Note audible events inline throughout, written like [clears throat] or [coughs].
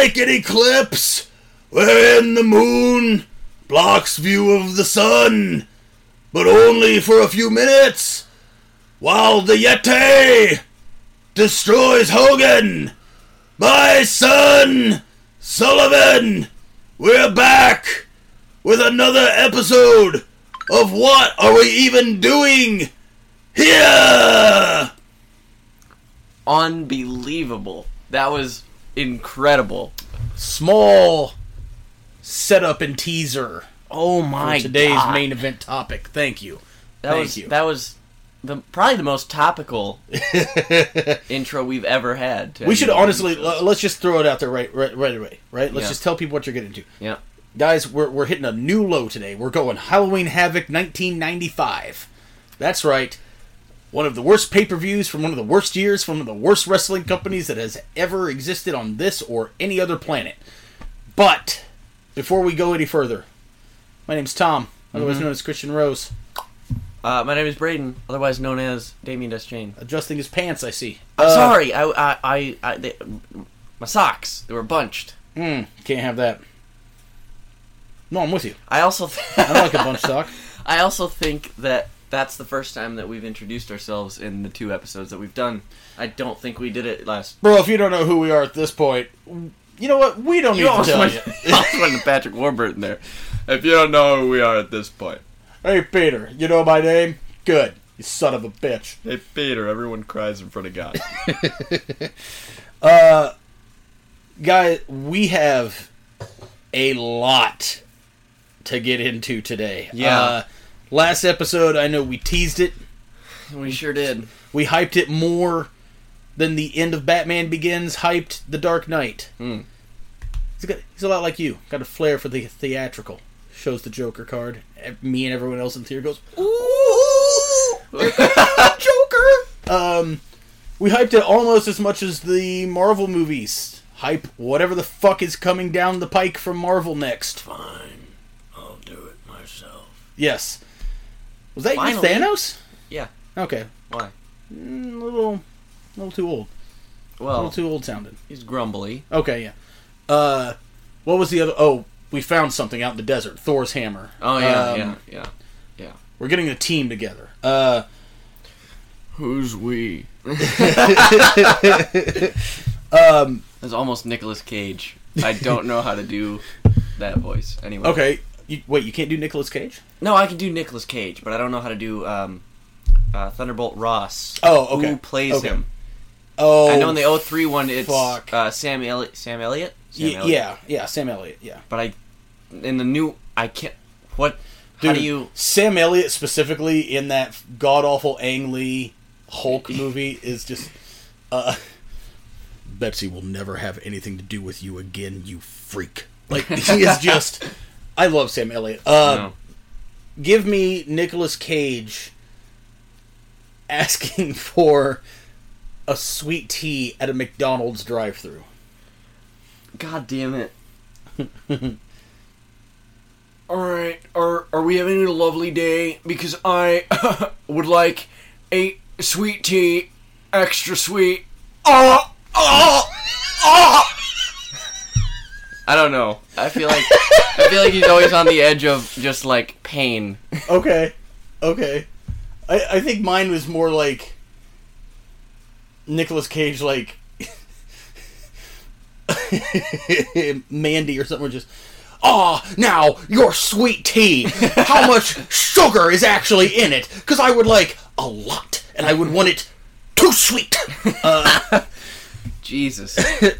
like an eclipse, wherein the moon blocks view of the sun, but only for a few minutes, while the Yeti destroys Hogan. My son, Sullivan, we're back with another episode of What Are We Even Doing Here? Unbelievable. That was incredible. Small setup and teaser Oh for my today's God. main event topic. Thank you. That Thank was you. that was the probably the most topical [laughs] intro we've ever had. we should any of our honestly l- let's just throw it out there right right, right away. Right? Let's Yeah. just tell people what you're getting into. yeah. Guys, we're, we're hitting a new low today. We're going Halloween Havoc 1995. That's right. One of the worst pay per views from one of the worst years from one of the worst wrestling companies that has ever existed on this or any other planet. But before we go any further, my name's Tom, otherwise known as Christian Rose. Uh, my name is Braden, otherwise known as Damien Deschain. Adjusting his pants, I see. I'm Uh, sorry. I I I, I they, my socks they were bunched. Hmm, can't have that. No, I'm with you. I also I don't like a bunch [laughs] sock. I also think that that's the first time that we've introduced ourselves in the two episodes that we've done. I don't think we did it last. Bro, if you don't know who we are at this point, you know what? We don't need to tell went, you. you went to Patrick Warburton there. If you don't know who we are at this point, Hey, Peter, you know my name? Good. You son of a bitch. hey Peter, everyone cries in front of God. [laughs] Uh, guys, we have a lot to get into today. Yeah. Uh, last episode, I know we teased it. we sure did. We hyped it more than the end of Batman Begins hyped The Dark Knight. Hmm. He's, got, he's a lot like you. Got a flair for the theatrical. Shows the Joker card. Me and everyone else in the theater goes, Ooh! [laughs] Joker! Um, we hyped it almost as much as the Marvel movies. Hype whatever the fuck is coming down the pike from Marvel next. Fine, I'll do it myself. Yes. Was that Finally. your Thanos? Yeah. Okay. Why? Mm, a little, a little too old. Well, A little too old sounding. he's grumbly. Okay, yeah. Uh, what was the other? Oh, we found something out in the desert. Thor's hammer. Oh yeah, Um, yeah, yeah. We're getting a team together. Uh, Who's we? [laughs] um, That's almost Nicolas Cage. I don't know how to do that voice. Anyway. okay. You, wait, you can't do Nicolas Cage? No, I can do Nicolas Cage, but I don't know how to do um, uh, Thunderbolt Ross. Oh, okay. Who plays Okay. him? Oh, I know in the 03 one it's uh, Sam Elliott. Sam Elliott. Sam y- Elliott. yeah, yeah, Sam Elliott. Yeah, But I, in the new, I can't. What? how do you? Sam Elliott specifically in that god awful Ang Lee Hulk [laughs] movie is just. Uh, Betsy will never have anything to do with you again, you freak. Like he is [laughs] just. I love Sam Elliott. Uh, No. give me Nicolas Cage asking [laughs] for a sweet tea at a McDonald's drive-through. God damn it. [laughs] Alright, are, are we having a lovely day? Because I [laughs] would like a sweet tea, extra sweet. Oh! Oh! Oh! I don't know. I feel like I feel like he's always on the edge of just like pain. Okay, okay. I I think mine was more like Nicolas Cage, like [laughs] Mandy or something. Were just. Ah, now your sweet tea. How much sugar is actually in it? Because I would like a lot, and I would want it too sweet. [laughs] Uh, Jesus.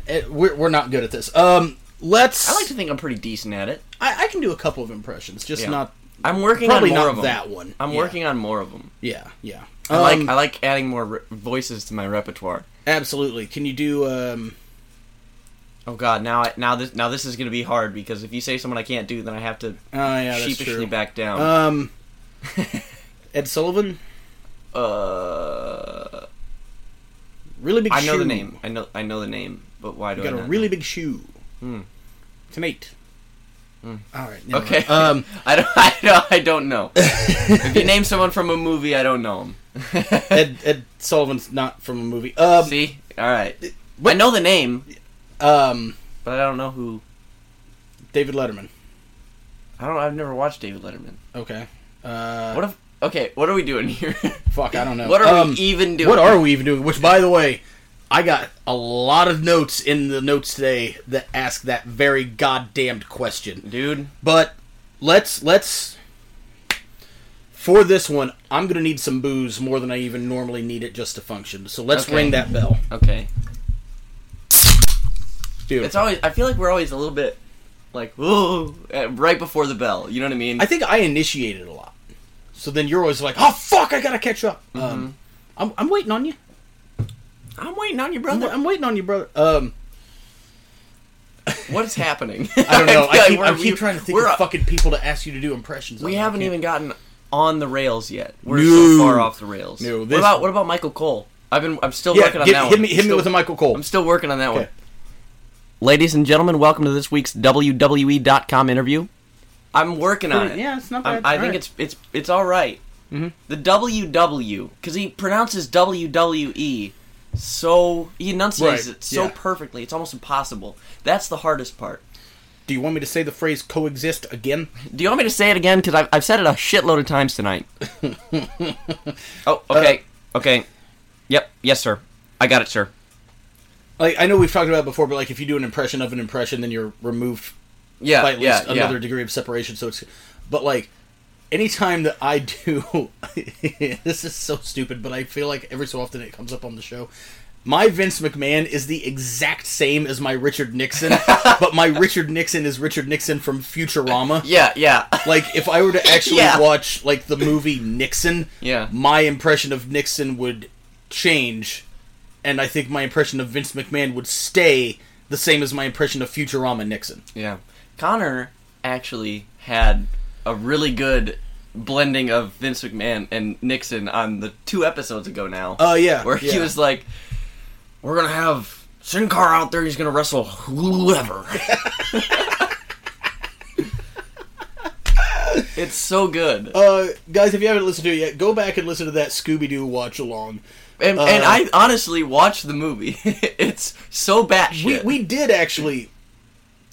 [laughs] we're, we're not good at this. Um, let's. I like to think I'm pretty decent at it. I, I can do a couple of impressions, just Yeah. not I'm working probably on more not of them. that one. I'm Yeah. working on more of them. Yeah, yeah. I like Um, I like adding more re- voices to my repertoire. absolutely. Can you do? Um, Oh God! Now I, now this now this is gonna be hard because if you say someone I can't do, then I have to oh yeah, that's sheepishly true. back down. Um, [laughs] Ed Sullivan, uh, really big. I know shoe. the name. I know I know the name, but why do You I got not a really know? big shoe. Hmm. It's an eight. All right. never Okay. mind. Um, [laughs] I don't. I don't. I don't know. if you name someone from a movie, I don't know him. [laughs] Ed Ed Sullivan's not from a movie. Um, See, all right. I know the name, um, but I don't know who. David Letterman. I don't. I've never watched David Letterman. Okay. Uh, What if? Okay, what are we doing here? fuck, I don't know. [laughs] what are Um, we even doing? What are we even doing? Which, by the way, I got a lot of notes in the notes today that ask that very goddamned question. dude? But let's let's for this one, I'm gonna need some booze more than I even normally need it just to function. So let's Okay. ring that bell, Okay, dude. it's always. I feel like we're always a little bit like whoa right before the bell. You know what I mean? I think I initiated a lot. So then you're always like, "Oh fuck, I gotta catch up." Mm-hmm. Um, I'm, I'm waiting on you. I'm waiting on you, I'm, brother. I'm waiting on you, brother. Um, what is happening? [laughs] I don't [laughs] know. I like keep, I keep trying to think we're of up- fucking people to ask you to do impressions. We. Haven't even gotten on the rails yet. We're No. so far off the rails. No, what about what about Michael Cole? I've been. I'm still Yeah, working on hit, that hit one. me, hit me with a Michael Cole. I'm still working on that one. Ladies and gentlemen, welcome to this week's WWE.com interview. I'm working on it. Yeah, it's not I'm- bad. I All think right. it's it's it's all right. Mhm. The WW because he pronounces WWE so he enunciates Right, it so yeah. perfectly. It's almost impossible. That's the hardest part. Do you want me to say the phrase coexist again? Do you want me to say it again? Because I've, I've said it a shitload of times tonight. [laughs] oh, uh, okay, okay. Yep, yes, sir. I got it, sir. Like I know we've talked about it before, but like if you do an impression of an impression, then you're removed Yeah, by at yeah, least another yeah. degree of separation. So it's, but like, anytime that I do, [laughs] this is so stupid, but I feel like every so often it comes up on the show. My Vince McMahon is the exact same as my Richard Nixon, [laughs] but my Richard Nixon is Richard Nixon from Futurama. [laughs] Yeah, yeah. Like if I were to actually Yeah. watch like the movie Nixon, Yeah. my impression of Nixon would change, and I think my impression of Vince McMahon would stay the same as my impression of Futurama Nixon. Yeah. Connor actually had a really good blending of Vince McMahon and Nixon on the two episodes ago now. Oh yeah, where he was like, We're gonna have Sin Cara out there, he's gonna wrestle whoever. [laughs] it's so good. Uh, guys, if you haven't listened to it yet, go back and listen to that Scooby Doo watch along. And, uh, and I honestly watched the movie. [laughs] it's so We batshit. we did actually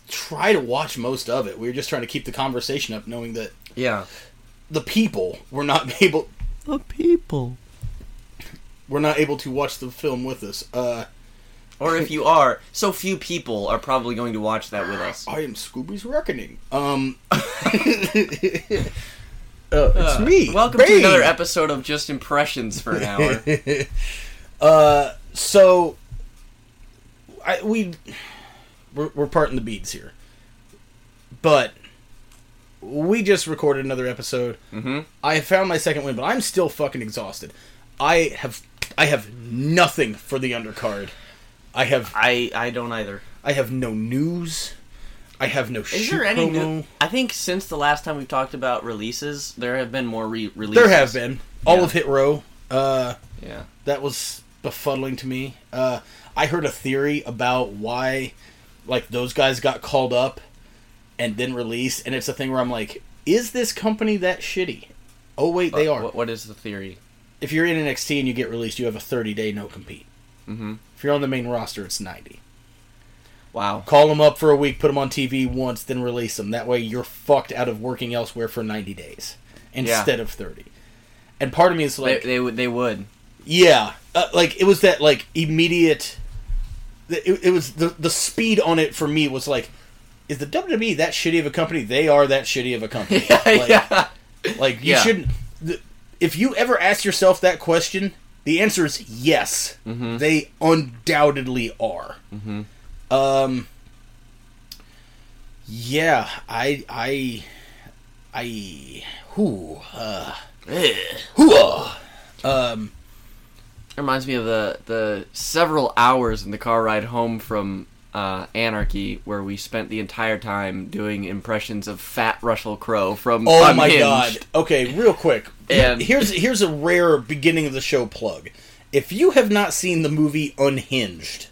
try to watch most of it. We were just trying to keep the conversation up, knowing that yeah. the people were not [laughs] able The people. were not able to watch the film with us. Uh, Or if you are, so few people are probably going to watch that with us. I am Scooby's Reckoning. Um, [laughs] uh, it's me. Welcome Bane. to another episode of Just Impressions for an hour. [laughs] Uh, so I, we we're, we're parting the beads here, but we just recorded another episode. mm-hmm. I found my second win, but I'm still fucking exhausted. I have I have nothing for the undercard. I have I I don't either. I have no news. I have no Is there any new? I think since the last time we've talked about releases, there have been more re- releases. There have been all Yeah. of Hit Row. Uh, Yeah. that was befuddling to me. Uh, I heard a theory about why, like, those guys got called up and then released, and it's a thing where I'm like, is this company that shitty? Oh wait, they are. What, what is the theory? If you're in NXT and you get released, you have a 30 day no compete. Mm-hmm. If you're on the main roster, it's 90. Wow. Call them up for a week, put them on TV once, then release them. That way, you're fucked out of working elsewhere for 90 days instead of 30. And part of me is like, they they would they would. Yeah, uh, like it was that like immediate. It, it was the the speed on it for me was like, is the WWE that shitty of a company? They are that shitty of a company. [laughs] yeah, like, yeah. like you Yeah. shouldn't. The, if you ever ask yourself that question, the answer is yes. Mm-hmm. They undoubtedly are. Mhm. Um. Yeah, I I I who uh who um. Reminds me of the the several hours in the car ride home from uh, Anarchy, where we spent the entire time doing impressions of Fat Russell Crowe from Oh my god. Okay, real quick. And- here's here's a rare beginning of the show plug. If you have not seen the movie Unhinged,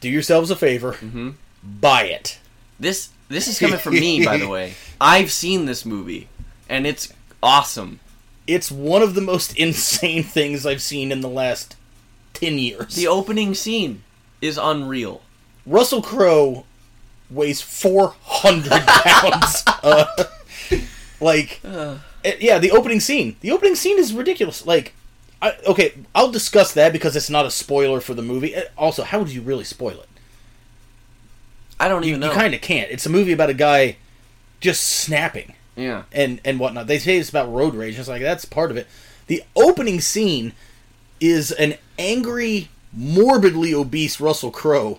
do yourselves a favor. Mhm. Buy it. This this is coming from me, by the [laughs] way. I've seen this movie, and it's awesome. It's one of the most [laughs] insane things I've seen in the last 10 years. The opening scene is unreal. Russell Crowe weighs 400 [laughs] pounds. uh, like, uh, yeah, the opening scene. The opening scene is ridiculous. Like, I, okay, I'll discuss that because it's not a spoiler for the movie. Uh, Also, how would you really spoil it? I don't You, even know. you kind of can't. It's a movie about a guy just snapping yeah. and and whatnot. They say it's about road rage. It's like that's part of it. The opening scene is an angry, morbidly obese Russell Crowe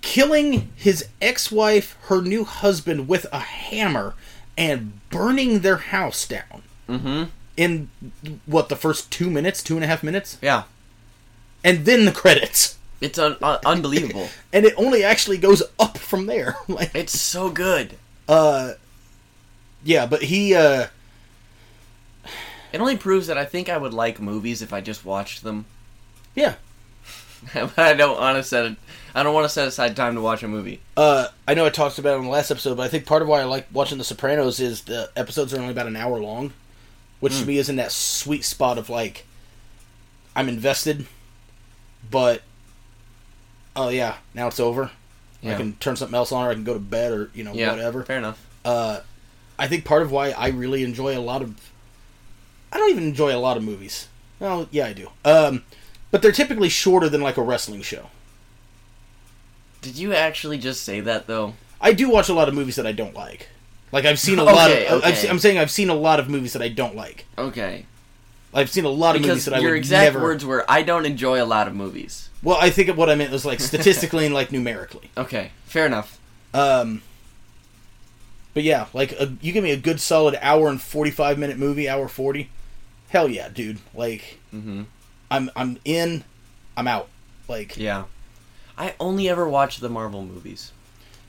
killing his ex-wife, her new husband, with a hammer and burning their house down. Mm-hmm. In what the first two minutes, two and a half minutes, Yeah. and then the credits, It's un- un- unbelievable. [laughs] and it only actually goes up from there. [laughs] like, it's so good. uh, yeah, but he, uh, It only proves that I think I would like movies if I just watched them. yeah, [laughs] I don't want to set. I don't want to set aside time to watch a movie. Uh, I know I talked about it on the last episode, but I think part of why I like watching The Sopranos is the episodes are only about an hour long, which to me is in that sweet spot of like, I'm invested, but oh yeah, now it's over. I can turn something else on, or I can go to bed, or you know Yeah. whatever. Fair enough. Uh, I think part of why I really enjoy a lot of, I don't even enjoy a lot of movies. Well, yeah, I do. Um, but they're typically shorter than like a wrestling show. Did you actually just say that though? I do watch a lot of movies that I don't like. Like I've seen a lot of. Okay, I've, I'm saying I've seen a lot of movies that I don't like. Okay. I've seen a lot of movies that I would never. your exact words were, "I don't enjoy a lot of movies." Well, I think what I meant was like [laughs] statistically and like numerically. Okay. Fair enough. Um. But yeah, like a, you give me a good solid hour and forty five minute movie, hour forty. Hell yeah, dude! Like Mm-hmm. I'm I'm in, I'm out. Like Yeah. I only ever watch the Marvel movies.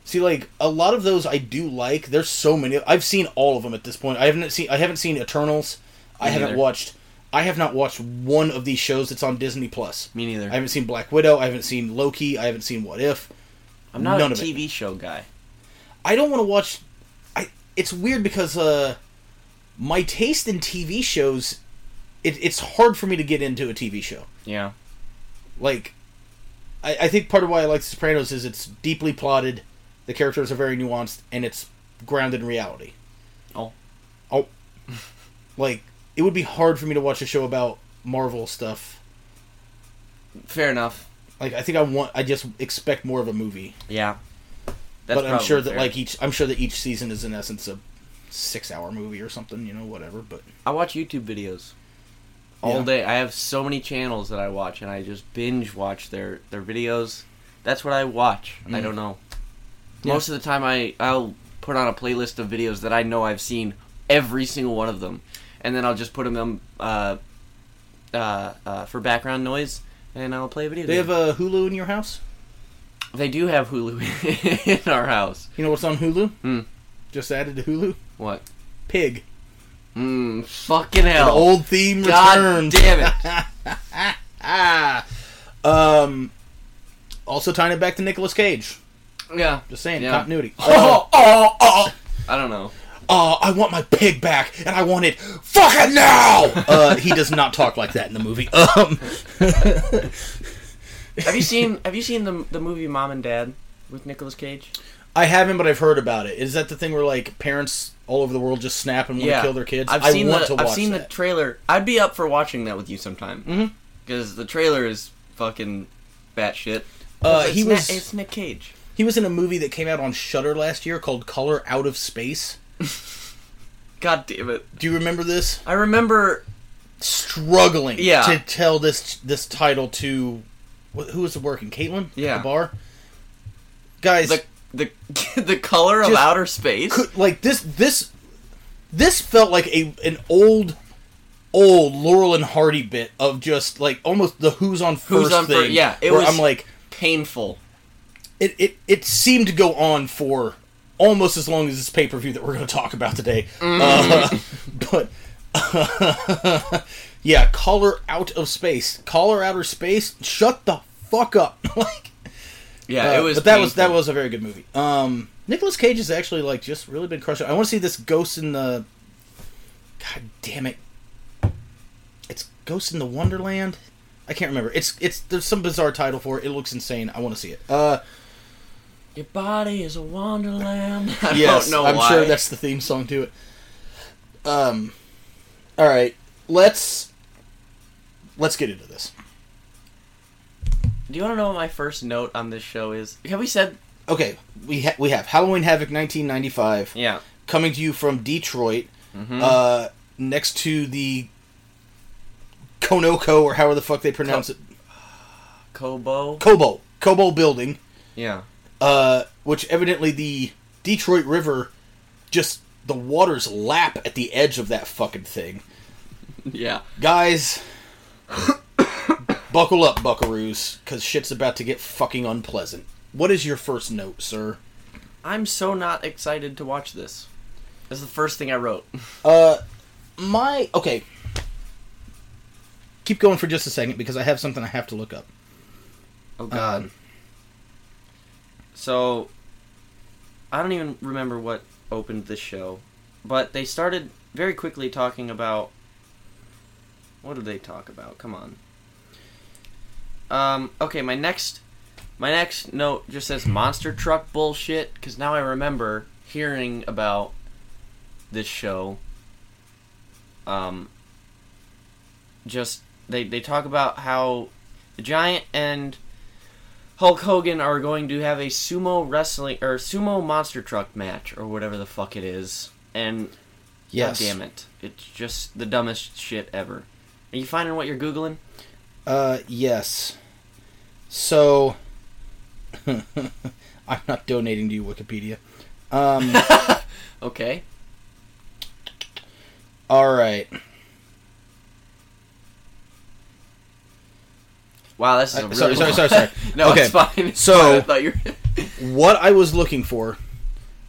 See, like a lot of those I do like. There's so many. I've seen all of them at this point. I haven't seen. I haven't seen Eternals. I Me haven't neither. watched. I have not watched one of these shows that's on Disney Plus. Me neither. I haven't seen Black Widow. I haven't seen Loki. I haven't seen What If. I'm not none a of it. TV show guy. I don't want to watch. It's weird because uh, my taste in TV shows, it, it's hard for me to get into a TV show. Yeah. Like, I, I think part of why I like The Sopranos is it's deeply plotted, the characters are very nuanced, and it's grounded in reality. Oh. Oh. [laughs] like, it would be hard for me to watch a show about Marvel stuff. Fair enough. Like, I think I want, I just expect more of a movie. Yeah. That's but I'm sure that, fair. like, each, I'm sure that each season is in essence a six hour movie or something, you know, whatever, but. I watch YouTube videos all Yeah. day. I have so many channels that I watch, and I just binge watch their their videos. That's what I watch. I Mm. don't know. Yeah. Most of the time, I I'll put on a playlist of videos that I know I've seen every single one of them, and then I'll just put them uh, uh, uh, for background noise, and I'll play a video. They game. have a Hulu in your house? They do have Hulu [laughs] in our house. You know what's on Hulu? Hmm. Just added to Hulu? What? Pig. Mmm. Fucking An hell. old theme God returns. damn it. ah. [laughs] Um. Also tying it back to Nicolas Cage. Yeah. Just saying, Yeah. continuity. [laughs] Oh, oh, oh. I don't know. uh, I want my pig back, and I want it fucking now. uh, he does not talk like that in the movie. Um. Have you seen Have you seen the the movie Mom and Dad with Nicolas Cage? I haven't, but I've heard about it. Is that the thing where like parents all over the world just snap and want to kill their kids? I've I seen want the to watch I've seen the trailer. I'd be up for watching that with you sometime. Mhm. Because the trailer is fucking batshit. Uh, he was it's Nick Cage. he was in a movie that came out on Shudder last year called Color Out of Space. [laughs] God damn it! Do you remember this? I remember. struggling Yeah. to tell this this title to who was working? Caitlin? Yeah. At the bar. Guys, the the [laughs] the color of outer space. could, like this this this felt like a an old old Laurel and Hardy bit of just like almost the who's on first Who's on thing. yeah, it was- I'm like Painful. it, it it seemed to go on for almost as long as this pay per view that we're going to talk about today. Uh, [laughs] but [laughs] yeah, caller out of space, caller outer space. Shut the fuck up! [laughs] like Yeah, Uh, it was. But that was that was a very good movie. Um, Nicolas Cage has actually like just really been crushing. I want to see this Ghost in the. God damn it! It's Ghost in the Wonderland. I can't remember. It's it's there's some bizarre title for it. It looks insane. I want to see it. Uh, Your body is a wonderland. [laughs] I yes, don't know I'm why. sure that's the theme song to it. Um, all right, let's let's get into this. Do you want to know what my first note on this show is? Have we said? Okay, we ha- we have Halloween Havoc 1995 Yeah. coming to you from Detroit. Mm-hmm. uh, next to the Konoko or however the fuck they pronounce it, Cobo. Cobo Cobo building, Yeah. uh, which evidently the Detroit River just the waters lap at the edge of that fucking thing. [laughs] Yeah. Guys, buckle up, buckaroos, because shit's about to get fucking unpleasant. What is your first note, sir? I'm so not excited to watch this. That's the first thing I wrote. [laughs] Uh, my okay. Keep going for just a second because I have something I have to look up. Oh God. Um, so, I don't even remember what opened this show, but they started very quickly talking about. What do they talk about? Come on. Um. Okay. My next, my next note just says monster truck bullshit because now I remember hearing about this show. Um. Just they they talk about how the giant and Hulk Hogan are going to have a sumo wrestling or sumo monster truck match or whatever the fuck it is. And Yes. god damn it. It's just the dumbest shit ever. Are you finding what you're googling? Uh, yes. So, [laughs] I'm not donating to you, Wikipedia. Um, [laughs] Okay. all right. Wow, this is a Uh, really sorry, sorry, long- sorry, sorry. [laughs] no, Okay, it's fine. It's so- fine. I thought you were What I was looking for,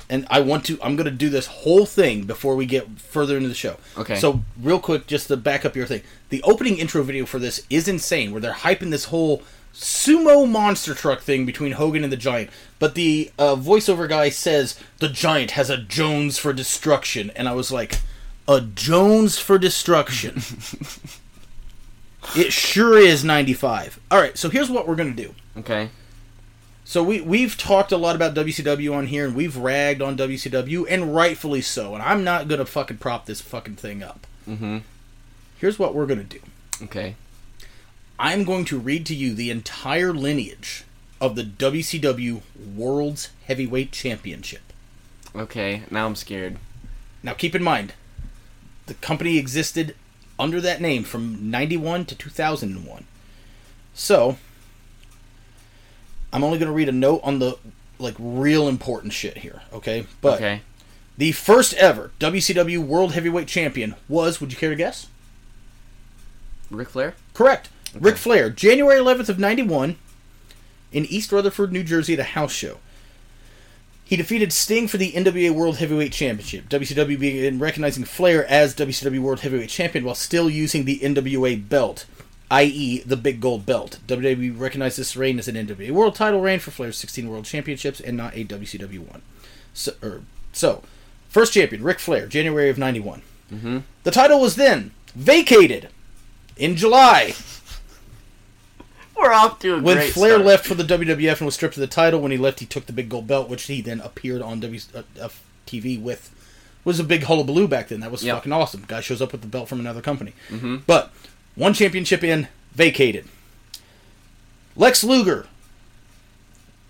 and I want to, I'm going to do this whole thing before we get further into the show. Okay. So, real quick, just to back up your thing, the opening intro video for this is insane, where they're hyping this whole sumo monster truck thing between Hogan and the Giant. But the uh, voiceover guy says the Giant has a Jones for destruction, and I was like, a Jones for destruction. [laughs] it sure is 95. All right, so here's what we're going to do. Okay. So we we've talked a lot about WCW on here, and we've ragged on WCW, and rightfully so. And I'm not gonna fucking prop this fucking thing up. Mm-hmm. Here's what we're gonna do. Okay. I'm going to read to you the entire lineage of the WCW World's Heavyweight Championship. Okay. Now I'm scared. Now, keep in mind, the company existed under that name from 91 to 2001. So, I'm only going to read a note on the like real important shit here, okay? But okay. the first ever WCW World Heavyweight Champion was, would you care to guess? Ric Flair. Correct. Ric Flair, January 11th of 91 in East Rutherford, New Jersey at a house show. He defeated Sting for the NWA World Heavyweight Championship. WCW began recognizing Flair as WCW World Heavyweight Champion while still using the NWA belt, i.e., the big gold belt. WWE recognized this reign as an NWA World title reign for Flair's 16 World Championships and not a WCW one. So, er, so first champion, Ric Flair, January of 91. Mm-hmm. The title was then vacated in July We're off to a when great Flair start. left for the WWF and was stripped of the title. When he left, he took the big gold belt, which he then appeared on WF TV with. Was a big hullabaloo back then. That was Yep. fucking awesome. Guy shows up with the belt from another company. Mhm. But one championship in, vacated. Lex Luger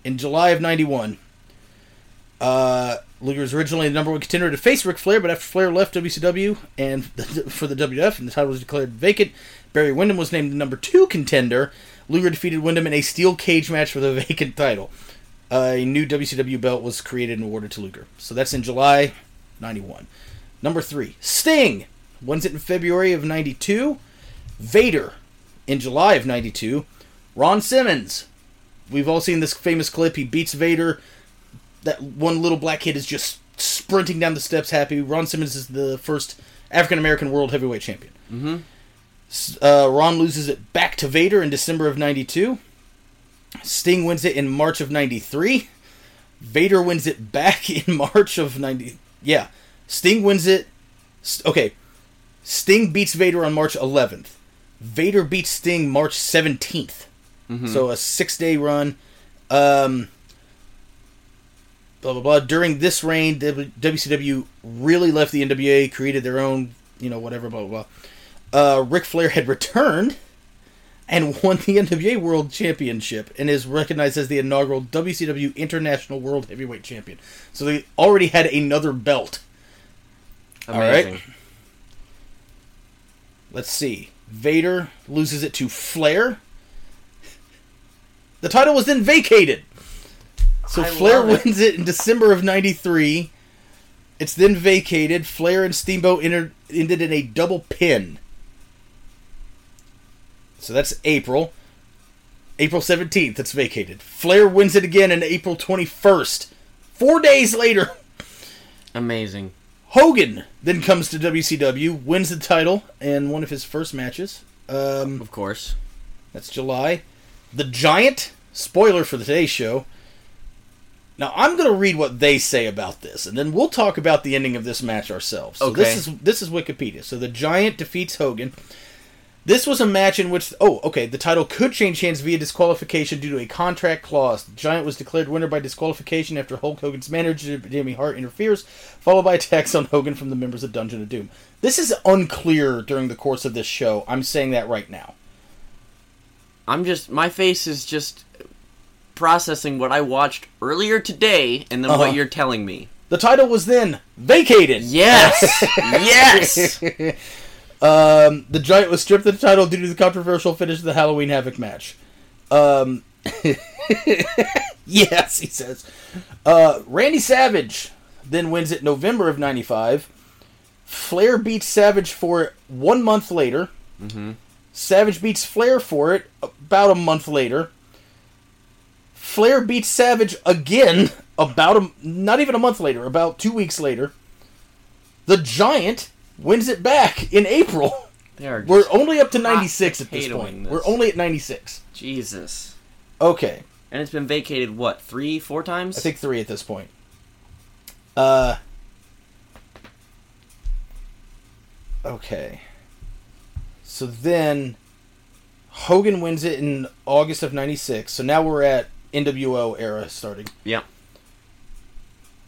in July of '91. Uh, Luger was originally the number one contender to face Ric Flair, but after Flair left WCW and [laughs] for the WWF and the title was declared vacant, Barry Windham was named the number two contender. Luger defeated Windham in a steel cage match for the [laughs] vacant title. Uh, a new WCW belt was created and awarded to Luger. So that's in July 91. Number three, Sting wins it in February of 92. Vader in July of 92. Ron Simmons. We've all seen this famous clip. He beats Vader. That one little black kid is just sprinting down the steps happy. Ron Simmons is the first African American World Heavyweight Champion. Mhm. Uh, Ron loses it back to Vader in December of 92. Sting wins it in March of 93. Vader wins it back [laughs] in March of 90. Yeah. Sting wins it. Okay. Sting beats Vader on March 11th. Vader beats Sting March 17th. So a six day run. Um, blah, blah, blah. During this reign, WCW really left the NWA, created their own, you know, whatever, blah, blah, blah. Uh, Ric Flair had returned and won the NWA World Championship and is recognized as the inaugural WCW International World Heavyweight Champion. So they already had another belt. right. Amazing. Let's see. Vader loses it to Flair. The title was then vacated. So I Flair love it. wins it in December of 93. It's then vacated. Flair and Steamboat entered, ended in a double pin. So that's April. April 17th, it's vacated. Flair wins it again in April 21st. Four days later, Amazing. Hogan then comes to WCW, wins the title in one of his first matches. Um, Of course. that's July. The Giant, spoiler for the today's show. Now I'm going to read what they say about this, and then we'll talk about the ending of this match ourselves. So this is this is Wikipedia. So the Giant defeats Hogan. This was a match in which oh okay the title could change hands via disqualification due to a contract clause. The Giant was declared winner by disqualification after Hulk Hogan's manager Jimmy Hart interferes, followed by attacks on Hogan from the members of Dungeon of Doom. This is unclear during the course of this show. I'm saying that right now. I'm just my face is just processing what I watched earlier today and then Uh-huh. what you're telling me. The title was then vacated. Yes. [laughs] yes. [laughs] Um, the Giant was stripped of the title due to the controversial finish of the Halloween Havoc match. Um, [laughs] yes, he says. Uh, Randy Savage then wins it November of '95. Flair beats Savage for it one month later. Savage beats Flair for it about a month later. Flair beats Savage again about a not even a month later, about two weeks later. The Giant wins it back in April. [laughs] They are We're only up to 96 at this point. this. We're only at 96. Jesus. Okay. And it's been vacated what three, four times? I think three at this point. Uh. Okay. So then, Hogan wins it in August of '96. So now we're at NWO era starting. Yeah.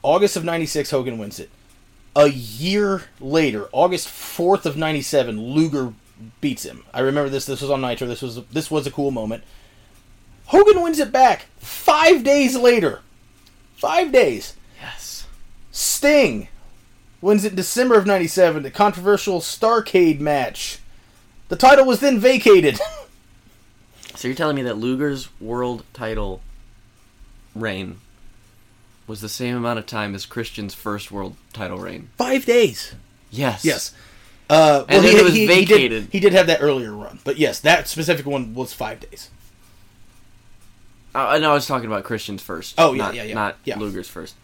August of '96, Hogan wins it. A year later, August 4th of '97, Luger beats him. I remember this. This was on Nitro. This was this was a cool moment. Hogan wins it back five days later. Five days. Yes. Sting wins it in December of '97. The controversial Starcade match. The title was then vacated. [laughs] So you're telling me that Luger's world title reign was the same amount of time as Christian's first world title reign? Five days. Yes. Yes. Uh, And then it was vacated. He did, he did have that earlier run, but yes, that specific one was five days. Uh, I know I was talking about Christian's first. Oh, yeah, not, yeah, yeah. Not Yeah. Luger's first.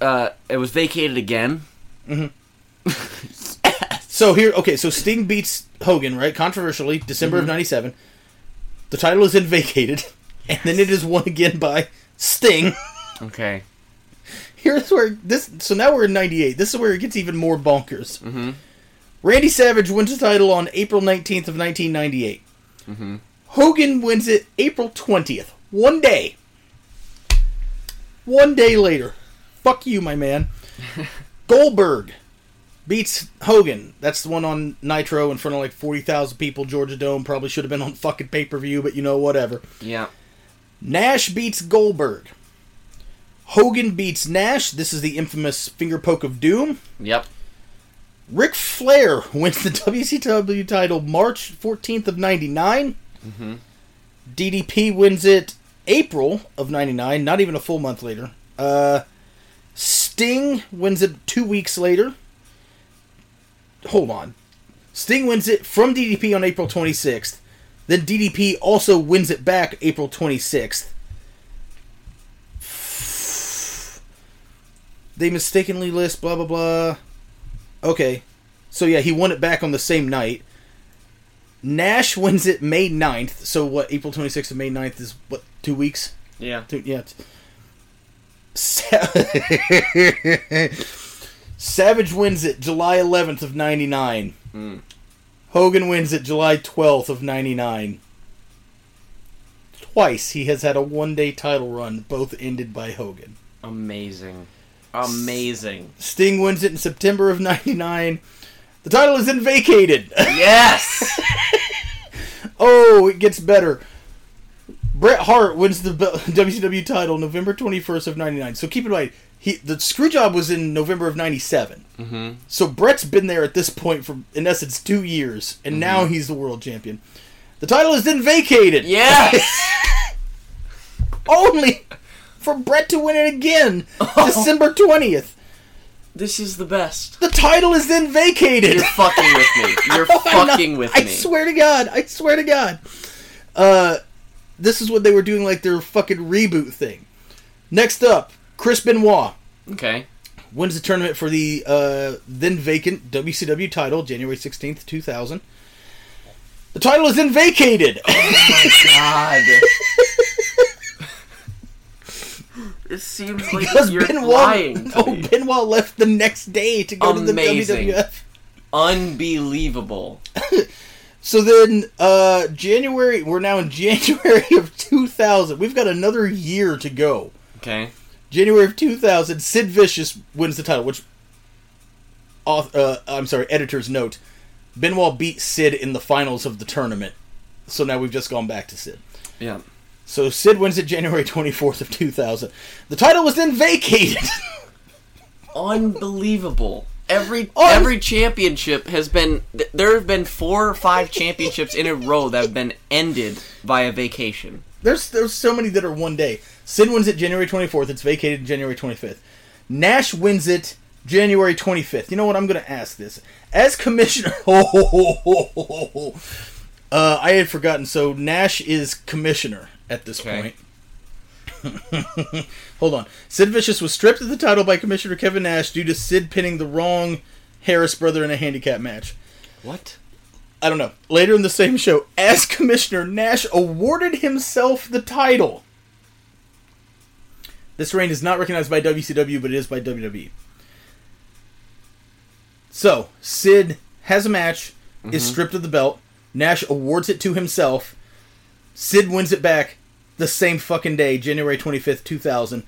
Uh, it was vacated again. [laughs] So here, okay, so Sting beats Hogan, right? Controversially, December Mm-hmm. of '97. The title is then vacated, [laughs] and then it is won again by Sting. Okay. Here's where this. So now we're in '98. This is where it gets even more bonkers. Mm-hmm. Randy Savage wins the title on April 19th of 1998. Mm-hmm. Hogan wins it April 20th. One day. One day later. Fuck you, my man. [laughs] Goldberg beats Hogan. That's the one on Nitro in front of like 40,000 people. Georgia Dome probably should have been on fucking pay per view, but you know, whatever. Yeah. Nash beats Goldberg. Hogan beats Nash. This is the infamous finger poke of doom. Yep. Ric Flair [laughs] wins the WCW title March 14th of 99. DDP wins it April of 99, not even a full month later. Uh, Sting wins it two weeks later. Hold on. Sting wins it from DDP on April 26th. Then DDP also wins it back April 26th. They mistakenly list blah blah blah. Okay. So yeah, he won it back on the same night. Nash [laughs] wins it May 9th. So what? April 26th and May 9th is what? Two weeks. Yeah. Two, yeah. Sa- [laughs] Savage wins it July 11th of 99. Hmm. Hogan wins it July 12th of 99. Twice he has had a one day title run, both ended by Hogan. Amazing. Amazing. Sting wins it in September of 99. The title is then vacated. Yes! [laughs] oh, it gets better. Bret Hart wins the WCW [laughs] title November 21st of 99. So keep in mind, he the screw job was in November of 97. mm-hmm. So Bret's been there at this point for, in essence, two years, and now Mm-hmm. he's the world champion. The title is then vacated. Yes! [laughs] Only for Bret to win it again, [laughs] December 20th. this is the best. The title is then vacated. You're fucking with me. [laughs] You're I'm not- fucking with I me. I swear to God. I swear to God. Uh, this is what they were doing, like their fucking reboot thing. Next up, Chris Benoit Okay. wins the tournament for the uh, then vacant WCW title, January 16th, 2000. The title is then vacated. Oh my god. [laughs] it seems like because you're Benoit, no, me. Benoit left the next day to go Amazing. to the WWF. Unbelievable. [laughs] So then, uh, January, we're now in [laughs] January of 2000. We've got another year to go. Okay. January of 2000, Sid Vicious wins the title, which, uh, I'm sorry, editor's note, Benoit beat Sid in the finals of the tournament. So now we've just gone back to Sid. Yeah. So Sid wins it January [laughs] 24th of 2000. The title was then vacated. [laughs] Unbelievable. Every Un- every championship has been th- there have been four or five championships in a row that have been ended by a vacation. there's there's so many that are one day. Sid wins it January 24th. It's vacated January 25th. Nash wins it January 25th. You know what? I'm going to ask this. As commissioner. [laughs] uh, I had forgotten. So Nash is commissioner at this Okay. point. [laughs] Hold on. Sid Vicious was stripped of the title by Commissioner Kevin Nash due to Sid pinning the wrong Harris brother in a handicap match. What? I don't know. Later in the same show, as commissioner, Nash awarded himself the title. This reign is not recognized by WCW, but it is by WWE. So, Sid has a match, is stripped of the belt. Nash awards it to himself. Sid wins it back the same fucking day, January 25th, 2000.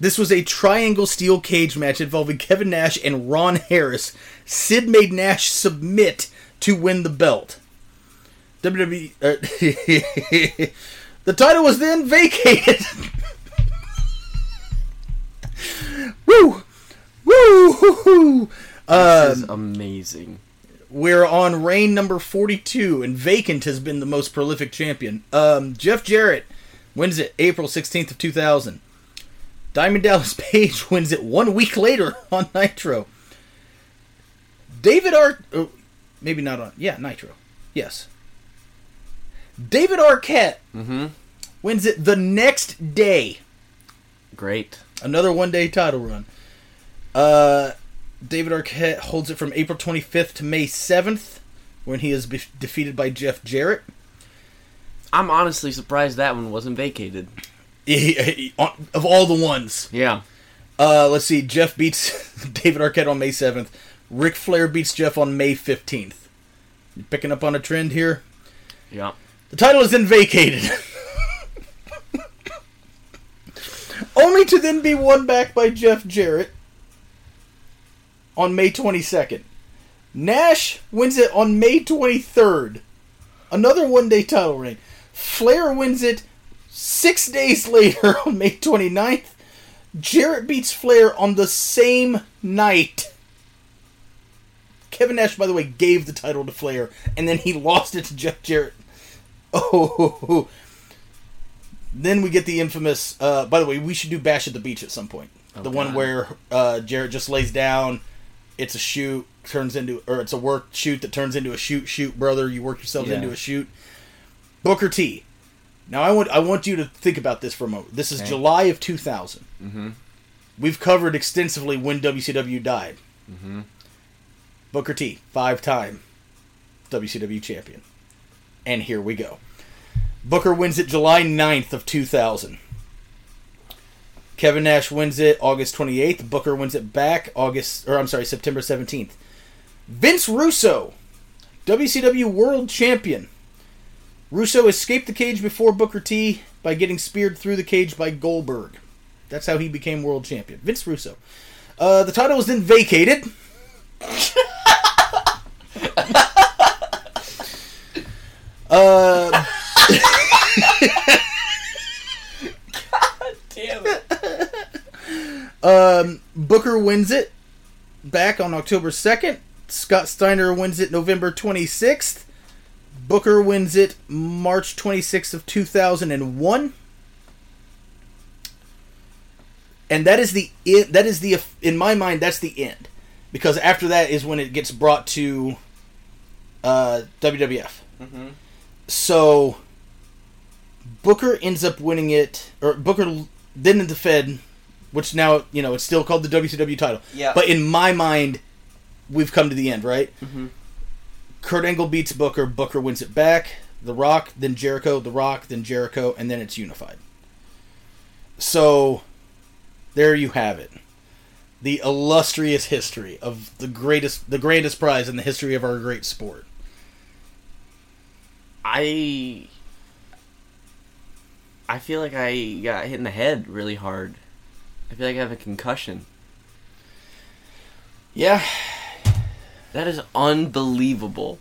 This was a triangle steel cage match involving Kevin Nash and Ron Harris. Sid made Nash submit to win the belt. WWE. Uh, [laughs] the title was then vacated. [laughs] Woo! Woo! Woo! This is amazing. We're on reign number 42, and Vacant has been the most prolific champion. Um, Jeff Jarrett wins it April 16th of 2000. Diamond Dallas [laughs] Page wins it one week later [laughs] on Nitro. David Ar... Oh, maybe not on... Yeah, Nitro. Yes. David Arquette Mm-hmm. wins it the next day. Great. Another one day title run. Uh, David Arquette holds it from April 25th to May 7th, when he is be- defeated by Jeff Jarrett. I'm honestly surprised that one wasn't vacated. He- he- on- of all the ones. Yeah. Uh, let's see. Jeff beats [laughs] David Arquette on May 7th. Ric Flair beats Jeff on May 15th. You picking up on a trend here? Yeah. The title is then vacated. [laughs] Only to then be won back by Jeff Jarrett on May 22nd. Nash wins it on May 23rd. Another one day title reign. Flair wins it six days [laughs] later on May 29th. Jarrett beats Flair on the same night. Kevin Nash, by the way, gave the title to Flair, and then he [laughs] lost it to Jeff Jarrett. [laughs] Oh, then we get the infamous. Uh, by the way, we should do Bash at the Beach at some point. the one where uh, Jarrett just lays down. It's a shoot, turns into, or it's a work shoot that turns into a shoot, shoot, brother. You work yourself Yeah. into a shoot. Booker T. Now I want I want you to think about this for a moment. This is Okay. July of 2000. Mm-hmm. We've covered extensively when WCW died. Mm-hmm. Booker T, five time WCW champion. And here we go. Booker wins it July 9th of 2000. Kevin Nash wins it August 28th. Booker wins it back August or I'm sorry, September 17th. Vince Russo, WCW World Champion. Russo escaped the cage before Booker T by getting speared through the cage by Goldberg. That's how he became world champion. Vince Russo. Uh, the title was then vacated. [laughs] uh, [laughs] Damn it. Um, Booker wins it back on October 2nd. Scott Steiner wins it November 26th. Booker wins it March 26th of 2001. And that is the that is the in my mind that's the end because after that is when it gets brought to uh, WWF. So Booker ends up winning it, or Booker then the Fed, which now you know it's still called the WCW title. Yeah. But in my mind, we've come to the end, right? Mm-hmm. Kurt Angle beats Booker. Booker wins it back. The Rock, then Jericho. The Rock, then Jericho, and then it's unified. So, there you have it. The illustrious history of the greatest, the grandest prize in the history of our great sport. I I feel like I got hit in the head really hard. I feel like I have a concussion. Yeah, That is unbelievable.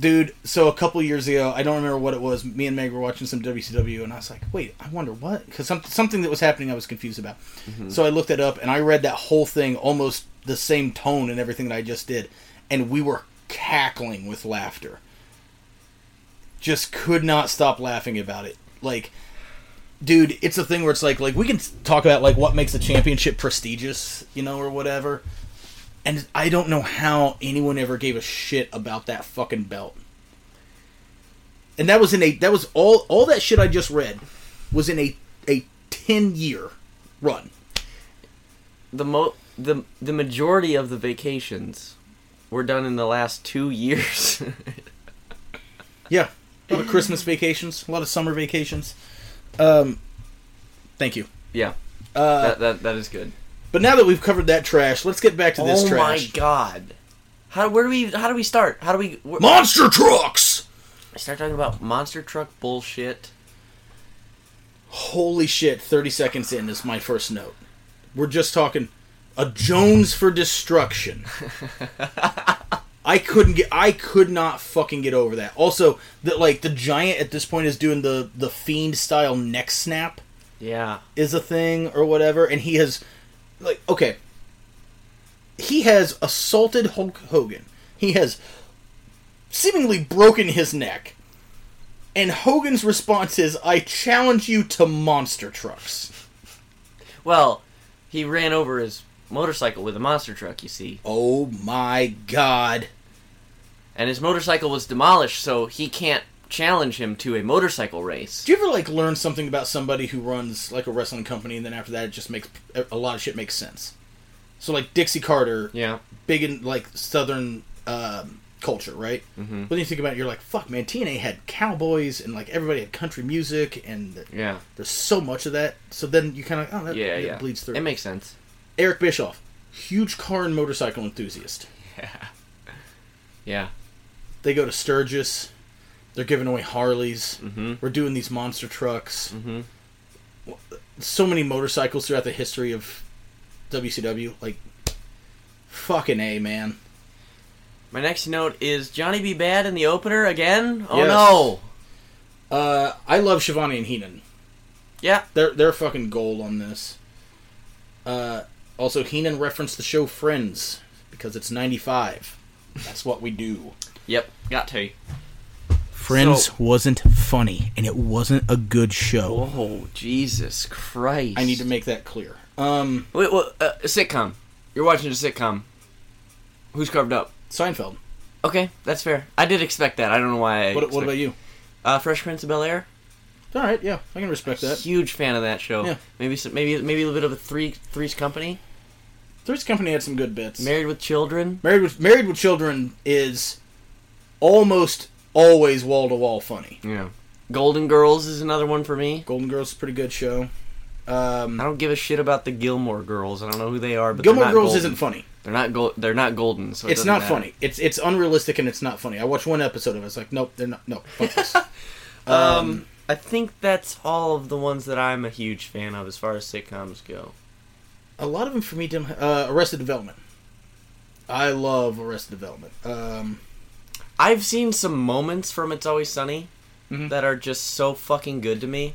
dude. So a couple years ago, I don't remember what it was. Me and Meg were watching some WCW, and I was like, "Wait, I wonder what?" Because some, something that was happening, I was confused about. Mm-hmm. So I looked it up, and I read that whole thing almost the same tone and everything that I just did, and we were cackling with laughter. Just could not stop laughing about it. Like, dude, it's a thing where it's like, like we can talk about like what makes a championship prestigious, you know, or whatever. And I don't know how anyone ever gave a shit about that fucking belt. And that was in a that was all all that shit I just read was in a a 10 year run. The mo the the majority of the vacations were done in the last 2 years. [laughs] Yeah. A lot of Christmas vacations, a lot of summer vacations. Um thank you. yeah. Uh That, that that is good. but now that we've covered that trash, let's get back to this oh trash. my god. How where do we how do we start? How do we wh- Monster trucks! I start talking about monster truck bullshit? Holy shit, 30 seconds in is my first note. We're just talking a Jones for destruction. [laughs] I couldn't get I could not fucking get over that. Also, that like the giant at this point is doing the the fiend style neck snap Yeah. is a thing or whatever and he has like okay. He has assaulted Hulk Hogan. He has seemingly broken his neck. And Hogan's response is, I challenge you to monster trucks. Well, he ran over his motorcycle with a monster truck, you see. Oh my god. And his motorcycle was demolished, so he can't challenge him to a motorcycle race. Do you ever like learn something about somebody who runs like a wrestling company and then after that it just makes a lot of shit makes sense? So like Dixie Carter, Yeah. big in like southern um, culture, right? Mm-hmm. But then you think about it, you're like, fuck, man, TNA had cowboys and like everybody had country music and Yeah. there's so much of that. So then you kind of oh that, Yeah, yeah. bleeds through. It makes sense. Eric Bischoff, huge car and motorcycle enthusiast. [laughs] Yeah, yeah. They go to Sturgis. They're giving away Harleys. Mm-hmm. We're doing these monster trucks. Mm-hmm. So many motorcycles throughout the history of WCW. Like, fucking A, man. My next note is Johnny B. Badd in the opener again? Oh Yes. no. Uh, I love Schiavone and Heenan. Yeah. They're they're fucking gold on this. Uh, also, Heenan referenced the show Friends because it's '95. That's what we do. Yep. Got to. Friends So- wasn't funny, and it wasn't a good show. Oh, Jesus Christ. I need to make that clear. Um, Wait, what? Uh, a sitcom. You're watching a sitcom. Who's carved up? Seinfeld. Okay, that's fair. I did expect that. I don't know why. I What, what about you? Uh, Fresh Prince of Bel Air. All right, yeah, I can respect that. Huge fan of that show. Yeah. Maybe some, maybe maybe a little bit of a three Three's Company. Three's Company had some good bits. Married with Children. Married with Married with Children is almost always wall to wall funny. Yeah. Golden Girls is another one for me. Golden Girls is a pretty good show. Um, I don't give a shit about the Gilmore Girls. I don't know who they are, but Gilmore they're not Girls golden. isn't funny. They're not gold. They're not golden. So it It's doesn't matter. funny. It's it's unrealistic and it's not funny. I watched one episode of it. It's like, nope, they're not. No, fuck this. [laughs] Um, I think that's all of the ones that I'm a huge fan of as far as sitcoms go. a lot of them for me. Uh, Arrested Development. I love Arrested Development. Um, I've seen some moments from It's Always Sunny Mhm. that are just so fucking good to me,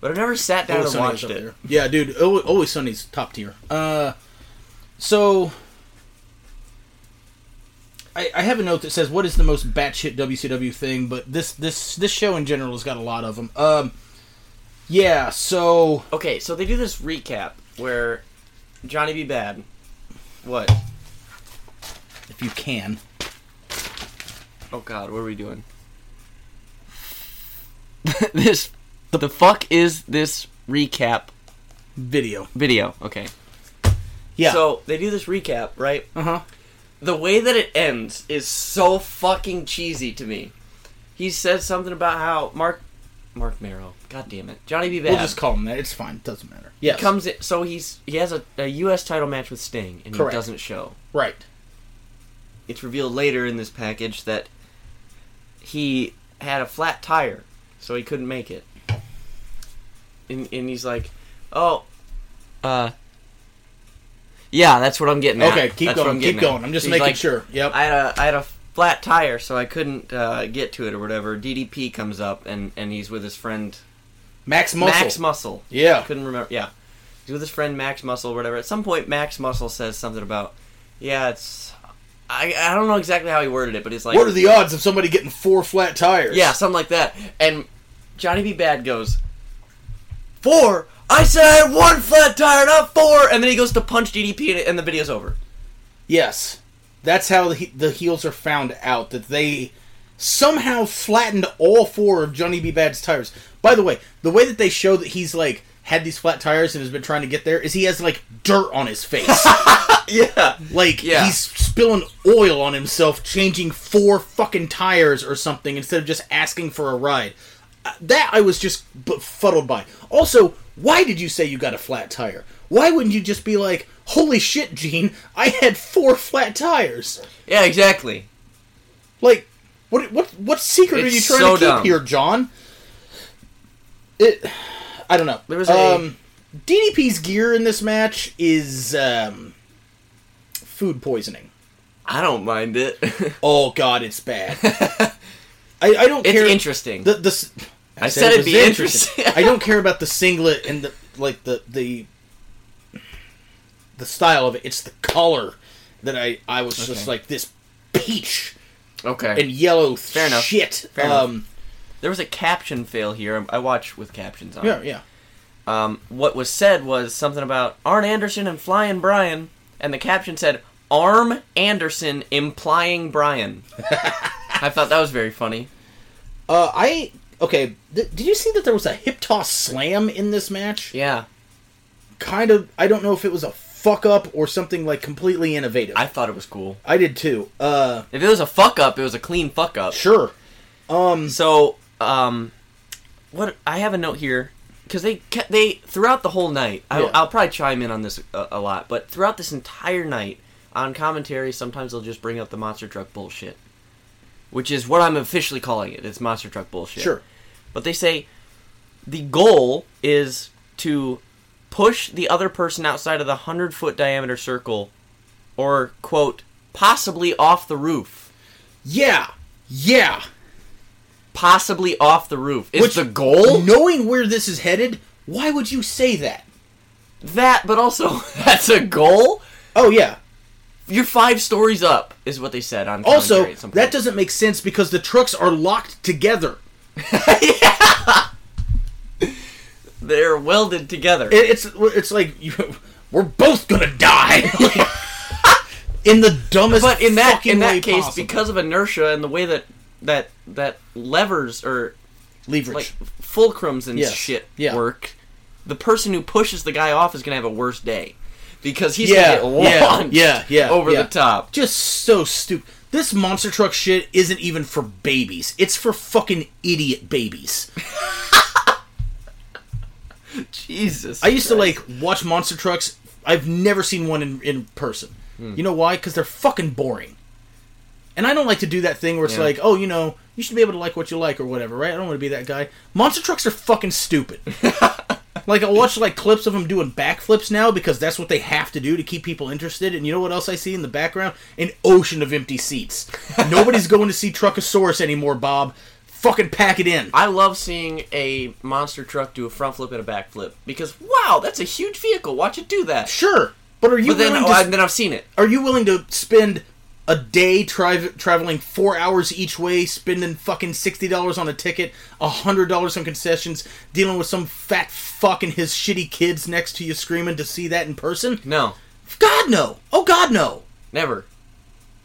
but I've never sat down Always and Sunny watched it. there. Yeah, dude. Al- Always Sunny's top tier. Uh, so I, I have a note that says, "What is the most batshit WCW thing?" But this this this show in general has got a lot of them. Um, yeah. So Okay, so they do this recap where Johnny B. Badd. What? if you can, Oh God, what are we doing? [laughs] this. The fuck is this recap video. video? Okay. Yeah. So they do this recap, right? uh huh. the way that it ends is so fucking cheesy to me. He says something about how Mark Marc Mero, god damn it, Johnny B. Badd We'll just call him that. It's fine. Doesn't matter. Yes. comes in. So he's he has a, a U.S. title match with Sting, and Correct. he doesn't show. right. It's revealed later in this package that he had a flat tire, so he couldn't make it. And, and he's like, "Oh, uh, yeah, that's what I'm getting at. Okay. Keep That's going. I'm Keep at." going. I'm just He's making like, sure. Yep. I had a I had a flat tire, so I couldn't uh, get to it or whatever. DDP comes up and and he's with his friend Max Muscle. Max Muscle. yeah. Couldn't remember. Yeah, he's with his friend Max Muscle or whatever. At some point, Max Muscle says something about, yeah, it's. I, I don't know exactly how he worded it, but it's like what are the odds of somebody getting four flat tires? yeah something like that. And Johnny B. Badd goes four. I said I had one flat tire, not four. And then he goes to punch DDP, and, and the video's over. Yes, that's how the, the heels are found out that they somehow flattened all four of Johnny B. Badd's tires. By the way, the way that they show that he's like had these flat tires and has been trying to get there is he has like dirt on his face, [laughs] Yeah. like Yeah. he's spilling oil on himself, changing four fucking tires or something instead of just asking for a ride. Uh, That I was just befuddled by. Also, why did you say you got a flat tire? Why wouldn't you just be like, "Holy shit, Gene! I had four flat tires." Yeah, exactly. Like, what what what secret are you trying so to keep dumb. here, John? It, I don't know. There was a- um, DDP's gear in this match is um, food poisoning. I don't mind it. [laughs] Oh God, it's bad. I, I don't it's care. interesting. The, the, s- I said it it'd be interesting. I don't care about the singlet and the like the the the style of it. It's the color that I I was just like this peach okay. and yellow Fair enough. shit. Fair enough. There was a caption fail here. I watch with captions on. yeah, yeah. Um, what was said was something about Arn Anderson and Flying Brian, and the caption said Arm Anderson implying Brian. [laughs] I thought that was very funny. Uh, I okay. Th- did you see that there was a hip toss slam in this match? Yeah, Kind of. I don't know if it was a fuck up or something like completely innovative. I I, thought it was cool. I did too. Uh, If it was a fuck up, it was a clean fuck up. sure. Um, So, um, what I have a note here because they they throughout the whole night. I, Yeah. I'll probably chime in on this a, a lot, but throughout this entire night on commentary, sometimes they'll just bring up the monster truck bullshit, which is what I'm officially calling it. It's monster truck bullshit. sure. But they say the goal is to push the other person outside of the hundred foot diameter circle, or quote possibly off the roof. Yeah, yeah. Possibly off the roof is Which- the goal. Knowing where this is headed, why would you say that? That, but also [laughs] that's a goal. Oh yeah. You're five stories up, is what they said on. Also, commentary at some that doesn't make sense because the trucks are locked together. [laughs] yeah. they're welded together. It, it's it's like you, we're both gonna die. [laughs] in the dumbest. but in that in that case, possible. because of inertia and the way that that that levers or leverage. like fulcrums and Yes. shit Yeah. work, the person who pushes the guy off is gonna have a worse day because he's yeah, gonna get launched yeah, yeah, over yeah. the top. Just so stupid. this monster truck shit isn't even for babies. It's for fucking idiot babies. [laughs] Jesus. I used to like watch monster trucks. I've never seen one in, in person. Hmm. You know why? Because they're fucking boring. And I don't like to do that thing where it's Yeah. like, oh, you know, you should be able to like what you like or whatever, right? I don't want to be that guy. Monster trucks are fucking stupid. [laughs] like I'll watch like clips of them doing backflips now because that's what they have to do to keep people interested. And you know what else I see in the background? An ocean of empty seats. [laughs] Nobody's going to see Truckosaurus anymore, Bob. Fucking pack it in. I love seeing a monster truck do a front flip and a back flip because wow, that's a huge vehicle. Watch it do that. Sure, but are you But then, willing oh, I, then I've seen it. are you willing to spend a day tri- traveling four hours each way, spending fucking sixty dollars on a ticket, hundred dollars on concessions, dealing with some fat fuck and his shitty kids next to you screaming to see that in person? No, God no! Oh God no! never.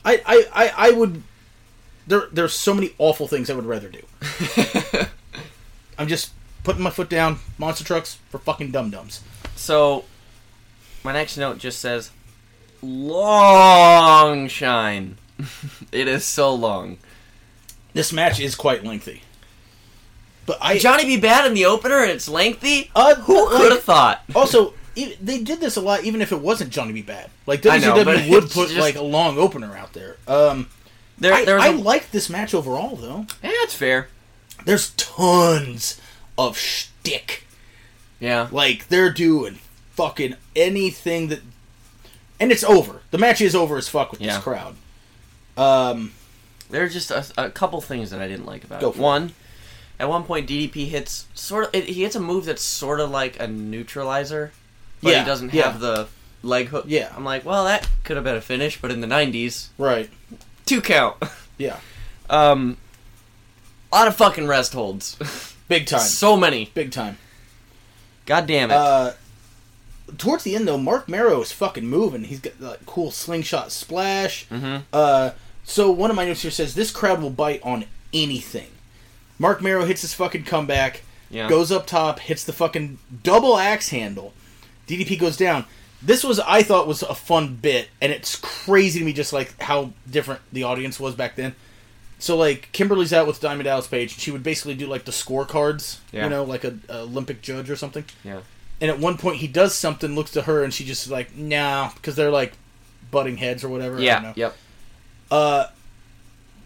I I, I, I would. There there's so many awful things I would rather do. [laughs] I'm just putting my foot down. Monster trucks for fucking dum dums. So, my next note just says, "Long shine." [laughs] it is so long. This match is quite lengthy. But I Johnny B. Badd in the opener and it's lengthy. Uh, Who could have like, thought? Also, e- they did this a lot, even if it wasn't Johnny B. Badd. Like I know, WCW but would it's put just- like a long opener out there. Um, There, I, there was I a- liked this match overall, though. yeah, that's fair. There's tons of shtick. Yeah, Like they're doing fucking anything that, and it's over. The match is over as fuck with Yeah. this crowd. Um, there are just a, a couple things that I didn't like about Go it. for it. One, at one point DDP hits sort of it, he hits a move that's sort of like a neutralizer, but Yeah, he doesn't yeah. have the leg hook. Yeah. I'm like, well, that could have been a finish, but in the '90s, right. two count. Yeah. [laughs] Um, a lot of fucking rest holds. Big time. [laughs] so many. Big time. God damn it. Uh, towards the end, though, Marc Mero is fucking moving. He's got that cool slingshot splash. Mhm. Uh, so one of my notes here says this crowd will bite on anything. Marc Mero hits his fucking comeback, yeah. goes up top, hits the fucking double axe handle. DDP goes down. This was, I thought, was a fun bit, and it's crazy to me just like how different the audience was back then. So like Kimberly's out with Diamond Dallas Page, and she would basically do like the scorecards, Yeah. you know, like a, a Olympic judge or something. Yeah. And at one point, he does something, looks to her, and she just like, nah, because they're like butting heads or whatever. I don't Yeah. know. Yep. Uh,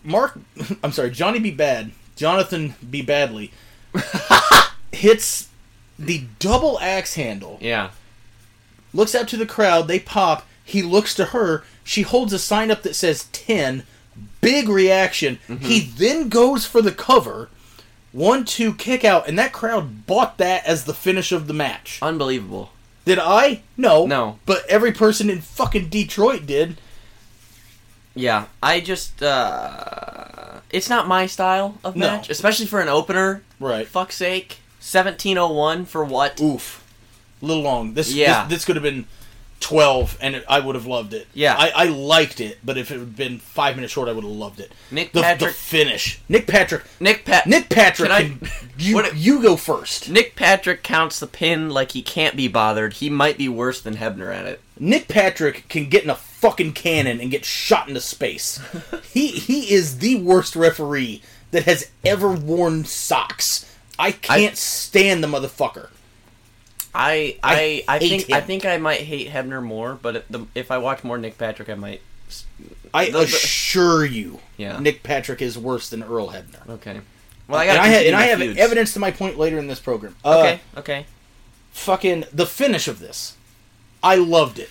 Mark, [laughs] I'm sorry, Johnny B. Badd, Jonathan B. Badly, [laughs] hits the double axe handle, Yeah. looks out to the crowd, they pop, he looks to her, she holds a sign up that says 10, big reaction. He then goes for the cover, one, two, kick out, and that crowd bought that as the finish of the match. Unbelievable. Did I? No. No. But every person in fucking Detroit did. Yeah. I just uh it's not my style of No. match, especially for an opener. Right. Fuck's sake. 1701 for what? Oof. A little long. This Yeah. this, this could have been 12 and it, I would have loved it. Yeah. I, I liked it, but if it had been 5 minutes short I would have loved it. Nick The, the finish. Nick Patrick. Nick Pat Nick Patrick Can I- [laughs] you what- you go first. Nick Patrick counts the pin like he can't be bothered. He might be worse than Hebner at it. Nick Patrick can get in a fucking cannon and get shot into space. [laughs] he he is the worst referee that has ever worn socks. I can't stand the motherfucker. I I I I, think I think I might hate Hebner more, but if, the, if I watch more Nick Patrick, I might. I The- assure you, Yeah. Nick Patrick is worse than Earl Hebner. Okay. Well, I and got. I, ha- and I have evidence to my point later in this program. Uh, Okay. Okay. Fucking the finish of this, I loved it.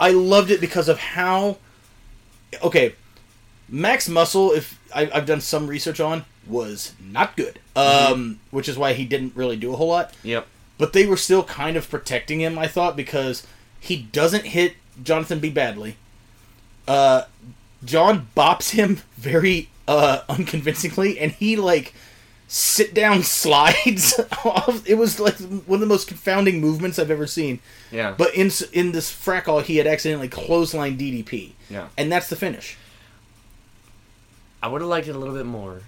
I loved it because of how. Okay, Max Muscle, if I, I've done some research on, was not good. Um, which is why he didn't really do a whole lot. Yep. But they were still kind of protecting him, I thought, because he doesn't hit Jonathan B. badly. Uh, John bops him [laughs] very uh, unconvincingly, and he like sit down [laughs] slides off. It was like one of the most confounding movements I've ever seen. Yeah. But in in this fracall, he had accidentally clothesline DDP, yeah. and that's the finish. I would have liked it a little bit more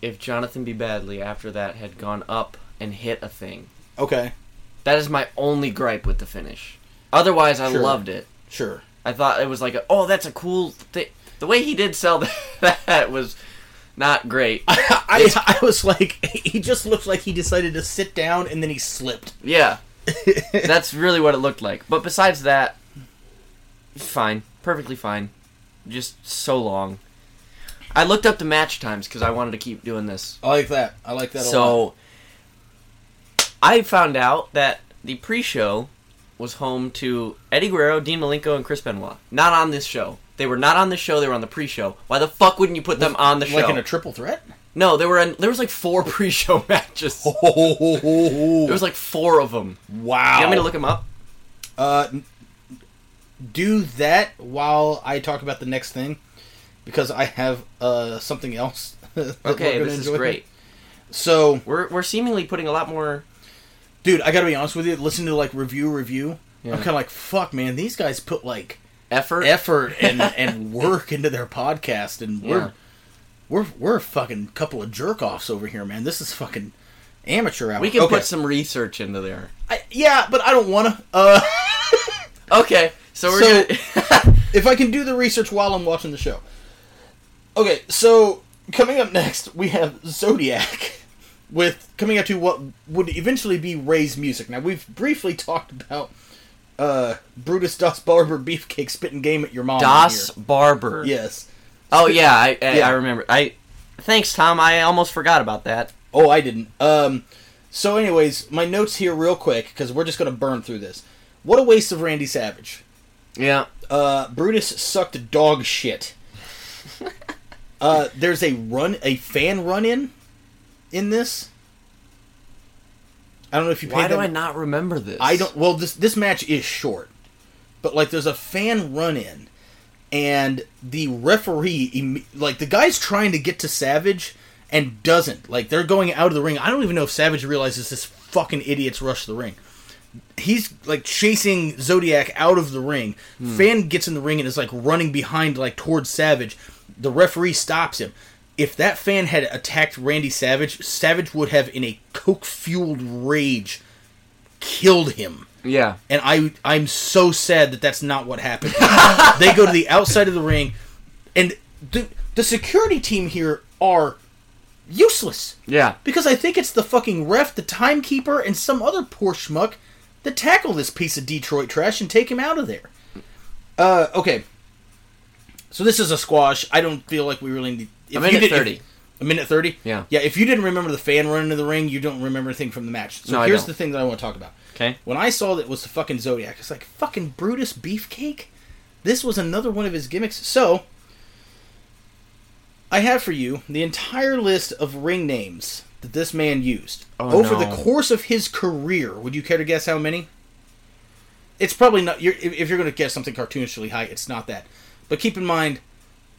if Jonathan B. Badley after that had gone up and hit a thing. Okay, That is my only gripe with the finish. Otherwise, I Sure. loved it. sure. I thought it was like, a, oh, that's a cool thing. the way he did sell [laughs] that was not great. [laughs] I, I was like, he just looked like he decided to sit down and then he slipped. Yeah, [laughs] that's really what it looked like. But besides that, fine, perfectly fine. Just so long. I looked up the match times because I wanted to keep doing this. I like that. I like that. a lot. So I found out that the pre-show was home to Eddie Guerrero, Dean Malenko, and Chris Benoit. Not on this show. They were not on the show. They were on the pre-show. Why the fuck wouldn't you put them on the show? like in a triple threat. no, there were in, there was like four [laughs] pre-show matches. [laughs] There was like four of them. wow. You want me to look them up? Uh, do that while I talk about the next thing, because I have uh something else. [laughs] Okay, this is great. So, We're we're seemingly putting a lot more. Dude, I gotta be honest with you. Listen to like review review. Yeah. I'm kind of like, fuck, man. These guys put like Effort. effort and [laughs] and work into their podcast, and we're Yeah. we're we're a fucking couple of jerk offs over here, man. This is fucking amateur hour. we can okay. put some research into there. I, yeah, but I don't want to. Uh, [laughs] Okay, so we're So- gonna. [laughs] if I can do the research while I'm watching the show. Okay, so coming up next, we have Zodiac with coming up to what would eventually be Ray's music. Now we've briefly talked about uh Brutus Das Barber Beefcake spitting game at your mom. Das. Barber. Yes. Oh yeah, I I, Yeah. I remember. I thanks Tom. I almost forgot about that. Oh, I didn't. Um so anyways, my notes here real quick cuz we're just going to burn through this. What a waste of Randy Savage. Yeah. Uh, Brutus sucked dog shit. [laughs] uh, there's a run, a fan run in, in this. I don't know if you paid Why do that- I not remember this? I don't. Well, this this match is short, but like there's a fan run in, and the referee, like the guy's trying to get to Savage and doesn't. Like they're going out of the ring. I don't even know if Savage realizes this fucking idiot's rushed the ring. He's like chasing Zodiac out of the ring. Hmm. Fan gets in the ring and is like running behind, like towards Savage. The referee stops him. If that fan had attacked Randy Savage, Savage would have, in a coke fueled rage, killed him. Yeah. And I I'm so sad that that's not what happened. [laughs] they go to the outside of the ring, and the the security team here are useless Yeah. because I think it's the fucking ref, the timekeeper, and some other poor schmuck that tackle this piece of Detroit trash and take him out of there. Uh, okay. So this is a squash. I don't feel like we really need. If A minute did- if- 30. a minute thirty. Yeah. Yeah. If you didn't remember the fan running into the ring, you don't remember anything from the match. So No, here's the thing that I want to talk about. Okay. When I saw that it was the fucking Zodiac, it's like fucking Brutus Beefcake. This was another one of his gimmicks. So I have for you the entire list of ring names that this man used Oh, over no. the course of his career. Would you care to guess how many? It's probably not. You're, if if you're going to guess something cartoonishly high, it's not that. But keep in mind,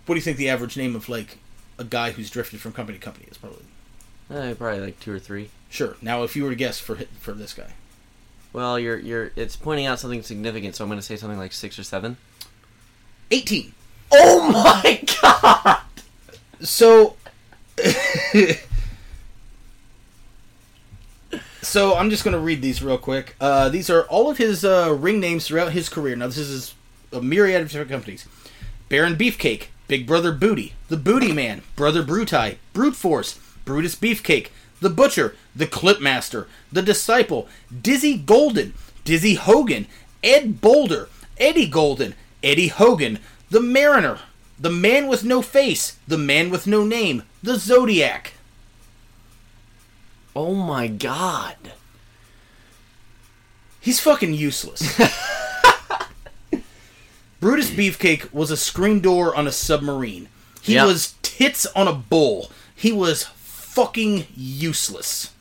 what do you think the average name of like a guy who's drifted from company to company is? Probably Eh, probably like two or three. sure. Now, if you were to guess for for this guy, Well, you're you're it's pointing out something significant, so I'm going to say something like six or seven. eighteen. Oh [laughs] my god! So, [laughs] so I'm just going to read these real quick. Uh, these are all of his uh, ring names throughout his career. Now, this is a myriad of different companies: Baron Beefcake, Big Brother Booty, The Booty Man, Brother Bruti, Brute Force, Brutus Beefcake, The Butcher, The Clipmaster, The Disciple, Dizzy Golden, Dizzy Hogan, Ed Boulder, Eddie Golden, Eddie Hogan, The Mariner, The Man with No Face, The Man with No Name, The Zodiac. Oh my god! He's fucking useless. [laughs] Brutus Beefcake was a screen door on a submarine. He Yep. was tits on a bull. He was fucking useless.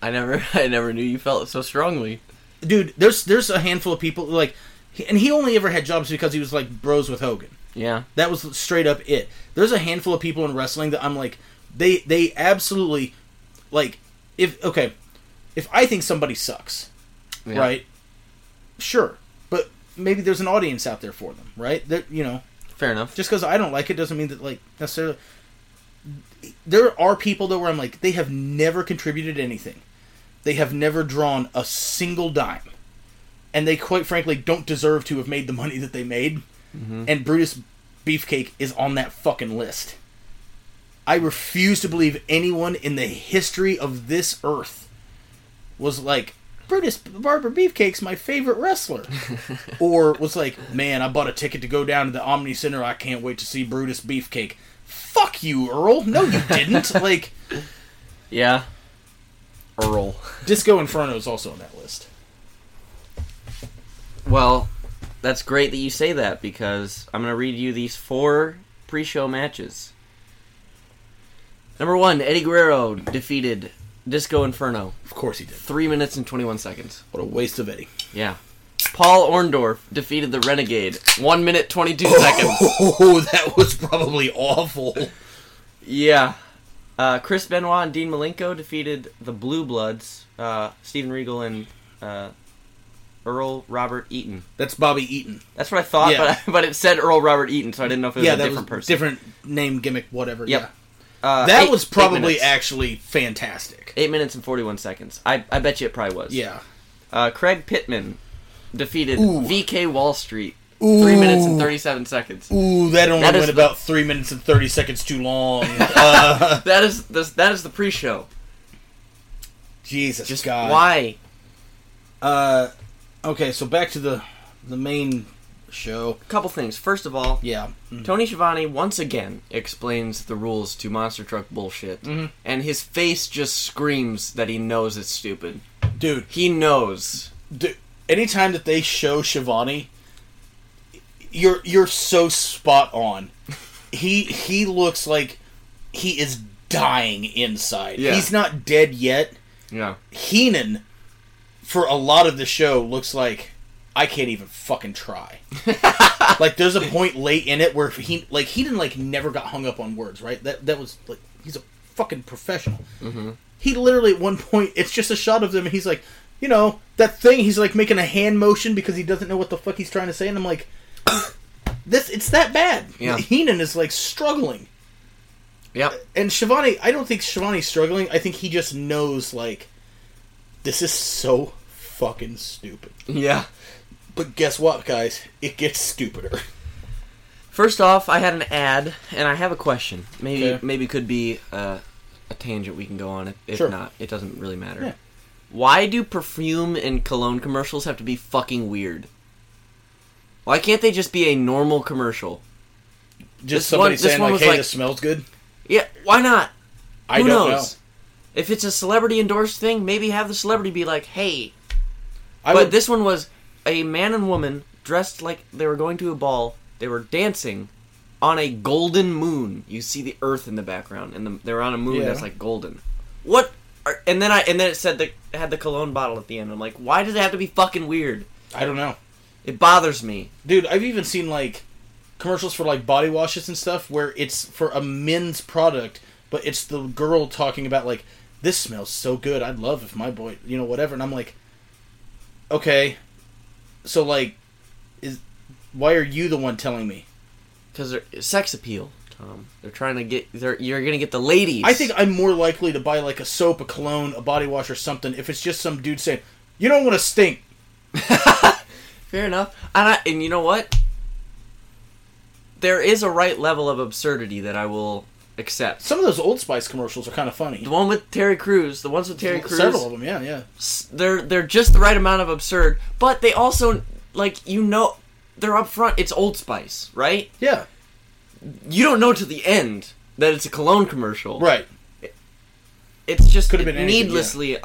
I never [laughs] I never knew you felt it so strongly. Dude, there's there's a handful of people like and he only ever had jobs because he was like bros with Hogan. Yeah. That was straight up it. There's a handful of people in wrestling that I'm like, they they absolutely like if okay, if I think somebody sucks, yeah. right? Sure, maybe there's an audience out there for them, right? That you know, Fair enough. just because I don't like it doesn't mean that like necessarily. There are people though where I'm like, they have never contributed anything. They have never drawn a single dime, and they quite frankly don't deserve to have made the money that they made. Mm-hmm. and Brutus Beefcake is on that fucking list. I refuse to believe anyone in the history of this earth was like Brutus Barber Beefcake's my favorite wrestler, [laughs] or was like, man, I bought a ticket to go down to the Omni Center. I can't wait to see Brutus Beefcake. Fuck you, Earl. No, you [laughs] didn't. like Yeah. Earl. Disco Inferno is also on that list. Well, that's great that you say that because I'm going to read you these four pre show matches. Number one, Eddie Guerrero defeated Disco Inferno. Of course he did. Three minutes and 21 seconds. What a waste of Eddie. Yeah. Paul Orndorff defeated the Renegade. One minute, 22 seconds. Oh, [laughs] that was probably awful. Yeah. Uh, Chris Benoit and Dean Malenko defeated the Blue Bloods, uh, Steven Regal and uh, Earl Robert Eaton. That's Bobby Eaton. That's what I thought, Yeah. but, [laughs] but it said Earl Robert Eaton, so I didn't know if it was yeah, a different person. different name, gimmick, whatever. Yep. Yeah. Uh, That eight- was probably actually fantastic. eight minutes and forty-one seconds. I I bet you it probably was. Yeah. Uh, Craig Pittman defeated Ooh. VK Wall Street. Three minutes and thirty-seven seconds. Ooh, that only That went the- about three minutes and thirty seconds too long. [laughs] uh, [laughs] That is the that is the pre-show. Jesus Just God. why? Uh, okay, so back to the the main show. A couple things. First of all, Yeah. Mm. Tony Schiavone once again explains the rules to monster truck bullshit, Mhm. and his face just screams that he knows it's stupid. Dude, He knows. dude, anytime that they show Schiavone, you're you're so spot on. [laughs] He he looks like he is dying inside. Yeah. He's not dead yet. Yeah. Heenan, for a lot of the show, looks like I can't even fucking try. [laughs] like there's a point late in it where he like Heenan like never got hung up on words, right? That that was like he's a fucking professional. Mm-hmm. He literally at one point it's just a shot of them and he's like, you know, that thing he's like making a hand motion because he doesn't know what the fuck he's trying to say and I'm like [coughs] this it's that bad. Yeah. Heenan is like struggling. Yeah. And Schiavone, I don't think Schiavone's struggling. I think he just knows like this is so fucking stupid. Yeah. But guess what, guys? It gets stupider. First off, I had an ad, and I have a question. Maybe Okay. maybe could be uh, a tangent we can go on. If, Sure. not, it doesn't really matter. Yeah. Why do perfume and cologne commercials have to be fucking weird? Why can't they just be a normal commercial? Just This somebody one- saying like, "Hey, like- this smells good." Yeah, why not? I Who don't knows? know. If it's a celebrity endorsed thing, maybe have the celebrity be like, "Hey." I but would, this one was a man and woman dressed like they were going to a ball. They were dancing on a golden moon. You see the earth in the background, and the, they're on a moon Yeah. that's like golden. What? Are, and then I and then it said that it had the cologne bottle at the end. I'm like, why does it have to be fucking weird? I don't know, It bothers me. dude. I've even seen like commercials for like body washes and stuff where it's for a men's product, but it's the girl talking about like, "This smells so good. I'd love if my boy, you know, whatever." And I'm like, okay, so like, is why are you the one telling me? Because they're sex appeal, Tom. They're trying to get. They're, you're gonna get the ladies. I think I'm more likely to buy like a soap, a cologne, a body wash, or something if it's just some dude saying, "You don't want to stink." [laughs] Fair enough. And I, and you know what? There is a right level of absurdity that I will accept. Some of those Old Spice commercials are kind of funny. The one with Terry Crews, the ones with Terry Crews, Several of them, yeah, yeah. they're they're just the right amount of absurd, but they also like you know they're up front. It's Old Spice, right? Yeah, You don't know to the end that it's a cologne commercial. right. It's just Could've been anything, needlessly.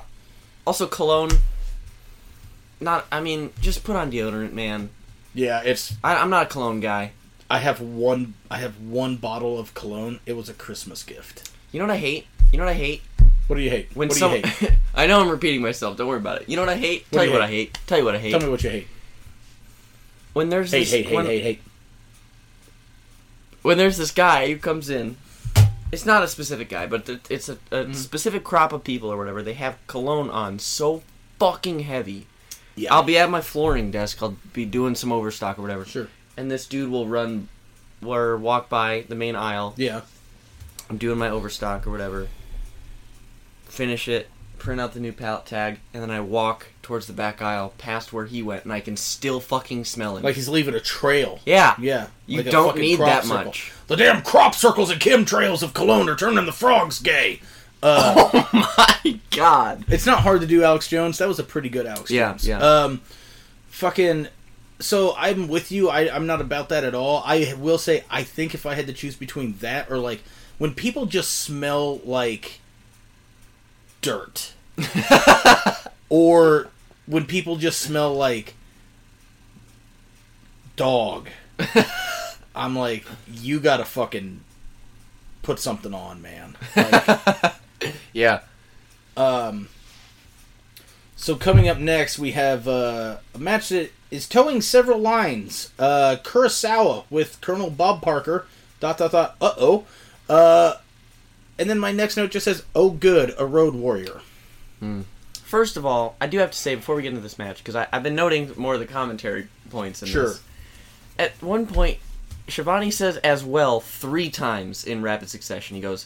Also, cologne. Not. I mean, just put on deodorant, man. Yeah, it's. I, I'm not a cologne guy. I have one. I have one bottle of cologne. It was a Christmas gift. You know what I hate? You know what I hate? What do you hate? When what some, do you hate? [laughs] I know I'm repeating myself. Don't worry about it. You know what I hate? What Tell you you what I hate. Tell you what I hate. Tell me what you hate. when there's Hate, this hate, hate, when, hate, hate. when there's this guy who comes in. It's not a specific guy, but it's a, a Mm-hmm. specific crop of people or whatever. They have cologne on so fucking heavy. Yeah, I'll be at my flooring desk. I'll be doing some overstock or whatever. sure. And this dude will run or walk by the main aisle. Yeah, I'm doing my overstock or whatever. Finish it, print out the new pallet tag, and then I walk towards the back aisle past where he went, and I can still fucking smell him. Like he's leaving a trail. yeah, Yeah. You like don't need that circle. much. The damn crop circles and chemtrails of Cologne are turning the frogs gay. Uh [laughs] my God. It's not hard to do Alex Jones. That was a pretty good Alex Yeah, Jones. yeah. Um, fucking. So I'm with you. I, I'm not about that at all. I will say I think if I had to choose between that or like when people just smell like dirt, [laughs] or when people just smell like dog, [laughs] I'm like, you gotta fucking put something on, man. Like, [laughs] Yeah. um, so coming up next, we have uh, a match that is towing several lines. Uh, Kurosawa with Colonel Bob Parker. Dot dot dot. Uh oh. Uh, and then my next note just says, "Oh, good, a Road Warrior." Hmm. First of all, I do have to say before we get into this match because I've been noting more of the commentary points in Sure. this. At one point, Schiavone says as well three times in rapid succession. He goes,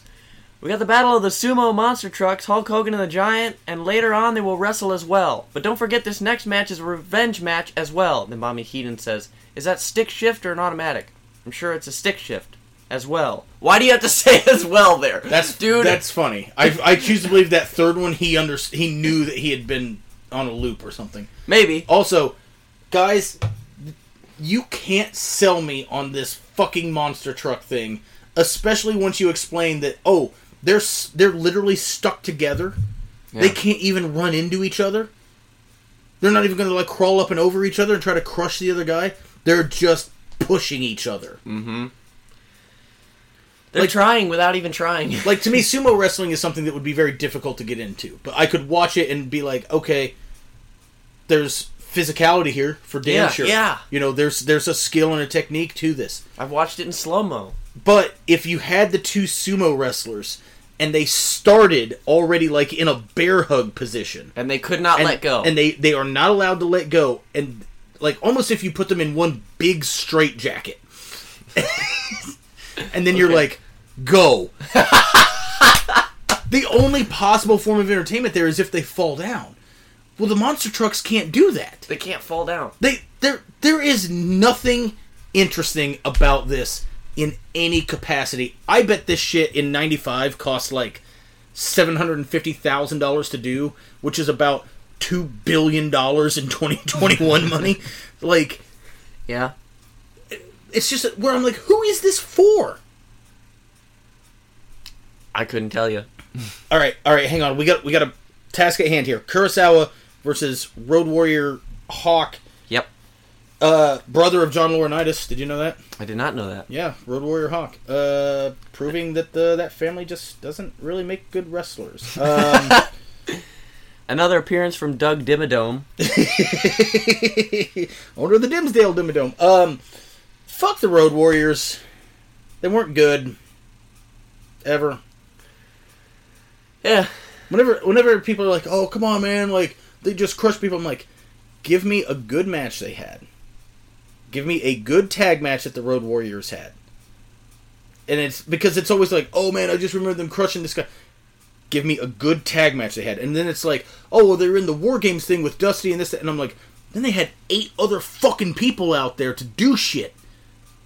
"We got the battle of the sumo monster trucks, Hulk Hogan and the Giant, and later on they will wrestle as well. But don't forget this next match is a revenge match as well." Then Bobby Heenan says, "Is that stick shift or an automatic?" I'm sure it's a stick shift as well. Why do you have to [laughs] say as well there? That's dude. That's funny. I I choose to believe that third one he under he knew that he had been on a loop or something. maybe. Also, guys, you can't sell me on this fucking monster truck thing, especially once you explain that oh, they're they're literally stuck together. They can't even run into each other. They're not even going to like crawl up and over each other and try to crush the other guy. They're just pushing each other. Mm-hmm. They're like- trying without even trying. [laughs] Like to me, sumo wrestling is something that would be very difficult to get into. But I could watch it and be like, okay, there's physicality here for damn Yeah, sure. yeah. You know, there's there's a skill and a technique to this. I've watched it in slow mo. But if you had the two sumo wrestlers and they started already like in a bear hug position and they could not and, let go. and they they are not allowed to let go and like almost if you put them in one big straight jacket. [laughs] And then you're like go. [laughs] The only possible form of entertainment there is if they fall down. Well the monster trucks can't do that. They can't fall down. they there there is nothing interesting about this in any capacity. I bet this shit in '95 cost like seven hundred and fifty thousand dollars to do, which is about two billion dollars in 2021 [laughs] money. Like Yeah. it's just where I'm like, who is this for? I couldn't tell you. [laughs] All right, all right, hang on. We got we got a task at hand here. Kurosawa versus Road Warrior Hawk. Uh, brother of John Laurinaitis. Did you know that? I did not know that. Yeah, Road Warrior Hawk. Uh, proving that the that family just doesn't really make good wrestlers. Um, [laughs] Another appearance from Doug Dimmadome. [laughs] Owner of the Dimsdale Dimmadome. Um, fuck the Road Warriors. They weren't good. Ever. Yeah. Whenever whenever people are like, "Oh, come on, man!" Like they just crush people. I'm like, give me a good match they had. Give me a good tag match that the Road Warriors had. And it's because it's always like, "Oh man, I just remember them crushing this guy." Give me a good tag match they had, and then it's like, "Oh, well, they're in the War Games thing with Dusty and this," that. and I'm like, then they had eight other fucking people out there to do shit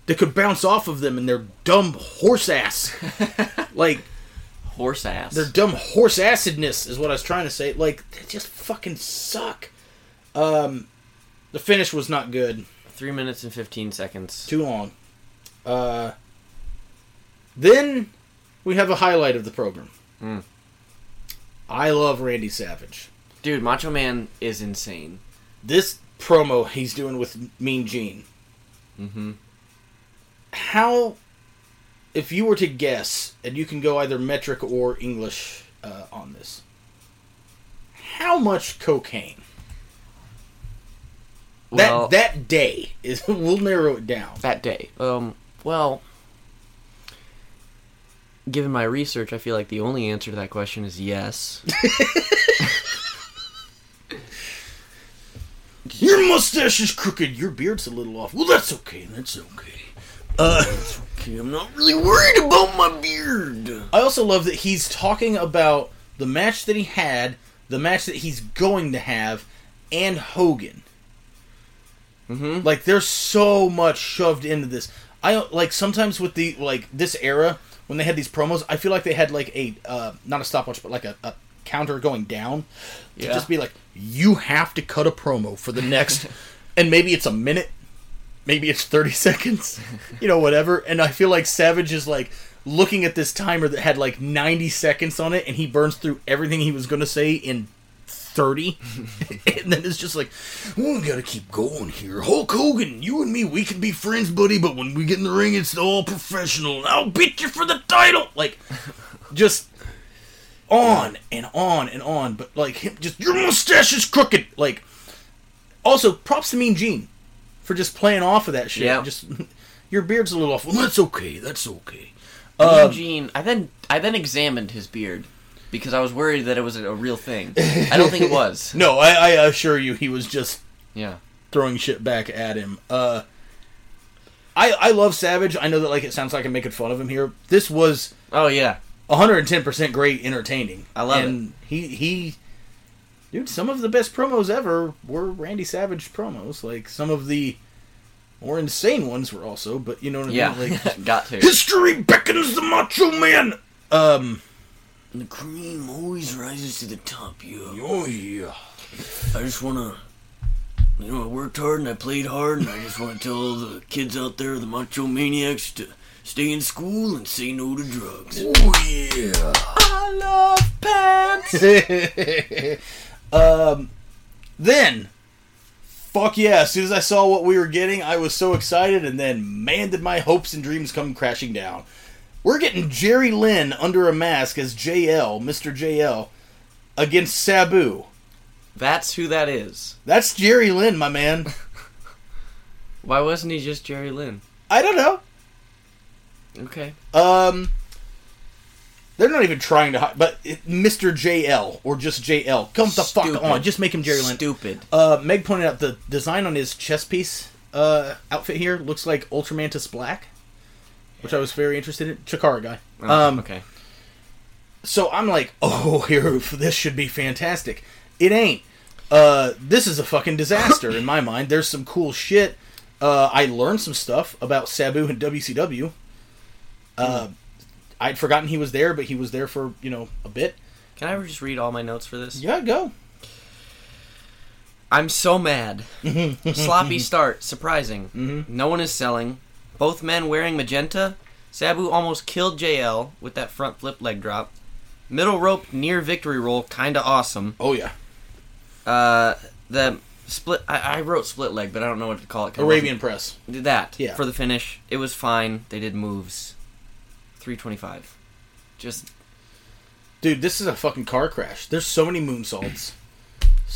that could bounce off of them and their dumb horse ass. [laughs] like Horse ass. their dumb horse acidness is what I was trying to say. Like they just fucking suck. Um, the finish was not good. Three minutes and 15 seconds. Too long. Uh, then we have a highlight of the program. Mm. I love Randy Savage. Dude, Macho Man is insane. This promo he's doing with Mean Gene. Mm-hmm. How, if you were to guess, and you can go either metric or English uh, on this, how much cocaine? Well, that that day is [laughs] we'll narrow it down. that day. Um, well, given my research, I feel like the only answer to that question is yes. [laughs] Your mustache is crooked. Your beard's a little off. Well, that's okay. That's okay. Uh, Okay, I'm not really worried about my beard. I also love that he's talking about the match that he had the match that he's going to have, and Hogan. Mhm. Like there's so much shoved into this. I like sometimes with the like this era when they had these promos, I feel like they had like a uh, not a stopwatch, but like a, a counter going down to Yeah. just be like, you have to cut a promo for the next, [laughs] and maybe it's a minute, maybe it's thirty seconds, you know, whatever. And I feel like Savage is like looking at this timer that had like ninety seconds on it, and he burns through everything he was going to say in 30 [laughs] and then it's just like Oh, we gotta keep going here. Hulk Hogan, you and me, we can be friends, buddy, but when we get in the ring, it's all professional. I'll beat you for the title. like just on and on and on but like him just Your mustache is crooked. like also props to mean gene for just playing off of that shit Yeah. just [laughs] your beard's a little off Well, that's okay. That's okay. Mean Um, Gene. I then I then examined his beard because I was worried that it was a real thing. I don't think it was. [laughs] no I, I assure you he was just Yeah. throwing shit back at him uh I, I love Savage. I know that like it sounds like I'm making fun of him here. This was Oh yeah. 110% great entertaining. I love and he he dude, some of the best promos ever were Randy Savage promos. Like some of the more insane ones were also, but you know what I Yeah. mean? Like [laughs] Got to. History beckons the Macho Man. um The cream always rises to the top, yo. Oh yeah. I just wanna, you know, I worked hard and I played hard, and I just want to tell all the kids out there, the macho maniacs, to stay in school and say no to drugs. Oh yeah. I love pants. [laughs] um then fuck yeah, as soon as I saw what we were getting, I was so excited and then man did my hopes and dreams come crashing down. We're getting Jerry Lynn under a mask as JL, Mr. JL, against Sabu. That's who that is. That's Jerry Lynn, my man. [laughs] Why wasn't he just Jerry Lynn? I don't know. Okay. Um, they're not even trying to hide, but it, Mr. JL or just JL. Come the fuck on, just make him Jerry Lynn. Stupid. Uh, Meg pointed out the design on his chest piece uh, outfit here looks like Ultramantis Black, which I was very interested in. Chikara guy. Oh, um, okay. So I'm like, [laughs] oh, here, this should be fantastic. It ain't. Uh, this is a fucking disaster in my [coughs] mind. There's some cool shit. Uh, I learned some stuff about Sabu and WCW. Uh, I'd forgotten he was there, but he was there for you know a bit. Can I just read all my notes for this? Yeah, go. I'm so mad. Sloppy [laughs] start. Surprising. Mhm. No one is selling. Both men wearing magenta. Sabu almost killed JL with that front flip leg drop. Middle rope near victory roll. Kinda awesome. Oh yeah, Uh, the split. I, I wrote split leg, but I don't know what to call it Arabian Press. Did that. Yeah. For the finish, it was fine. They did moves. 325. Just Dude, this is a fucking car crash. There's so many moonsaults. [clears throat]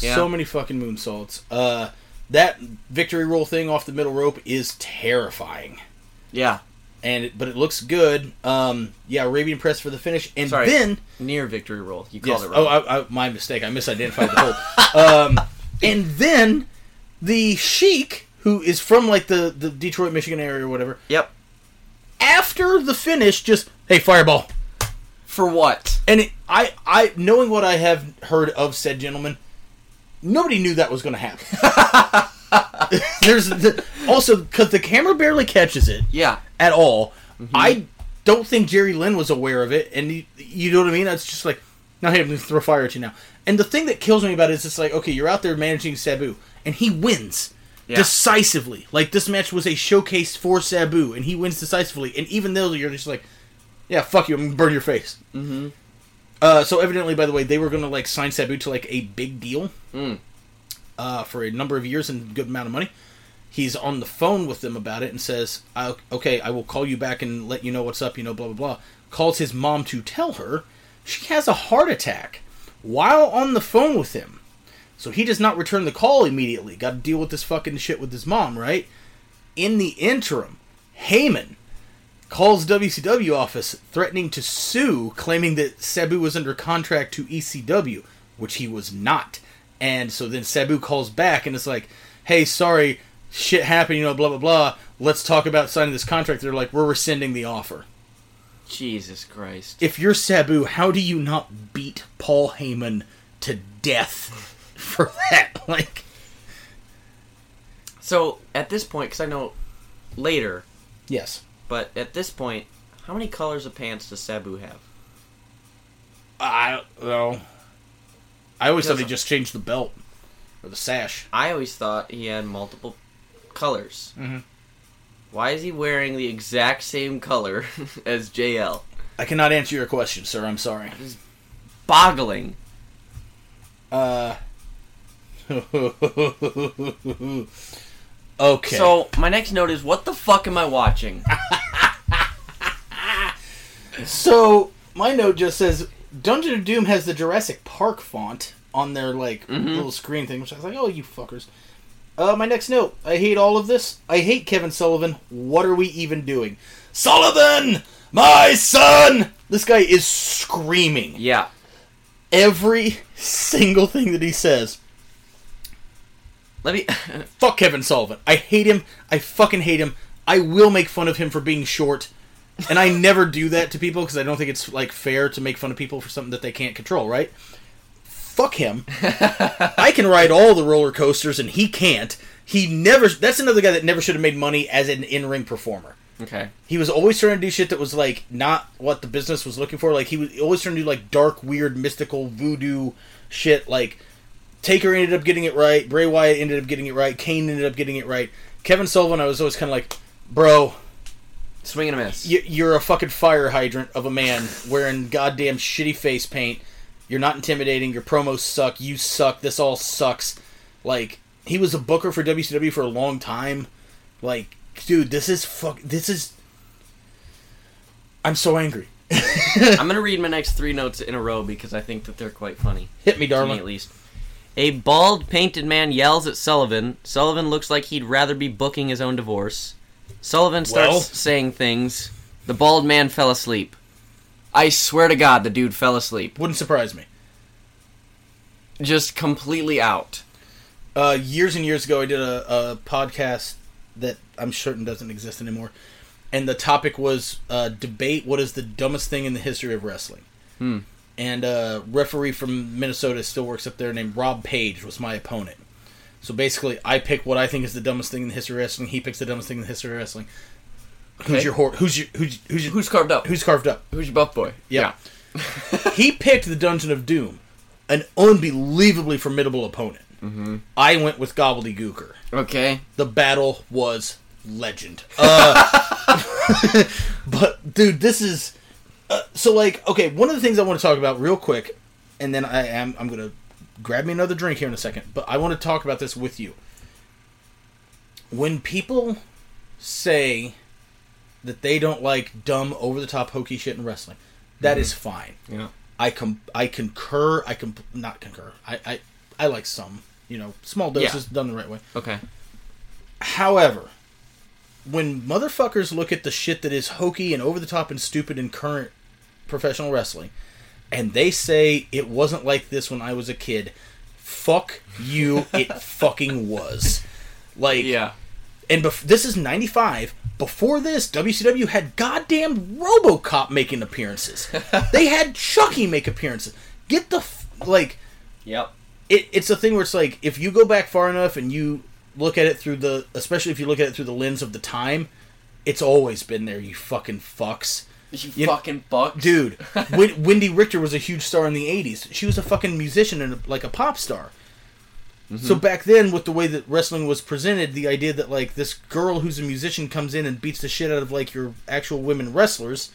Yeah. So many fucking moonsaults. Uh, that victory roll thing off the middle rope is terrifying. Yeah. And it, but it looks good. Um, yeah, Arabian Press for the finish, and Sorry. then Near victory roll. You yes, called it oh. I, I, my mistake. I misidentified the whole. [laughs] um, and then the Sheik, who is from like the the Detroit, Michigan area or whatever, yep. after the finish, just hey fireball. For what? And it, I, I, knowing what I have heard of said gentleman, nobody knew that was going to happen. [laughs] [laughs] There's the, also because the camera barely catches it Yeah. at all. I don't think Jerry Lynn was aware of it, and you, you know what I mean. It's just like, now hey, I'm to throw fire at you now. And the thing that kills me about it is it's like, okay, you're out there managing Sabu, and he wins. Yeah. Decisively, like this match was a showcase for Sabu, and he wins decisively. And even though you're just like, yeah, fuck you, I'm gonna burn your face. Mm-hmm. Uh, so evidently, by the way, they were going to like sign Sabu to like a big deal Mm. Uh, for a number of years and a good amount of money. He's on the phone with them about it and says, "Okay, I will call you back and let you know what's up." You know, blah blah blah. Calls his mom to tell her she has a heart attack while on the phone with him. So he does not return the call immediately. Got to deal with this fucking shit with his mom, right? In the interim, Heyman calls WCW office threatening to sue, claiming that Sabu was under contract to ECW, which he was not. And so then Sabu calls back and it's like, hey, sorry, shit happened, you know, blah, blah, blah. Let's talk about signing this contract. They're like, we're rescinding the offer. Jesus Christ. If you're Sabu, how do you not beat Paul Heyman to death [laughs] for that. [laughs] Like, So at this point, because I know later, yes. but at this point, how many colors of pants does Sabu have? I don't know. I always thought he just changed the belt or the sash. I always thought he had multiple colors. Mhm. Why is he wearing the exact same color [laughs] as JL? I cannot answer your question, sir. I'm sorry. Boggling. Uh. [laughs] okay. So my next note is, what the fuck am I watching? [laughs] So my note just says Dungeon of Doom has the Jurassic Park font on their like little screen thing, which I was like, oh, you fuckers. Uh, my next note. I hate all of this. I hate Kevin Sullivan. What are we even doing? Sullivan, my son. This guy is screaming yeah. every single thing that he says. Let me. [laughs] Fuck Kevin Sullivan. I hate him. I fucking hate him. I will make fun of him for being short. And I never do that to people because I don't think it's like fair to make fun of people for something that they can't control, right? Fuck him. [laughs] I can ride all the roller coasters and he can't. He never that's another guy that never should have made money as an in-ring performer. okay. He was always trying to do shit that was like not what the business was looking for. Like he was always trying to do like dark, weird, mystical voodoo shit. Like Taker ended up getting it right. Bray Wyatt ended up getting it right. Kane ended up getting it right. Kevin Sullivan, I was always kind of like, bro, Swing and a miss. y- you're a fucking fire hydrant of a man wearing goddamn shitty face paint. You're not intimidating. Your promos suck. You suck. This all sucks. Like he was a booker for WCW for a long time. Like, dude, this is fuck. This is. I'm so angry. [laughs] I'm gonna read my next three notes in a row because I think that they're quite funny. Hit me, To me, darling. at least. A bald, painted man yells at Sullivan. Sullivan looks like he'd rather be booking his own divorce. Sullivan starts Well- saying things. The bald man fell asleep. I swear to God, the dude fell asleep. Wouldn't surprise me. Just completely out. Uh, years and years ago, I did a, a podcast that I'm certain doesn't exist anymore, and the topic was uh, debate what is the dumbest thing in the history of wrestling. Hmm. And a referee from Minnesota still works up there named Rob Page was my opponent. So basically, I pick what I think is the dumbest thing in the history of wrestling. He picks the dumbest thing in the history of wrestling. Who's Okay. your hor- who's your who's who's your, Who's carved up? who's carved up? Who's your buff boy? Yeah. [laughs] he picked the Dungeon of Doom, an unbelievably formidable opponent. Mm-hmm. I went with Gobbledygooker. Okay. The battle was legend. Uh, [laughs] but dude, this is uh, so like okay. One of the things I want to talk about real quick, and then I am I'm gonna grab me another drink here in a second. But I want to talk about this with you. When people say that they don't like dumb, over the top, hokey shit in wrestling, that is mhm. fine. Yeah. I com I concur. I com not concur. I I, I like some. You know, small doses done the right way. Okay. However, when motherfuckers look at the shit that is hokey and over the top and stupid in current professional wrestling, and they say it wasn't like this when I was a kid, fuck you, it [laughs] fucking was. Like, Yeah. and bef- this is 95. Before this, WCW had goddamn Robocop making appearances. [laughs] they had Chucky make appearances. Get the, f- like, Yep. it, it's a thing where it's like if you go back far enough and you look at it through the especially if you look at it through the lens of the time it's always been there you fucking fucks You, You- fucking bucks. dude [laughs] Win- wendy richter was a huge star in the 80s she was a fucking musician and a, like a pop star. So mm-hmm. back then with the way that wrestling was presented the idea that like this girl who's a musician comes in and beats the shit out of like your actual women wrestlers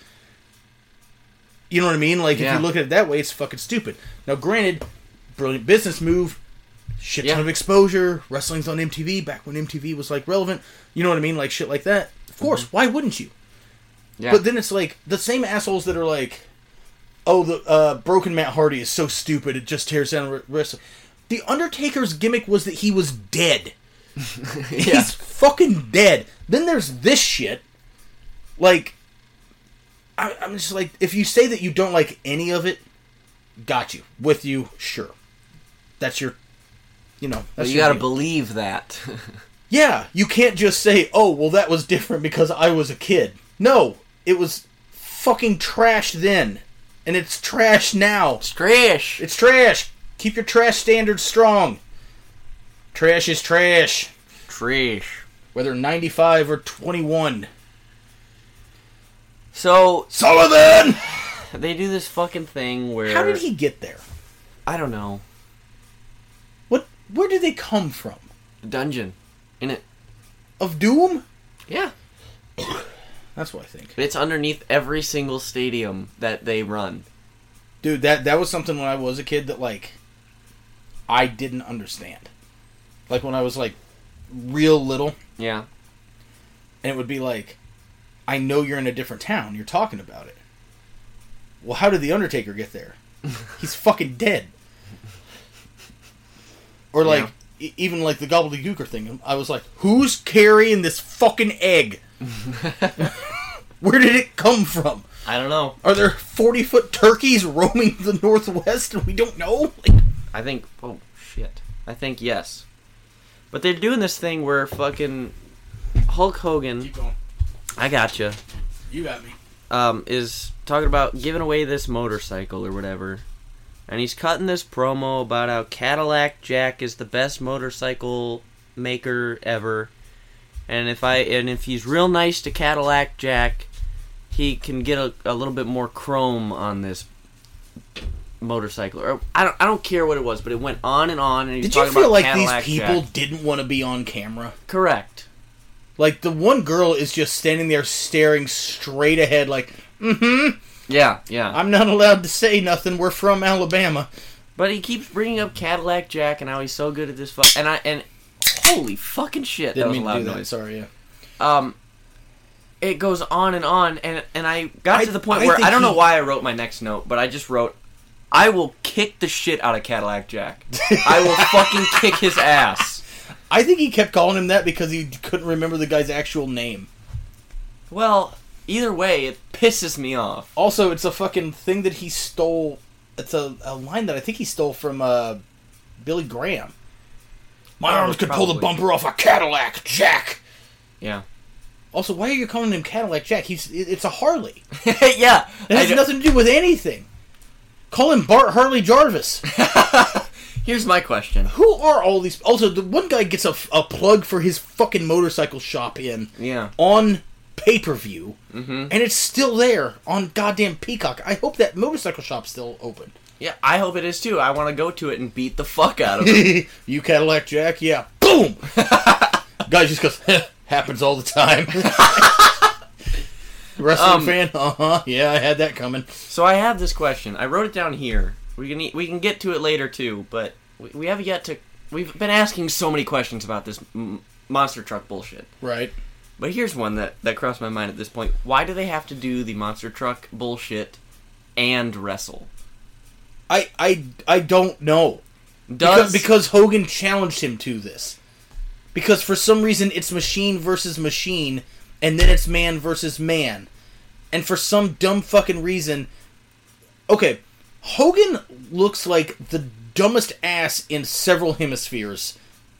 you know what i mean? Like if you look at it that way it's fucking stupid. Now granted brilliant business move shit ton Yeah. of exposure wrestling's on mtv back when mtv was like relevant you know what i mean? Like shit like that. Of course mm-hmm. why wouldn't you Yeah. but then it's like the same assholes that are like, "Oh, the uh, broken Matt Hardy is so stupid; it just tears down wrestling." The Undertaker's gimmick was that he was dead. [laughs] He's fucking dead. Then there's this shit. Like, I, I'm just like, if you say that you don't like any of it, got you with you, sure. That's your, you know, But you gotta believe that. Yeah, you can't just say, "Oh, well, that was different because I was a kid." No, it was fucking trash then, and it's trash now. it's trash. It's trash. Keep your trash standards strong. Trash is trash, Trash. whether 95 or 21. So Sullivan! [sighs] they do this fucking thing where How did he get there? I don't know What? Where did they come from? dungeon in it. Of Doom? Yeah, [coughs] That's what I think. it's underneath every single stadium that they run. Dude, that that was something when I was a kid that like I didn't understand. Like when I was like real little Yeah, and it would be like I know you're in a different town, you're talking about it. Well, how did the Undertaker get there? [laughs] He's fucking dead. Or like e- even like the gobbledygooker thing. I was like, who's carrying this fucking egg? [laughs] Where did it come from? I don't know. Are there 40 foot turkeys roaming the northwest and we don't know? Like, I think. Oh shit. I think yes. But they're doing this thing where fucking Hulk Hogan. going. I gotcha. You You got me. um, is talking about giving away this motorcycle or whatever. And he's cutting this promo about how Cadillac Jack is the best motorcycle maker ever. And if I and if he's real nice to Cadillac Jack, he can get a, a little bit more chrome on this motorcycle. Or I don't I don't care what it was, but it went on and on and he's Did you feel like Cadillac these people Jack. didn't want to be on camera? Correct. Like the one girl is just standing there staring straight ahead, like, mm-hmm. Yeah, yeah. I'm not allowed to say nothing. We're from Alabama. But he keeps bringing up Cadillac Jack and how he's so good at this. Fu- and I and holy fucking shit, that Didn't was a mean to loud do that. noise. Sorry, yeah. Um, it goes on and on, and and I got I- to the point I where think I don't know he- why I wrote my next note, but I just wrote, "I will kick the shit out of Cadillac Jack. [laughs] I will fucking kick his ass." I think he kept calling him that because he couldn't remember the guy's actual name. Well, either way, it pisses me off. Also, it's a fucking thing that he stole. It's a, a line that I think he stole from uh, Billy Graham. My arms could pull the bumper off a Cadillac, Jack. Yeah, Also, why are you calling him Cadillac Jack? He's it's a Harley. [laughs] yeah. It has nothing to do with anything. Call him Bart Harley Jarvis. [laughs] Here's my question. Who are all these? Also, the one guy gets a, a plug for his fucking motorcycle shop in Yeah. on pay per view, Mm-hmm. and it's still there on goddamn Peacock. I hope that motorcycle shop's still open. Yeah, I hope it is too. I want to go to it and beat the fuck out of it. [laughs] you Cadillac Jack, yeah, boom. [laughs] Guy just goes, happens all the time. [laughs] Wrestling Um, fan, uh huh. Yeah, I had that coming. So I have this question. I wrote it down here. We can e- we can get to it later too, but we, we have yet to. We've been asking so many questions about this m- monster truck bullshit. Right. But here's one that that crossed my mind at this point. Why do they have to do the monster truck bullshit and wrestle? I I I don't know. Does because, because Hogan challenged him to this. Because for some reason it's machine versus machine, and then it's man versus man. And for some dumb fucking reason, okay, Hogan looks like the dumbest ass in several hemispheres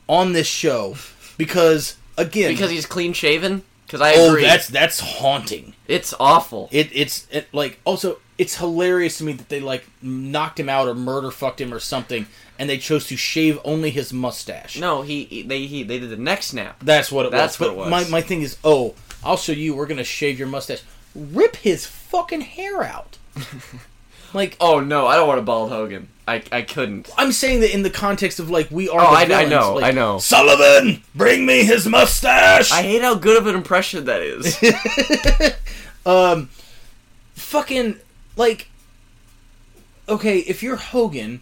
on this show. Because again, because he's clean shaven? Because I oh, agree. that's that's haunting. it's awful. It it's it, like also it's hilarious to me that they like knocked him out or murder fucked him or something, and they chose to shave only his mustache. no, he, he they he they did the neck snap. That's what it That's was. what But it my was. my my thing is, oh, I'll show you. We're gonna shave your mustache. Rip his fucking hair out. [laughs] like Oh no, I don't want a bald Hogan. I I couldn't. I'm saying that in the context of like we are. Oh, I- I know, like, I know. Sullivan, bring me his mustache. I hate how good of an impression that is. [laughs] um, fucking like okay if you're hogan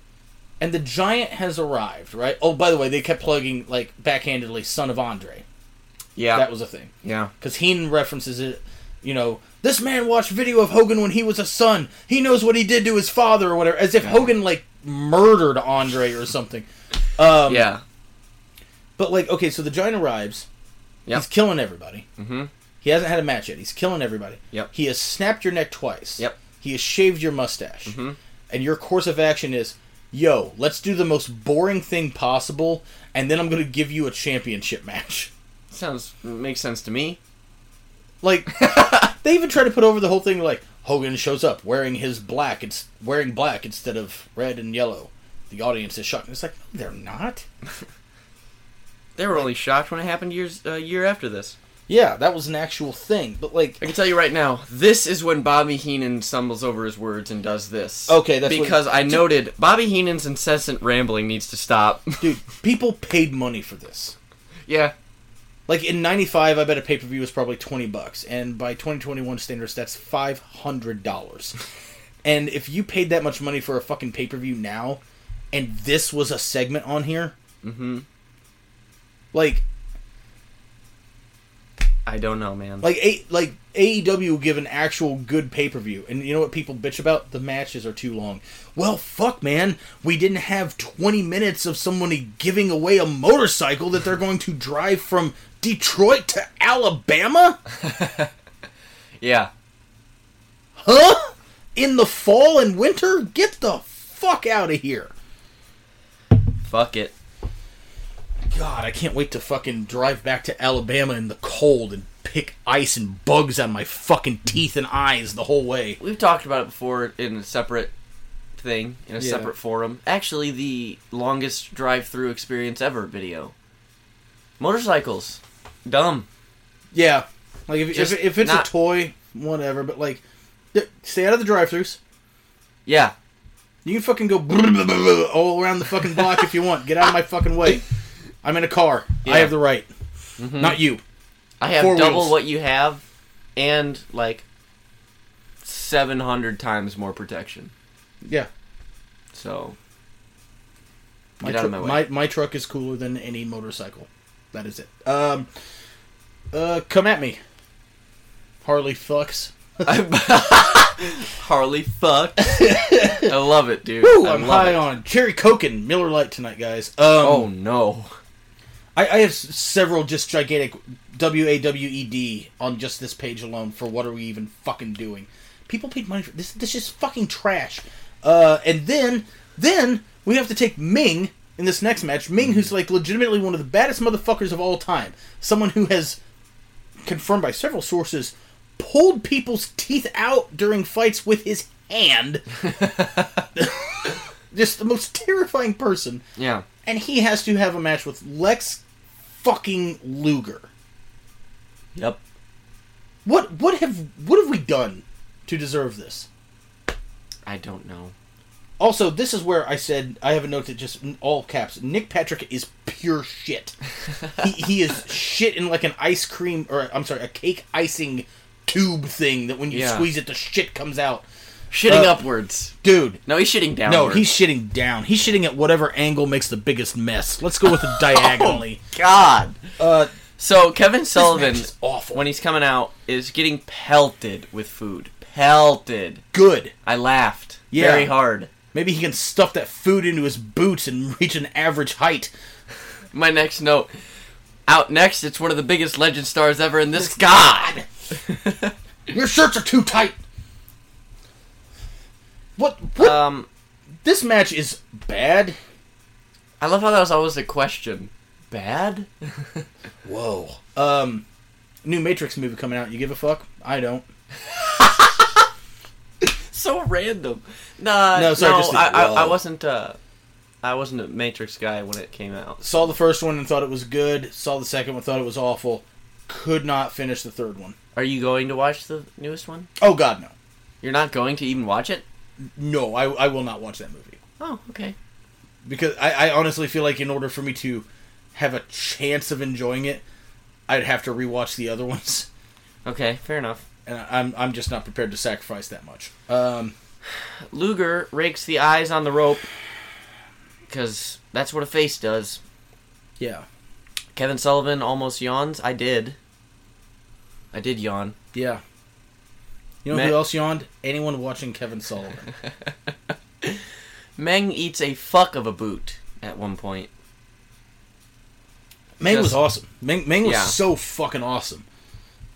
and the giant has arrived right oh by the way they kept plugging like backhandedly son of andre yeah, that was a thing yeah. because heenan references it you know this man watched video of hogan when he was a son he knows what he did to his father or whatever as if hogan like murdered andre or something um Yeah. but like okay so the giant arrives Yep. he's killing everybody Mhm. he hasn't had a match yet he's killing everybody Yep. he has snapped your neck twice Yep. He has shaved your mustache Mhm. and your course of action is yo let's do the most boring thing possible and then i'm going to give you a championship match Sounds makes sense to me. like [laughs] they even try to put over the whole thing like hogan shows up wearing his black it's wearing black instead of red and yellow the audience is shocked. It's like, no, they're not. [laughs] They were only shocked when it happened years a year after this. Yeah, that was an actual thing. But like, I can tell you right now, this is when Bobby Heenan stumbles over his words and does this. Okay, that's what- because I noted Bobby Heenan's incessant rambling needs to stop. [laughs] dude, people paid money for this. yeah, Like in '95, I bet a pay per view was probably twenty bucks, and by 2021 standards, that's five hundred dollars. [laughs] and if you paid that much money for a fucking pay per view now, and this was a segment on here, hmm like I don't know, man. like a like AEW will give an actual good pay per view, and you know what people bitch about? The matches are too long. Well, fuck, man, we didn't have 20 minutes of somebody giving away a motorcycle that they're going to drive from Detroit to Alabama. [laughs] yeah, Huh? In the fall and winter? Get the fuck out of here. fuck it. God, I can't wait to fucking drive back to Alabama in the cold and pick ice and bugs on my fucking teeth and eyes the whole way. We've talked about it before in a separate thing, in a Yeah. separate forum. Actually, the longest drive-through experience ever video. Motorcycles, dumb. Yeah. Like, if, if, if it's not- a toy, whatever, but like, stay out of the drive throughs. Yeah, You can fucking go [laughs] all around the fucking block if you want. Get out of my fucking way. I'm in a car. Yeah. I have the right. Mhm. Not you. I have Four double wheels. what you have, and like seven hundred times more protection. Yeah. So My, Get out of my way. my my truck is cooler than any motorcycle. That is it. Um, uh, come at me, Harley fucks. [laughs] Harley fuck. [laughs] I love it, dude. Woo, I'm high it. on cherry coke and Miller Lite tonight, guys. Um, Oh no. I, I have several just gigantic W A W E D on just this page alone for what are we even fucking doing? People paid money for this. This is fucking trash. Uh, and then then we have to take Ming in this next match. Ming, who's like legitimately one of the baddest motherfuckers of all time. Someone who has confirmed by several sources pulled people's teeth out during fights with his hand. [laughs] [laughs] just the most terrifying person Yeah. and he has to have a match with Lex fucking Luger. Yep. What what have what have we done to deserve this? I don't know. Also, this is where I said I have a note that just all caps. Nick Patrick is pure shit. [laughs] he, he is shit in like an ice cream or I'm sorry, a cake icing tube thing that when you Yeah. squeeze it, the shit comes out. Shitting Uh, upwards. Dude, No, he's shitting down. no, he's shitting down. He's shitting at whatever angle makes the biggest mess. Let's go with it [laughs] diagonally. God. Uh, So Kevin Sullivan, when he's coming out, is getting pelted with food. Pelted. good. I laughed Yeah. very hard. Maybe he can stuff that food into his boots and [laughs] reach an average height. My next note. Out next, it's one of the biggest legend stars ever in this god. [laughs] Your shirts are too tight. What? What? Um, this match is bad. I love how that was always a question. Bad? [laughs] Whoa. Um, new Matrix movie coming out. You give a fuck? I don't. [laughs] So random. Nah, No, no, sorry, just the- I, I, I wasn't. Uh, I wasn't a Matrix guy when it came out. Saw the first one and thought it was good. Saw the second one, thought it was awful. Could not finish the third one. Are you going to watch the newest one? Oh God, no. You're not going to even watch it? No, I, I will not watch that movie Oh, okay. because I, I honestly feel like in order for me to have a chance of enjoying it, I'd have to rewatch the other [laughs] ones. Okay, fair enough. and I'm I'm just not prepared to sacrifice that much. Um, Luger rakes the eyes on the rope because that's what a face does. yeah, Kevin Sullivan almost yawns. I did. I did yawn. yeah. You know who else yawned? Anyone watching Kevin Sullivan. [laughs] Meng eats a fuck of a boot at one point. Ming was awesome. Meng, Ming was Yeah. so fucking awesome.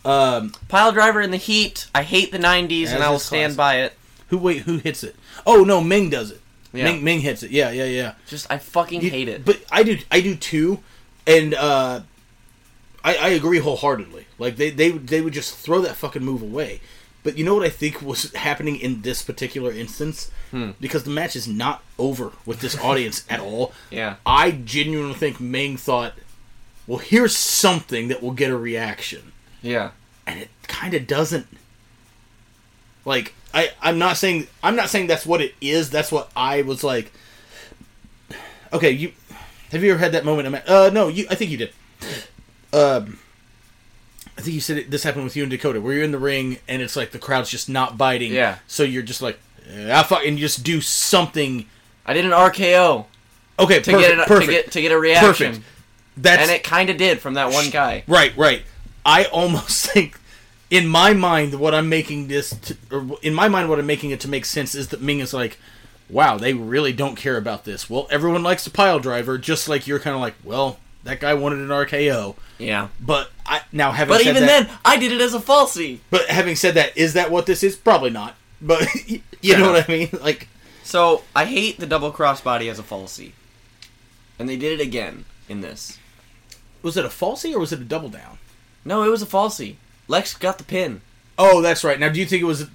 Um, Pile driver in the heat. I hate the 90s and I will stand classic. by it. who wait? Who hits it? Oh no, Ming does it. Yeah. Ming, Ming hits it. Yeah, yeah, yeah. Just, I fucking You- hate it. But I do, I do too, and uh, I, I agree wholeheartedly. Like they, they, they would just throw that fucking move away. But you know what I think was happening in this particular instance? Because the match is not over with this [laughs] audience at all. Yeah. I genuinely think Ming thought, well, here's something that will get a reaction. Yeah. And it kind of doesn't. Like, I, I'm not saying I'm not saying that's what it is. That's what I was like. Okay, you have you ever had that moment? in ma- Uh, no, you. I think you did. Um, I think you said it, this happened with you and Dakota, where you're in the ring and it's like the crowd's just not biting. Yeah. So you're just like, ah, fuck, and you just do something. I did an RKO Okay, to perfect, get an, perfect, to get to get a reaction, perfect. That's and it kind of did from that one guy. Right, right. I almost [laughs] think, in my mind, what I'm making this, to, or in my mind, what I'm making it to make sense is that Ming is like, wow, they really don't care about this. Well, everyone likes the pile driver, just like you're kind of like, well, that guy wanted an RKO. Yeah. But I now having But said even that, then, I did it as a falsie. but having said that, is that what this is? Probably not. But [laughs] you Fair know what I mean? [laughs] Like, So I hate the double crossbody as a falsie, and they did it again in this. was it a falsy or was it a double down? No, it was a falsie. Lex got the pin. Oh, that's right. Now, do you think it was?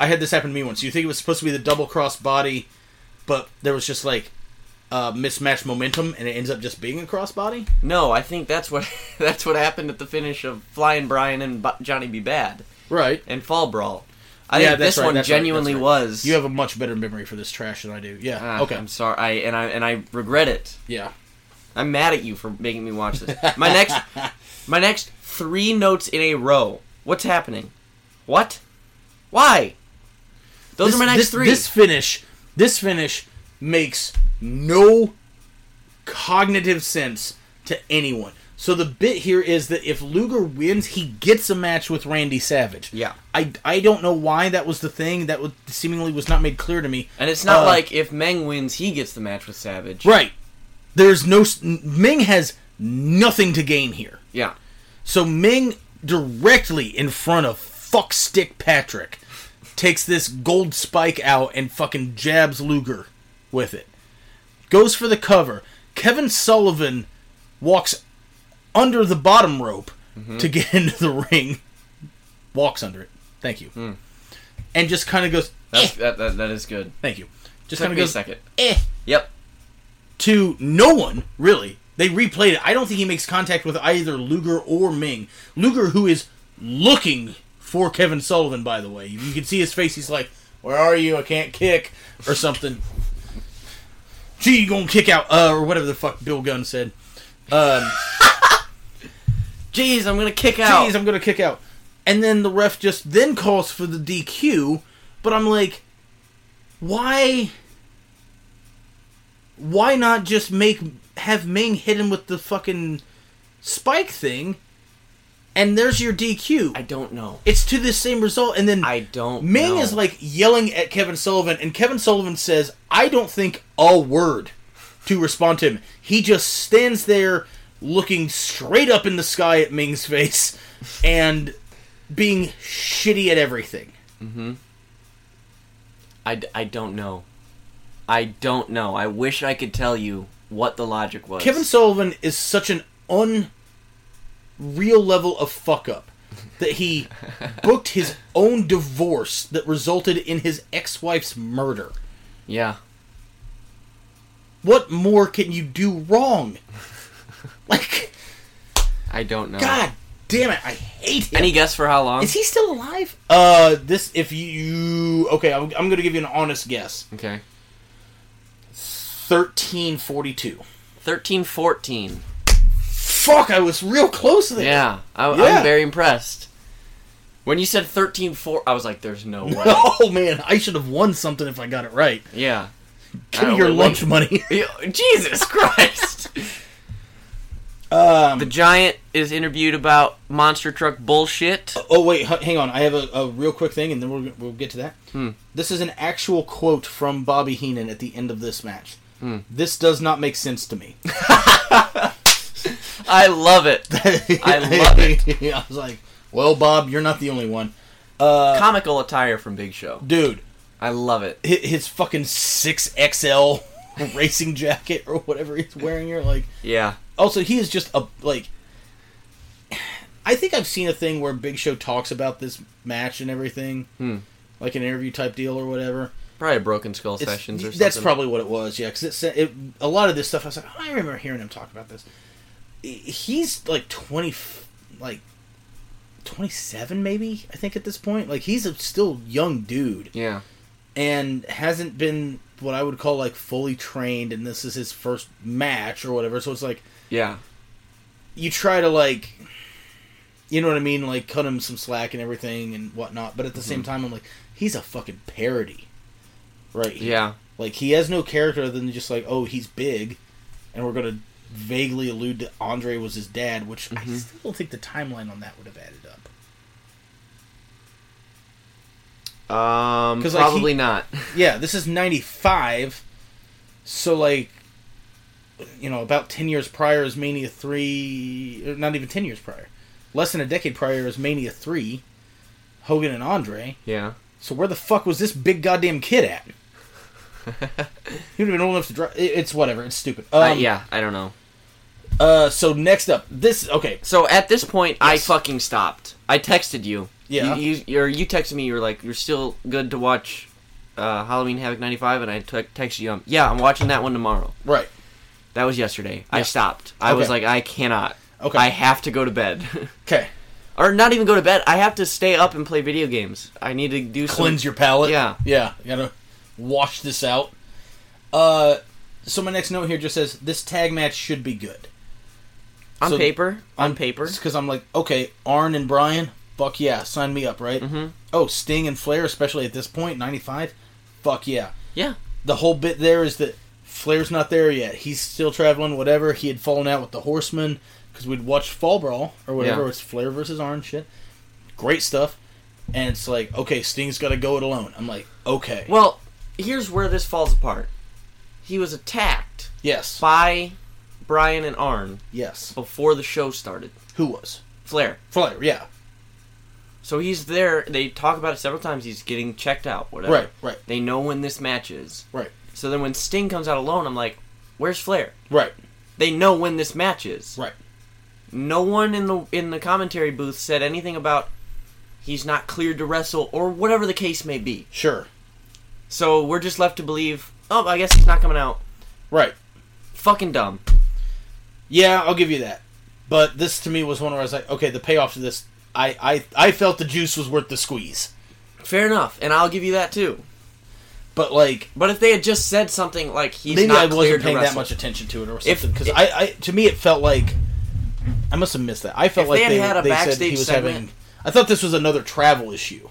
I had this happen to me once. Do you think it was supposed to be the double cross body, but there was just like uh, mismatched momentum, and it ends up just being a crossbody? No, I think that's what [laughs] that's what happened at the finish of Flying Brian and B- Johnny B. Badd Right. and Fall Brawl. I Yeah, think this right, one that's right, genuinely right. was. You have a much better memory for this trash than I do. Yeah. Ah, okay. I'm sorry, I, and I and I regret it. Yeah. I'm mad at you for making me watch this. My next, [laughs] my next three notes in a row. What's happening? What? Why? Those this, are my next this, three. This finish, this finish makes no cognitive sense to anyone. So the bit here is that if Luger wins, he gets a match with Randy Savage. Yeah. I, I don't know why that was the thing that was, seemingly was not made clear to me. and it's not Uh, like if Meng wins, he gets the match with Savage. Right. There's no Ming has nothing to gain here. Yeah. So Meng directly in front of fuckstick Patrick takes this gold spike out and fucking jabs Luger with it. Goes for the cover. Kevin Sullivan walks under the bottom rope to get [laughs] into the ring. Walks under it. Thank you. And just kind of goes. That's, "Eh." that, that that is good. Thank you. Just kind of goes. second. Eh Yep. to no one really. They replayed it. I don't think he makes contact with either Luger or Ming. Luger, who is looking for Kevin Sullivan, by the way, you can see his face. He's like, "Where are you? I can't kick," or something. Gee, you gonna kick out? Uh, or whatever the fuck Bill Gunn said. Um, Jeez, I'm gonna kick out. Jeez, I'm gonna kick out. And then the ref just then calls for the DQ, but I'm like, why? Why not just make have Ming hit him with the fucking spike thing, and there's your DQ. I don't know. it's to the same result, and then I don't. Ming know. is like yelling at Kevin Sullivan, and Kevin Sullivan says, I don't think a word to respond to him. He just stands there looking straight up in the sky at Ming's [laughs] face and being shitty at everything. Mm-hmm. I, d- I don't know. I don't know. I wish I could tell you what the logic was. Kevin Sullivan is such an real level of fuck up that he booked his own divorce that resulted in his ex-wife's murder. Yeah. What more can you do wrong? [laughs] Like I don't know. God damn it, I hate him. Any guess for how long? Is he still alive? Uh, uh this if you okay, I'm, I'm going to give you an honest guess. Okay. 1342. 1314. Fuck, I was real close there. Yeah. I, Yeah. I'm very impressed. When you said thirteen, four, I was like, "There's no [laughs] way." Oh man, I should have won something if I got it right. yeah. Give me your wait, lunch money. [laughs] Jesus [laughs] Christ. Um, The giant is interviewed about monster truck bullshit. oh wait, hang on. I have a, a real quick thing, and then we'll we'll get to that. Hmm. This is an actual quote from Bobby Heenan at the end of this match. Hmm. This does not make sense to me. I love it. [laughs] I love it. I was like, well, Bob, you're not the only one. Uh, Comical attire from Big Show. dude, I love it. hi- his fucking six XL [laughs] racing jacket or whatever he's wearing. You're like, Yeah. also he is just a like. I think I've seen a thing where Big Show talks about this match and everything, Hmm. like an interview type deal or whatever. Probably Broken Skull It's- sessions or something. That's probably what it was, yeah. Because it, it, a lot of this stuff, I was like, I remember hearing him talk about this. He's like twenty, like twenty seven, maybe. I think at this point, like he's a still young dude Yeah. and hasn't been what I would call like fully trained, and this is his first match or whatever. So it's like Yeah. you try to like, you know what I mean, like cut him some slack and everything and whatnot. But at the same Mm-hmm. time, I'm like, he's a fucking parody, right? Yeah. Like he has no character other than just like, oh, he's big, and we're gonna vaguely allude to Andre was his dad, which I Mhm. still don't think the timeline on that would have added up. Um, 'Cause, like, he- probably not. [laughs] Yeah, this is '95, so like, you know, about ten years prior is Mania three, or not even ten years prior, less than a decade prior is Mania three, Hogan and Andre. Yeah. So where the fuck was this big goddamn kid at? [laughs] he would have been old enough to drive. It's whatever. It's stupid. Um, Uh, yeah, I don't know. Uh, so next up, this okay. So at this point, I fucking stopped. I texted you. Yeah. You, you, or you texted me. You were like, "You're still good to watch uh, Halloween Havoc '95," and I te- texted you, "Yeah, I'm watching that one tomorrow." Right. That was yesterday. I stopped. I was like, I cannot. Okay. I have to go to bed, [laughs] Okay. or not even go to bed. I have to stay up and play video games. I need to do some- Cleanse your palate. Yeah. Yeah. You gotta wash this out. Uh, so my next note here just says this tag match should be good. On so- paper. On paper. because I'm like, okay, Arn and Brian, fuck yeah, sign me up, right? Mm-hmm. Oh, Sting and Flair, especially at this point, '95, fuck yeah. Yeah. The whole bit there is that Flair's not there yet. He's still traveling. Whatever. He had fallen out with the Horsemen because we'd watched Fall Brawl or whatever. Yeah. It's Flair versus Arn shit. Great stuff. And it's like, okay, Sting's got to go it alone. I'm like, okay, Well, here's where this falls apart. He was attacked yes, by Brian and Arn yes. before the show started. Who was Flair. Flair? Yeah, So he's there. They talk about it several times. He's getting checked out. Whatever. right, right, They know when this match is. right, So then when Sting comes out alone, I'm like, "Where's Flair?" right, They know when this match is. right. No one in the in the commentary booth said anything about he's not cleared to wrestle or whatever the case may be. Sure, So we're just left to believe, oh, I guess he's not coming out. right. Fucking dumb. Yeah, I'll give you that. But this to me was one where I was like, okay, the payoff to this, I, I, I felt the juice was worth the squeeze. Fair enough, and I'll give you that too. But like, But if they had just said something like he's maybe not I wasn't paying that much attention to it or something because I, I, to me, it felt like I must have missed that. I felt like they had they, had a they said backstage he was segment- having. I thought this was another travel issue.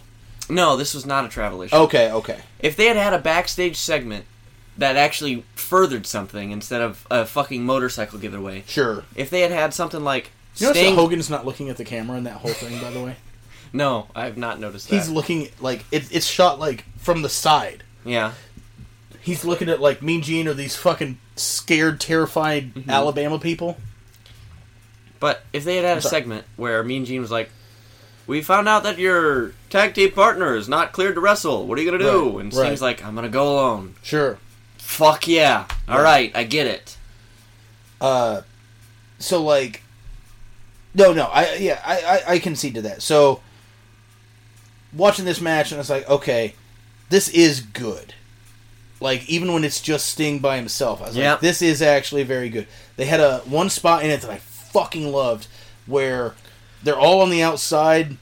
No, this was not a travel issue. Okay, okay, If they had had a backstage segment that actually furthered something instead of a fucking motorcycle giveaway, sure. if they had had something like You notice Sting, that Hogan's not looking at the camera in that whole thing, by the way. [laughs] no, I have not noticed that. He's looking like it, it's shot like from the side. yeah, He's looking at like Mean Gene or these fucking scared, terrified Mm-hmm. Alabama people. but if they had had a sorry. segment where Mean Gene was like, "We found out that your tag team partner is not cleared to wrestle. What are you gonna do?" Right, and right. Sting's like, "I'm gonna go alone." Sure. Fuck yeah! All Yeah. right, I get it. Uh, so like, no, no, I yeah, I, I I concede to that. So watching this match, and it's like, okay, this is good. Like even when it's just Sting by himself, I was Yeah. like, this is actually very good. They had a one spot in it that I fucking loved, where they're all on the outside,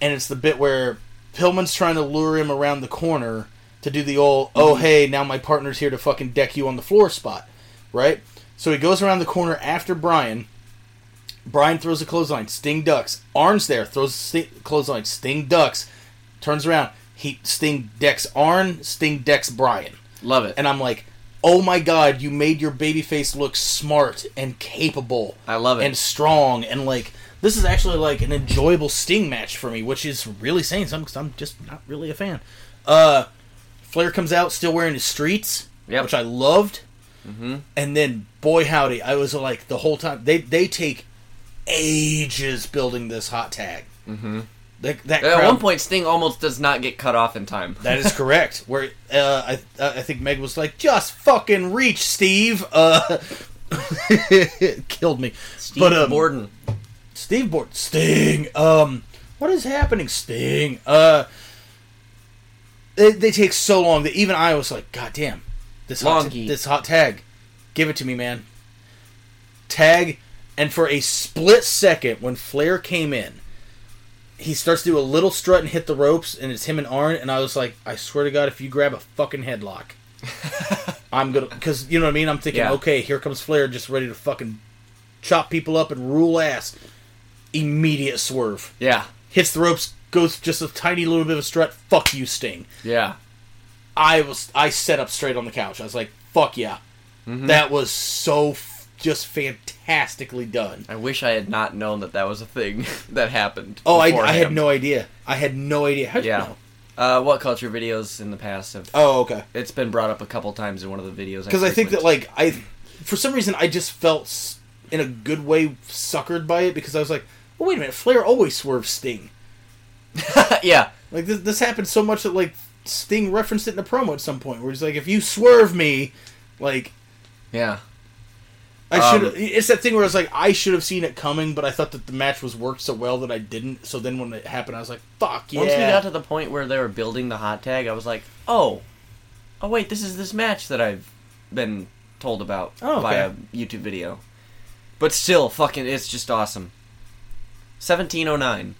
and it's the bit where Pillman's trying to lure him around the corner to do the old, oh hey, now my partner's here to fucking deck you on the floor spot, right? So he goes around the corner after Brian. Brian throws a clothesline. Sting ducks. Arn's there. Throws sti- clothesline. Sting ducks. Turns around. He Sting decks Arn. Sting decks Brian. Love it. And I'm like, oh my god, you made your babyface look smart and capable I love it. and strong and like this is actually like an enjoyable Sting match for me, which is really saying something because I'm just not really a fan. Uh, Flair comes out still wearing his streets, Yep. which I loved. mm-hmm. And then, boy howdy, I was like the whole time they they take ages building this hot tag. Mm-hmm. That, that At crowd, one point, Sting almost does not get cut off in time. that is [laughs] correct. Where uh, I uh, I think Meg was like, "Just fucking reach, Steve." Uh, [laughs] killed me. Steve but um, Borden. Steve board Sting. Um, what is happening, Sting? Uh, they, they take so long that even I was like, God damn, this hot heat. this hot tag, give it to me, man. Tag, and for a split second when Flair came in, he starts to do a little strut and hit the ropes, and it's him and Arn, and I was like, I swear to God, if you grab a fucking headlock, [laughs] I'm gonna, because you know what I mean. I'm thinking, Yeah. okay, here comes Flair, just ready to fucking chop people up and rule ass. Immediate swerve, Yeah. hits the ropes, goes just a tiny little bit of a strut. Fuck you, Sting. Yeah. I was, I sat up straight on the couch. I was like, fuck yeah, Mm-hmm. that was so f- just fantastically done. I wish I had not known that that was a thing [laughs] that happened. Oh, I, I had no idea. I had no idea. How'd you Yeah. know? Uh, WhatCulture videos in the past have? Oh, okay. It's been brought up a couple times in one of the videos. Because I think that like I, for some reason, I just felt in a good way suckered by it because I was like, well, wait a minute, Flair always swerves Sting. [laughs] yeah, Like this, this happened so much that like Sting referenced it in a promo at some point where he's like, if you swerve me, like yeah, I Um, should. it's that thing where it's like I should have seen it coming, but I thought that the match was worked so well that I didn't. So then when it happened, I was like, fuck yeah. Once we got to the point where they were building the hot tag, I was like, oh, oh wait, this is this match that I've been told about Oh, okay. via YouTube video. But still, fucking, it's just awesome. Seventeen oh nine.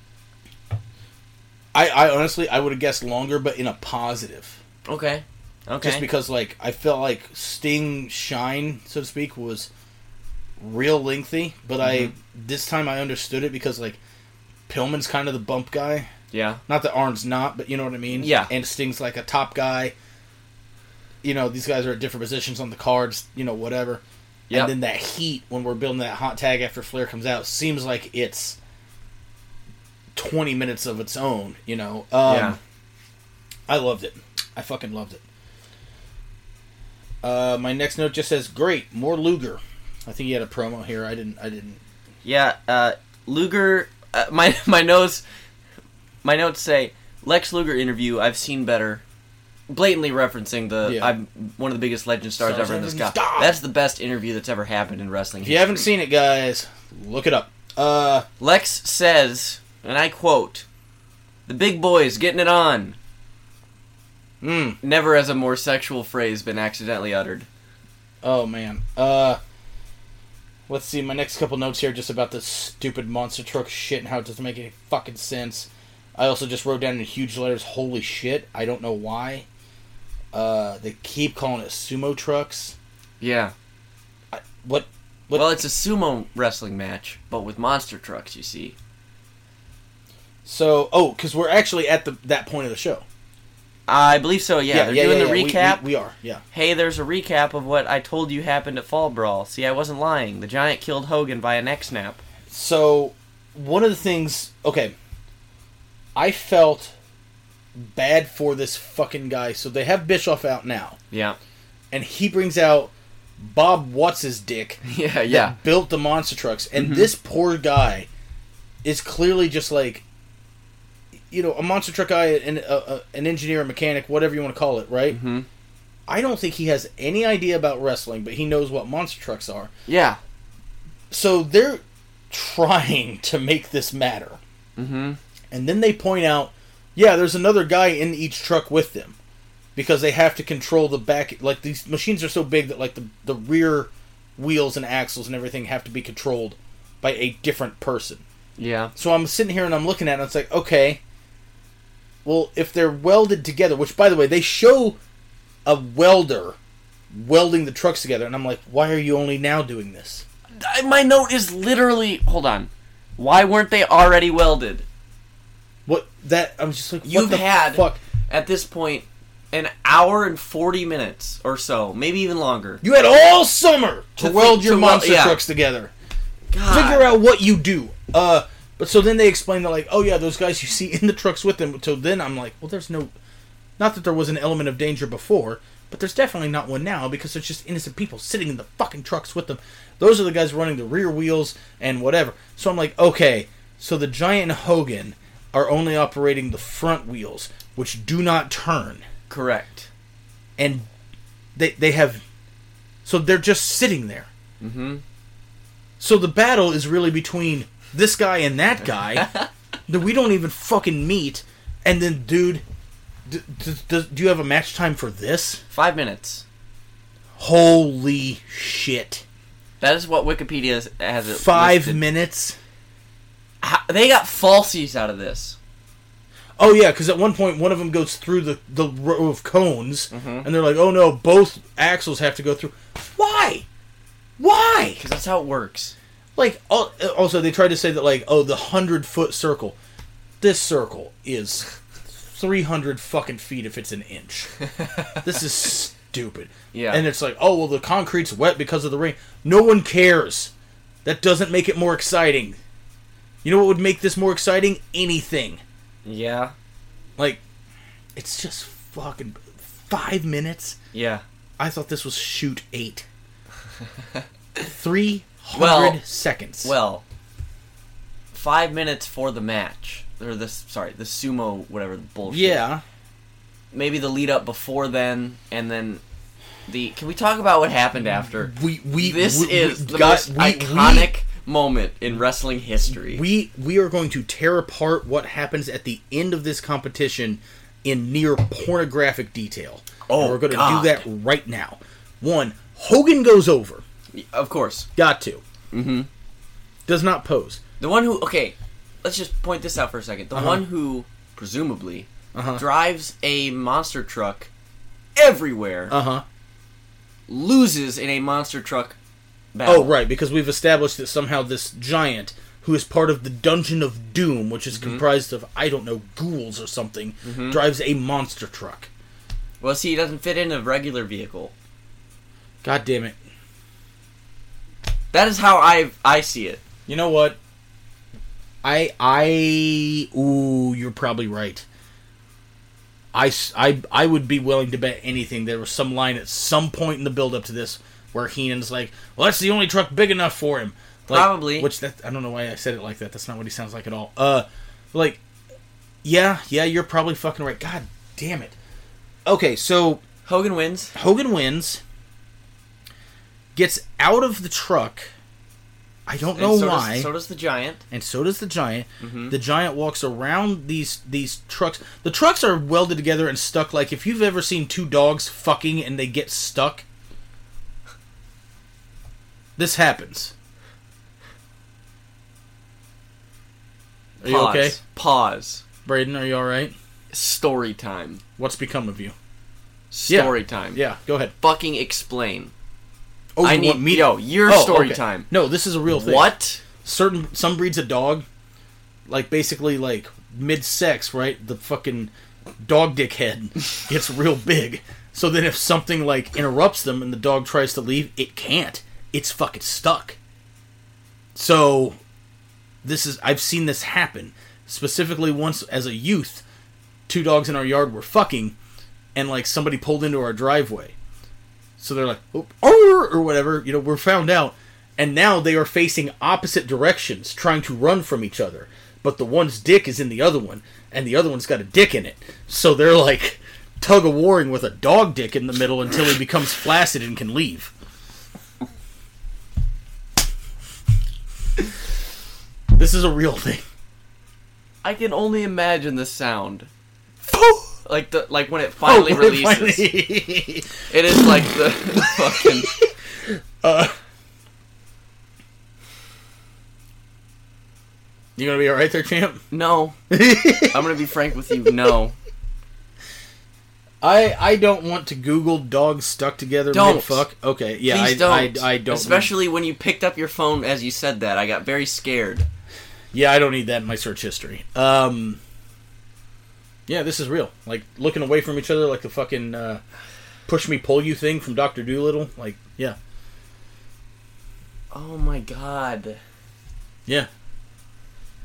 I, I honestly, I would have guessed longer, but in a positive. Okay. Okay. Just because, like, I felt like Sting Shine, so to speak, was real lengthy. But I Mm-hmm. this time I understood it because like Pillman's kind of the bump guy. yeah. Not that Arn's not, but you know what I mean. Yeah. And Sting's like a top guy. You know, these guys are at different positions on the cards. You know, whatever. Yep. And then that heat when we're building that hot tag after Flair comes out seems like it's twenty minutes of its own. You know. Um, Yeah. I loved it. I fucking loved it. Uh, my next note just says, "Great, more Luger." I think he had a promo here. I didn't. I didn't. Yeah, uh, Luger. Uh, [laughs] my my notes, my notes say Lex Luger interview. I've seen better. Blatantly referencing the Yeah. I'm one of the biggest legend stars Stars ever in this guy. in this guy. That's the best interview that's ever happened in wrestling. If you haven't seen it, guys, look it up. Uh, Lex says, and I quote, "The big boy's getting it on." mm, Never has a more sexual phrase been accidentally uttered. oh man. Uh, let's see. My next couple notes here just about this stupid monster truck shit and how it doesn't make any fucking sense. I also just wrote down in huge letters, "Holy shit!" I don't know why. Uh, they keep calling it sumo trucks. Yeah. What? What? Well, it's a sumo wrestling match, but with monster trucks. You see. So, oh, because we're actually at the that point of the show. I believe so. Yeah, they're doing the yeah. We- recap. We, we are, yeah. Hey, there's a recap of what I told you happened at Fall Brawl. See, I wasn't lying. The Giant killed Hogan by a neck snap. So, one of the things, okay, I felt bad for this fucking guy. So they have Bischoff out now, Yeah. and he brings out Bob What's his dick [laughs] Yeah, that yeah. built the monster trucks, and Mhm. this poor guy is clearly just like, you know, a monster truck guy, an, a, an engineer, a mechanic, whatever you want to call it, right? hmm I don't think he has any idea about wrestling, but he knows what monster trucks are. Yeah. So they're trying to make this matter. hmm And then they point out, yeah, there's another guy in each truck with them. Because they have to control the back like these machines are so big that like the the rear wheels and axles and everything have to be controlled by a different person. Yeah. So I'm sitting here and I'm looking at it and it's like, okay. Well, if they're welded together, which by the way, they show a welder welding the trucks together and I'm like, why are you only now doing this? My note is literally. Hold on. Why weren't they already welded? What that I'm just like You've the had fuck? at this point an hour and forty minutes or so, maybe even longer. You had all summer to, To weld your to monster yeah. trucks together. God. Figure out what you do. Uh, but so then they explain that like, oh yeah, those guys you see in the trucks with them. So then I'm like, well, there's no, not that there was an element of danger before, but there's definitely not one now because there's just innocent people sitting in the fucking trucks with them. Those are the guys running the rear wheels and whatever. So I'm like, okay, so the Giant Hogan are only operating the front wheels, which do not turn, Correct. and they they have, so they're just sitting there. Mm-hmm. So the battle is really between this guy and that guy [laughs] that we don't even fucking meet, and then, dude, d- d- d- do you have a match time for this? Five minutes. Holy shit! That is what Wikipedia has- it. Five listed. minutes. How- They got falsies out of this. Oh yeah, because at one point one of them goes through the the row of cones, mm-hmm. and they're like, "Oh no, both axles have to go through." Why? Why? Because that's how it works. Like, also they tried to say that like, oh, the hundred foot circle. This circle is three hundred fucking feet if it's an inch. [laughs] this is stupid. Yeah. And it's like, oh well, the concrete's wet because of the rain. No one cares. That doesn't make it more exciting. You know what would make this more exciting? Anything. Yeah. Like, it's just fucking five minutes. Yeah. I thought this was shoot eight. [laughs] Three hundred Well- seconds. Well, five minutes for the match. Or this, sorry, the sumo, whatever the bullshit. yeah. Maybe the lead up before then, and then the. Can we talk about what happened after? We we This we, we is the got- most we- iconic moment in wrestling history. We, we we are going to tear apart what happens at the end of this competition in near pornographic detail. Oh, And we're going to do that right now. One, Hogan goes over. Of course. Got to. Mm-hmm. Does not pose. The one who. Okay, let's just point this out for a second. The Uh-huh. one who, presumably, Uh-huh. drives a monster truck everywhere, Uh huh. loses in a monster truck battle. Oh, right, because we've established that somehow this giant, who is part of the Dungeon of Doom, which is Mm-hmm. comprised of, I don't know, ghouls or something, drives a monster truck. Well, see, he doesn't fit in a regular vehicle. God damn it. That is how I I see it. You know what? I, I, ooh, you're probably right. I, I, I would be willing to bet anything there was some line at some point in the build up to this where Heenan's like, well, that's the only truck big enough for him. Like, Probably. Which, that, I don't know why I said it like that. That's not what he sounds like at all. Uh, like, yeah, yeah, you're probably fucking right. God damn it. Okay, so Hogan wins. Hogan wins, gets out of the truck. I don't know and so why Does, so does the giant. and so does the giant. Mm-hmm. The giant walks around these these trucks. The trucks are welded together and stuck like if you've ever seen two dogs fucking and they get stuck. This happens. Are you okay, Pause. Braden? Are you all right? Story time. What's become of you? Yeah. Story time. Yeah, go ahead. Fucking explain. Oh, I need me? yo your Oh, story okay. time. No, this is a real thing. What? certain some breeds of dog, like basically like mid sex, right? The fucking dog dick head [laughs] gets real big. So then if something like interrupts them and the dog tries to leave, it can't. It's fucking stuck. So this is I've seen this happen. Specifically once as a youth, two dogs in our yard were fucking and like somebody pulled into our driveway. So they're like, "Oh, or whatever, you know, we're found out. And now they are facing opposite directions, trying to run from each other. But the one's dick is in the other one, and the other one's got a dick in it. So they're like tug of warring with a dog dick in the middle until he becomes flaccid and can leave. This is a real thing. I can only imagine the sound. [laughs] Like the like when it finally Oh, releases. finally- It is like the [laughs] fucking Uh, you gonna be alright there, champ? No. [laughs] I'm gonna be frank with you, no. I I don't want to Google dogs stuck together Don't. fuck. Okay, yeah, Please I, don't. I I don't. Especially when you picked up your phone as you said that. I got very scared. Yeah, I don't need that in my search history. Um, yeah, this is real. Like looking away from each other, like the fucking uh, push me pull you thing from Doctor Dolittle. Like, yeah, Oh my god. yeah.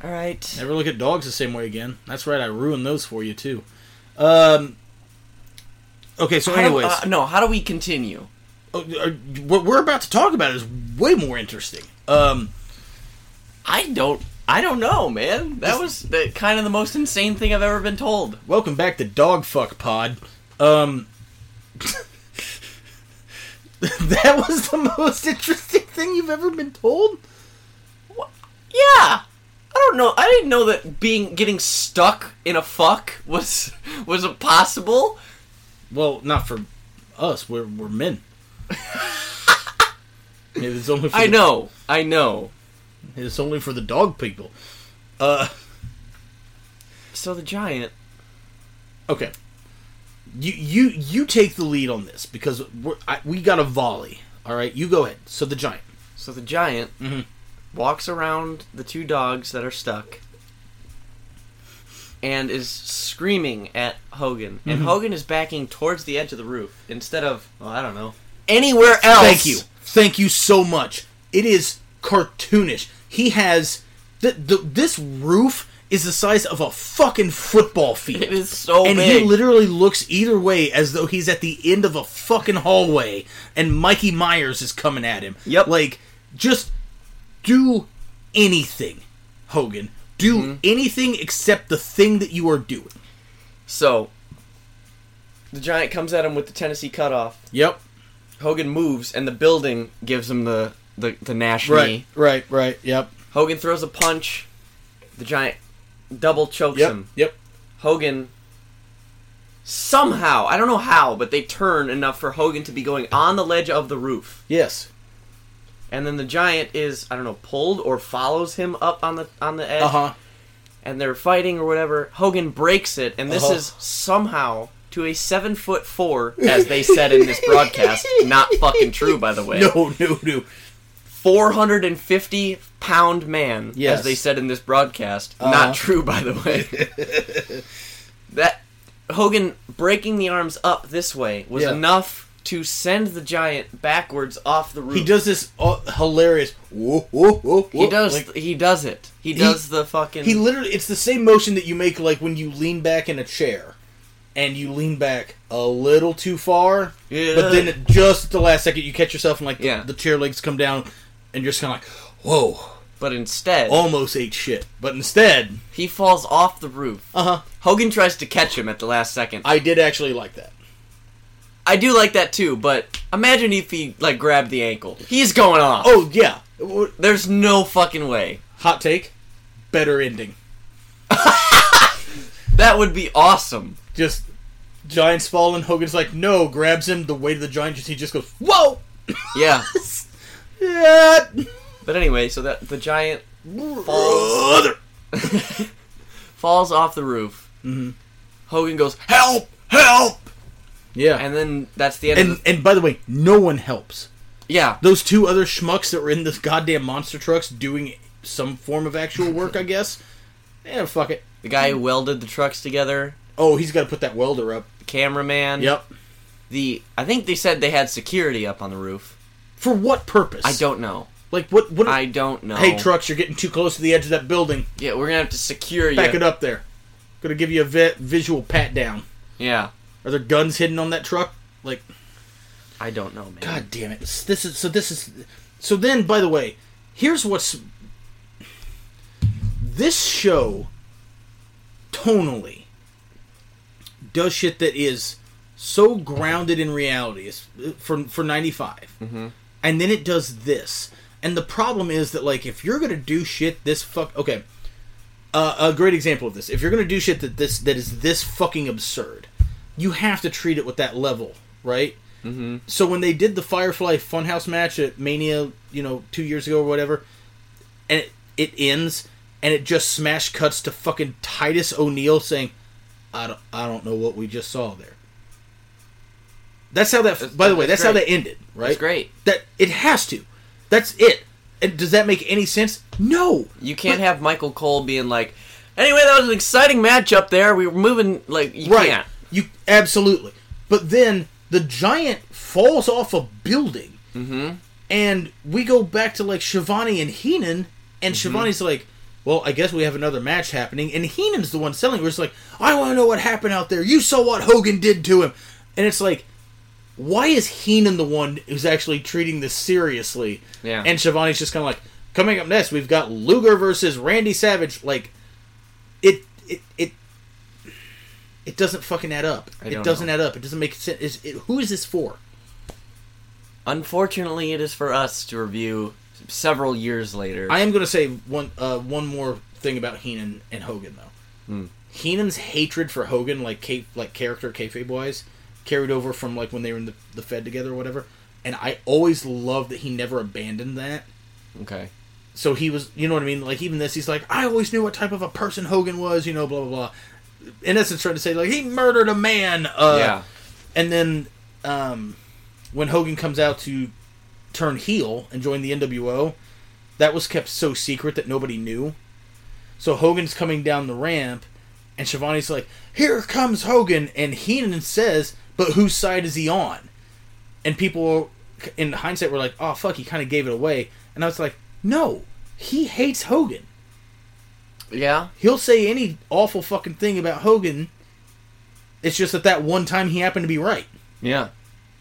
Alright. Never look at dogs the same way again. That's right. I ruined those for you too. Um. Okay, so How do- anyways, uh, no, how do we continue? uh, uh, what we're about to talk about is way more interesting. Um. I don't I don't know, man. That was the, kind of the most insane thing I've ever been told. Welcome back to Dog Fuck Pod. Um, [laughs] that was the most interesting thing you've ever been told. Yeah. I don't know. I didn't know that being getting stuck in a fuck was [laughs] was possible. Well, not for us. We're we're men. [laughs] it's only for I know. I know. It's only for the dog people. Uh, So the giant. okay. You you you take the lead on this because we're, I, we got a volley. All right, you go ahead. So the giant. So the giant Mhm. walks around the two dogs that are stuck and is screaming at Hogan. And Mhm. Hogan is backing towards the edge of the roof instead of, well, I don't know, anywhere else. Thank you. Thank you so much. It is cartoonish. He has the, the this roof is the size of a fucking football field. It is so and big. he literally looks either way as though he's at the end of a fucking hallway and Mikey Myers is coming at him. Yep. Like just do anything, Hogan. Do Mm-hmm. anything except the thing that you are doing. so, the giant comes at him with the Tennessee cutoff. Yep. Hogan moves, and the building gives him the, the, the Nash Right. knee. Right. Right. Yep. Hogan throws a punch. The giant double chokes Yep. him. Yep. Hogan somehow, I don't know how, but they turn enough for Hogan to be going on the ledge of the roof. Yes. And then the giant is, I don't know, pulled or follows him up on the on the edge Uh huh. and they're fighting or whatever. Hogan breaks it and this Uh-huh. is somehow to a seven foot four, as they said in this [laughs] broadcast. Not fucking true, by the way. No. No. No. 450 pound man, Yes. as they said in this broadcast. Uh-huh. Not true, by the way. [laughs] that Hogan breaking the arms up this way was Yeah. enough to send the giant backwards off the roof. He does this uh, hilarious. Whoa, whoa, whoa, whoa, He does. like- he does it. He does the fucking. he literally. It's the same motion that you make like when you lean back in a chair, and you lean back a little too far. Yeah. But then just at the last second, you catch yourself and like the, Yeah. the chair legs come down, and you're just kind of like, whoa, but instead, almost ate shit. But instead, he falls off the roof. uh huh. Hogan tries to catch him at the last second. I, did actually like that. I do like that too, but imagine if he like grabbed the ankle. He's going off. Oh yeah. There's no fucking way. Hot take. Better ending. [laughs] That would be awesome. Just Giants falling. Hogan's like, no, grabs him. The weight of the giant, just he just goes, whoa. Yeah. [laughs] Yeah. But anyway, so that the giant Brother. [laughs] falls off the roof. Mm-hmm. Hogan goes, "Help! Help!" Yeah. And then that's the end. And of the, and by the way, no one helps. yeah, Those two other schmucks that were in this goddamn monster trucks doing some form of actual work, I guess. Yeah, fuck it. the guy who welded the trucks together, Oh, he's got to put that welder up. the cameraman. Yep. The I think they said they had security up on the roof. For what purpose? I don't know. like what. What? I don't know. Hey, trucks, you're getting too close to the edge of that building. Yeah, we're gonna have to secure you. Back it up there. Gonna give you a vi- visual pat down. Yeah, Are there guns hidden on that truck? Like, I don't know, man. God damn it! This is so. This is so. Then, by the way, here's what's this show tonally does shit that is so grounded in reality is for for 95 Mm-hmm. And then it does this and the problem is that like if you're gonna do shit this fuck okay uh, a great example of this if you're gonna do shit that this that is this fucking absurd you have to treat it with that level right Mm-hmm. so when they did the Firefly Funhouse match at Mania, you know, two years ago or whatever, and it, it ends, and it just smash cuts to fucking Titus O'Neil saying, "I don't, I don't know what we just saw there." That's how that. That's- by the way, that's that's how that ended, right? That's great. That it has to. That's it. And does that make any sense? No. You can't But- have Michael Cole being like, "Anyway, that was an exciting match up there. We were moving like you right. can't." You absolutely. But then the giant falls off a building, Mm-hmm. and we go back to like Schiavone and Heenan, and Mm-hmm. Schiavone's like, "Well, I guess we have another match happening," and Heenan's the one selling. Where it's like, "I want to know what happened out there. You saw what Hogan did to him," and it's like, why is Heenan the one who's actually treating this seriously? Yeah. And Schiavone's just kind of like, coming up next, we've got Luger versus Randy Savage. Like, it, it, it, it doesn't fucking add up. It doesn't know. add up. It doesn't make sense. It, who is this for? Unfortunately, it is for us to review several years later. I am going to say one, uh, one more thing about Heenan and Hogan though. Hmm. Heenan's hatred for Hogan, like like character kayfabe wise, carried over from like when they were in the, the Fed together or whatever. And I always loved that he never abandoned that. Okay. So he was, you know what I mean? Like even this, he's like, I always knew what type of a person Hogan was, you know, blah blah blah. In essence, trying to say like he murdered a man. Uh, yeah. And then um, when Hogan comes out to turn heel and join the NWO, that was kept so secret that nobody knew. So Hogan's coming down the ramp, and Schiavone's like, "Here comes Hogan," and Heenan says, "But whose side is he on?" And people, in hindsight, were like, "Oh fuck, he kind of gave it away." And I was like, "No, he hates Hogan. Yeah. He'll say any awful fucking thing about Hogan. It's just that that one time he happened to be right." Yeah.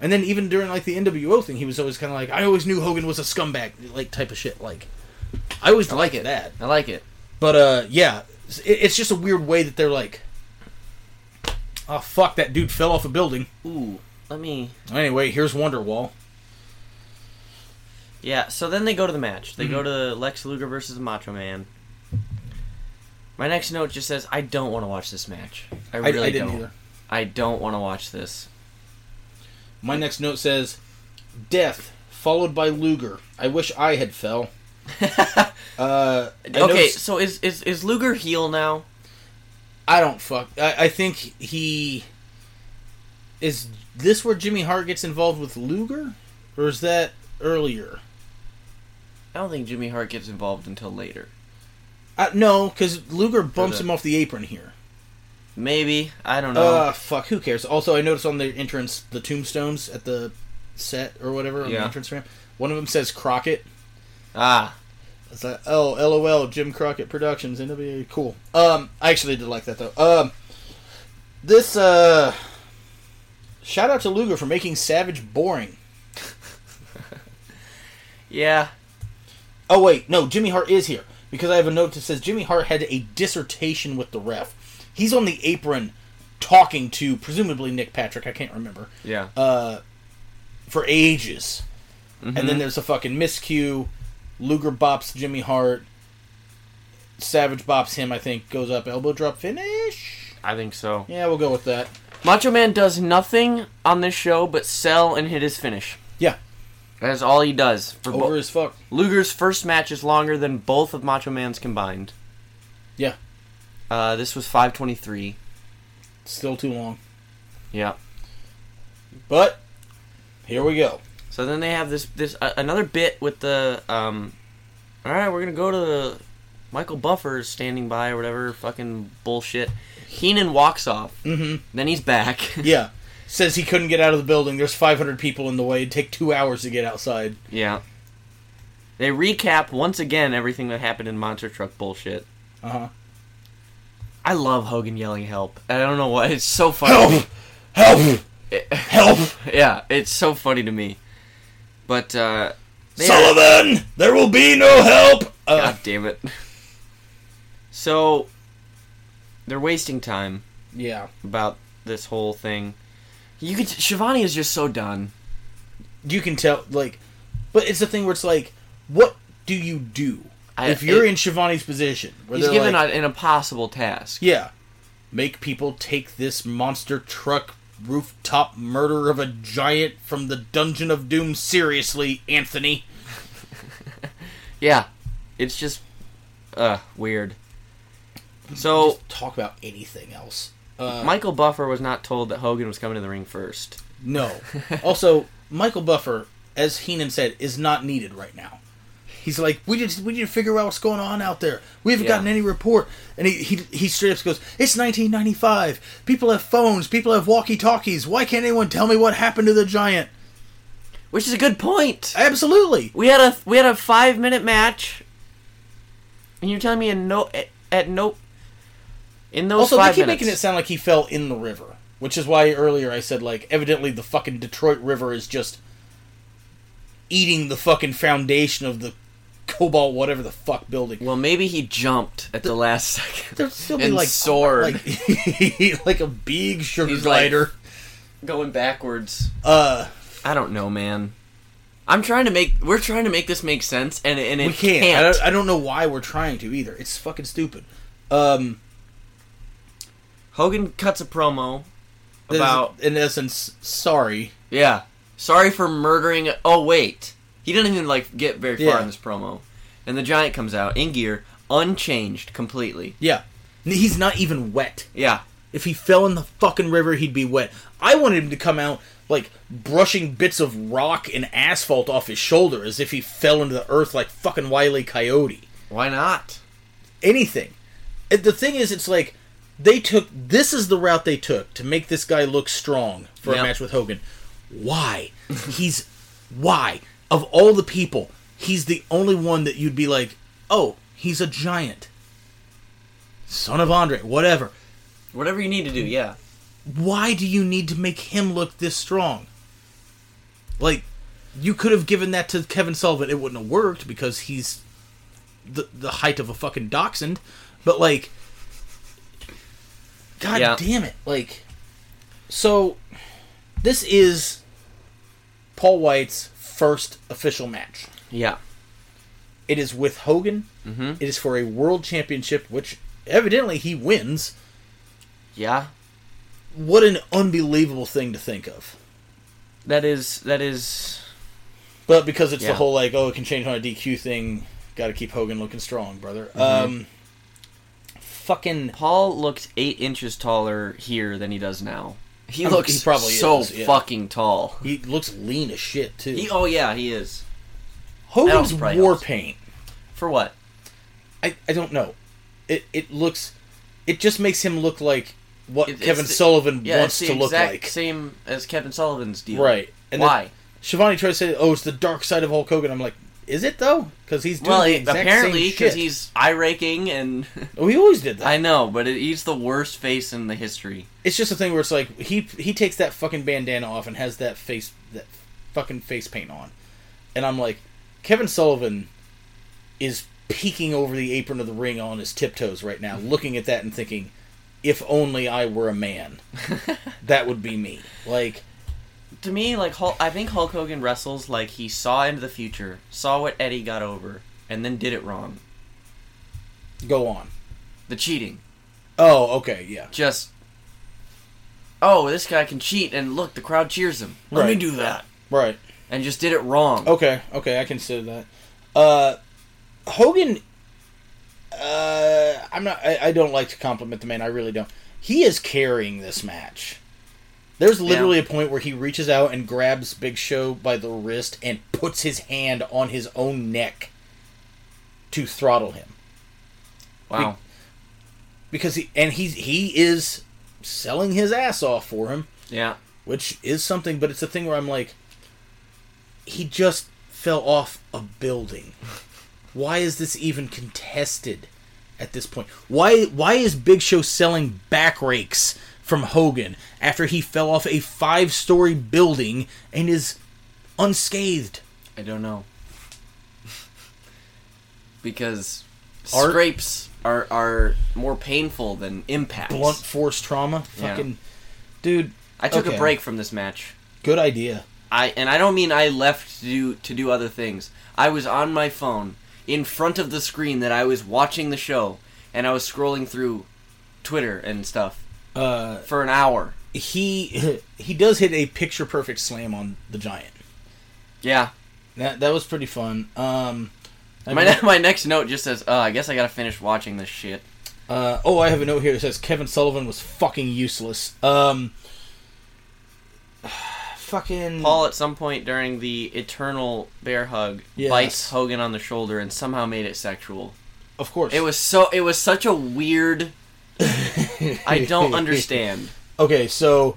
And then even during like the NWO thing, he was always kind of like, I always knew Hogan was a scumbag, like type of shit. Like, I always I like it. that. I like it. But uh, yeah, it's just a weird way that they're like, oh fuck, that dude fell off a building. Ooh. Let me. Anyway, here's Wonderwall. Yeah. So then they go to the match. They Mm-hmm. go to Lex Luger versus Macho Man. My next note just says I don't want to watch this match. I I, really I didn't don't. either. I don't want to watch this. My next note says, "Death followed by Luger. I wish I had fell." [laughs] uh, I okay, noticed- so is is is Luger heel now? I don't fuck. I, I think he is. This where Jimmy Hart gets involved with Luger, or is that earlier? I don't think Jimmy Hart gets involved until later. Uh, no, because Luger bumps him off the apron here. Maybe I don't know. Uh, fuck. Who cares? Also, I noticed on the entrance the tombstones at the set or whatever on the entrance ramp. One of them says Crockett. ah, It's like, oh, LOL, Jim Crockett Productions, NWA, cool. Um, I actually did like that though. Um, this uh, shout out to Luger for making Savage boring. [laughs] yeah. Oh wait, no, Jimmy Hart is here because I have a note that says Jimmy Hart had a dissertation with the ref. He's on the apron talking to presumably Nick Patrick. I can't remember. Yeah. Uh, for ages, and Mm-hmm. then there's a fucking miscue. Luger bops Jimmy Hart. Savage bops him. I think goes up elbow drop finish. I think so. Yeah, we'll go with that. Macho Man does nothing on this show but sell and hit his finish. Yeah, That's all he does. For over bo- as fuck. Luger's first match is longer than both of Macho Man's combined. Yeah, Uh, this was 523. still too long, Yeah. but here we go. So then they have this this uh, another bit with the um. All right, we're gonna go to the Michael Buffer is standing by or whatever fucking bullshit. Heenan walks off. Mm-hmm. Then he's back. [laughs] Yeah, says he couldn't get out of the building. There's 500 people in the way. It'd take two hours to get outside. yeah. They recap once again everything that happened in Monster Truck bullshit. Uh huh. I love Hogan yelling help. I don't know why. It's so funny. Help! Help! [laughs] Help! [laughs] yeah, it's so funny to me. But uh they Sullivan, there will be no help. Uh, God damn it. So they're wasting time yeah, about this whole thing. You could Schiavone is just so done. you can tell. Like, but it's the thing where it's like, what do you do I- if you're it- in Schiavone's position? Where He's given like, an impossible task. yeah, make people take this monster truck rooftop murder of a giant from the Dungeon of Doom seriously, Anthony. [laughs] Yeah. It's just uh weird. So Just talk about anything else. Uh, Michael Buffer was not told that Hogan was coming to the ring first. No. [laughs] also, Michael Buffer, as Heenan said, is not needed right now. He's like, we just we need to figure out what's going on out there. We haven't Yeah. gotten any report. And he, he he straight up goes, It's nineteen ninety five. People have phones, people have walkie talkies. Why can't anyone tell me what happened to the giant? Which is a good point. Absolutely. We had a we had a five minute match, and you're telling me in no at, at no in those Also, they keep minutes. making it sound like he fell in the river. Which is why earlier I said like evidently the fucking Detroit River is just eating the fucking foundation of the Cobo whatever the fuck building. well, maybe he jumped at the last second. There'd still be and like soared. like, [laughs] like a big sugar He's like- glider. going backwards. uh, I don't know, man. I'm trying to make. We're trying to make this make sense, and and it we can't. can't. I, don't, I don't know why we're trying to either. It's fucking stupid. Um, Hogan cuts a promo about in essence, sorry. yeah. Sorry for murdering. Oh wait, he didn't even like get very far Yeah. in this promo, and the giant comes out in gear, unchanged completely. Yeah, he's not even wet. Yeah, If he fell in the fucking river, he'd be wet. I wanted him to come out like brushing bits of rock and asphalt off his shoulder as if he fell into the earth like fucking Wile E. Coyote. why not? Anything. The thing is, it's like they took this is the route they took to make this guy look strong for Yeah. a match with Hogan. Why? he's why of all the people, he's the only one that you'd be like, oh, he's a giant, son of Andre, whatever. Whatever you need to do. Yeah. why do you need to make him look this strong? Like, you could have given that to Kevin Sullivan. It wouldn't have worked because he's the the height of a fucking dachshund. But like, god Yeah. damn it! Like, so this is Paul White's first official match. Yeah. It is with Hogan. Mhm. It is for a world championship, which evidently he wins. Yeah. What an unbelievable thing to think of. That is that is But because it's Yeah. the whole like, oh, it can change on a DQ thing, got to keep Hogan looking strong, brother. Mm-hmm. Um, fucking Paul looked eight inches taller here than he does now. He I mean, looks he probably so is, yeah. fucking tall. he looks lean as shit too. He, oh yeah, he is. Hogan's war helps. paint. For what? I I don't know. It it looks, it just makes him look like what It- Kevin the- Sullivan Yeah, wants to look like. same as Kevin Sullivan's deal. Right. And Why? Schiavone tries to say, oh, it's the dark side of Hulk Hogan. I'm like, is it though? Because he's doing well, the exact apparently because he's eye raking and Oh, he always did that. [laughs] I know, but it, he's the worst face in the history. It's just a thing where it's like he he takes that fucking bandana off and has that face that fucking face paint on, and I'm like, Kevin Sullivan is peeking over the apron of the ring on his tiptoes right now, mm-hmm. looking at that and thinking, if only I were a man, [laughs] that would be me. Like, To me, like Hulk, I think Hulk Hogan wrestles like he saw into the future, saw what Eddie got over, and then did it wrong. go on. The cheating. Oh, okay, yeah. Just oh, this guy can cheat, and look, the crowd cheers him. Let me do that, Right. and just did it wrong. Okay, okay, I consider that. Uh, Hogan, uh, I'm not. I, I don't like to compliment the man. I really don't. He is carrying this match. There's literally a point where he reaches out and grabs Big Show by the wrist and puts his hand on his own neck to throttle him Wow. because he and he's he is selling his ass off for him. Yeah. which is something, but it's a thing where I'm like, he just fell off a building. Why is this even contested at this point? Why why is Big Show selling back rakes from Hogan after he fell off a five story building and is unscathed? I don't know. [laughs] because Art- scrapes are are more painful than impacts. Blunt force trauma? Yeah. Fucking dude, I took okay. a break from this match. good idea. I and I don't mean I left to do to do other things. I was on my phone in front of the screen that I was watching the show and I was scrolling through Twitter and stuff Uh for an hour. he [laughs] he does hit a picture perfect slam on the giant. Yeah. That that was pretty fun. Um I My mean- [laughs] my next note just says, "Uh, I guess I got to finish watching this shit." Uh, oh, I have a note here that says Kevin Sullivan was fucking useless. Um, [sighs] fucking Paul at some point during the eternal bear hug Yes. bites Hogan on the shoulder and somehow made it sexual. Of course, It was so it was such a weird [laughs] I don't understand. Okay, so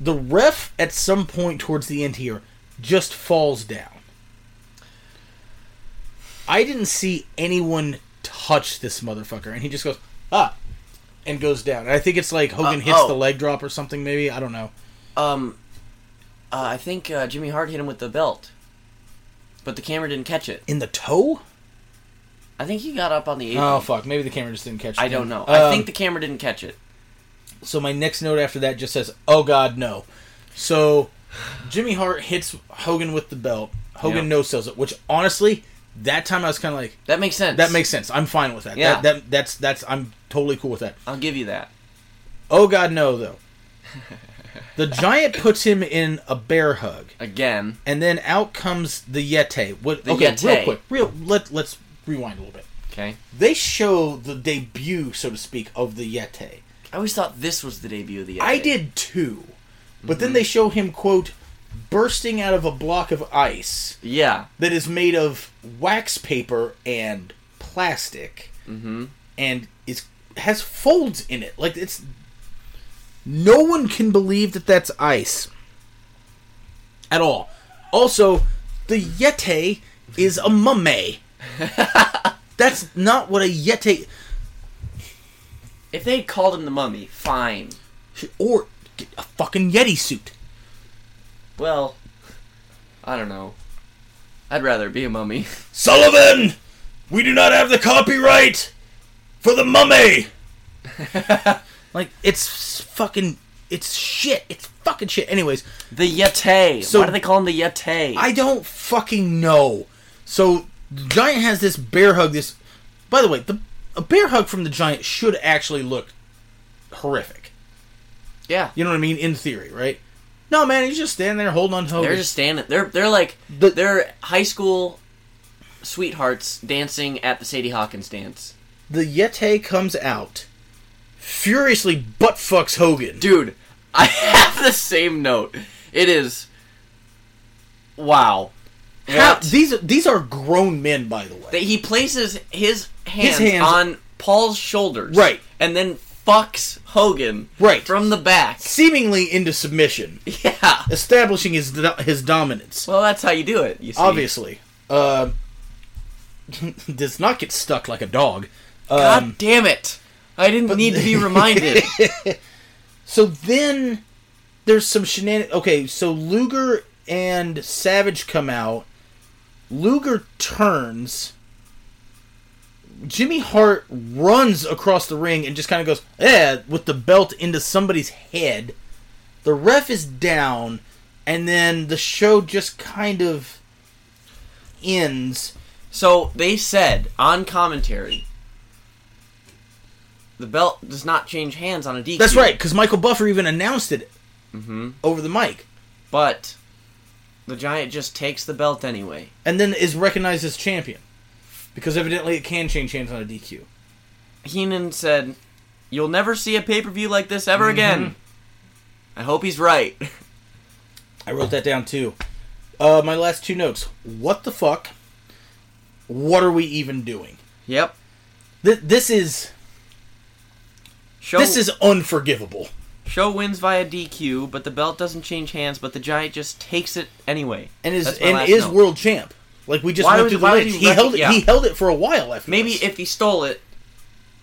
the ref at some point towards the end here just falls down. I didn't see anyone touch this motherfucker, and he just goes ah, and goes down. And I think it's like Hogan Uh, hits oh. the leg drop or something. Maybe I don't know. Um uh, I think uh, Jimmy Hart hit him with the belt. But the camera didn't catch it. In the toe? I think he got up on the apron. Oh fuck! Maybe the camera just didn't catch. I don't know. I Um, think the camera didn't catch it. So my next note after that just says, "Oh God, no." So Jimmy Hart hits Hogan with the belt, Hogan Yeah. no sells it, which honestly, that time I was kind of like, That makes sense. that makes sense. I'm fine with that. Yeah. That, that that's that's I'm totally cool with that. I'll give you that. Oh God, no though. [laughs] The giant puts him in a bear hug, Again. and then out comes the Yeti. What? The okay, Yeti. real quick, real. Let Let's rewind a little bit. Okay. They show the debut, so to speak, of the Yeti. I always thought this was the debut of the. I did too, but Mm-hmm. then they show him quote bursting out of a block of ice Yeah. that is made of wax paper and plastic, Mm-hmm. and is has folds in it. Like it's no one can believe that that's ice at all. Also, the Yeti is a mummy. [laughs] that's not what a Yeti If they called him the Mummy, fine. or get a fucking Yeti suit. Well, I don't know. I'd rather be a mummy. [laughs] Sullivan, we do not have the copyright for the mummy. [laughs] Like it's fucking it's shit. It's fucking shit. Anyways, The Yeti. So- Why do they call him the Yeti? I don't fucking know. So the giant has this bear hug. This, by the way, the a bear hug from the giant should actually look horrific. yeah. You know what I mean? In theory, right? No, man, he's just standing there holding on to Hogan. They're just standing. They're they're like The- they're high school sweethearts dancing at the Sadie Hawkins dance. the Yeti comes out, furiously butt fucks Hogan. Dude, [laughs] I have the same note. It is. Wow. How- these are these are grown men, by the way. that he places his hands, hands- on Paul's shoulders, Right. and then fucks Hogan, Right. from the back. seemingly into submission, Yeah. establishing his his dominance. Well, that's how you do it. You see. Obviously, uh, [laughs] does not get stuck like a dog. God Um, damn it! I didn't need to be [laughs] reminded. [laughs] so then there's some shenanigans. Okay, so Luger and Savage come out. Luger turns. Jimmy Hart runs across the ring and just kind of goes, eh, with the belt into somebody's head. The ref is down, and then the show just kind of ends. so they said on commentary, the belt does not change hands on a DQ. That's right, because Michael Buffer even announced it hmm over the mic, But the giant just takes the belt anyway. and then is recognized as champion. Because evidently it can change hands on a DQ. Heenan said, "You'll never see a pay per view like this ever Mm-hmm. again." I hope he's right. [laughs] I wrote that down too. Uh, my last two notes. What the fuck? What are we even doing? yep. Th- this is Show this is unforgivable. show wins via DQ, but the belt doesn't change hands. But the giant just takes it anyway. And is and is note. world champ. Like we just Why went would- through the list. he rec- held it. yeah. He held it for a while after. Maybe if he stole it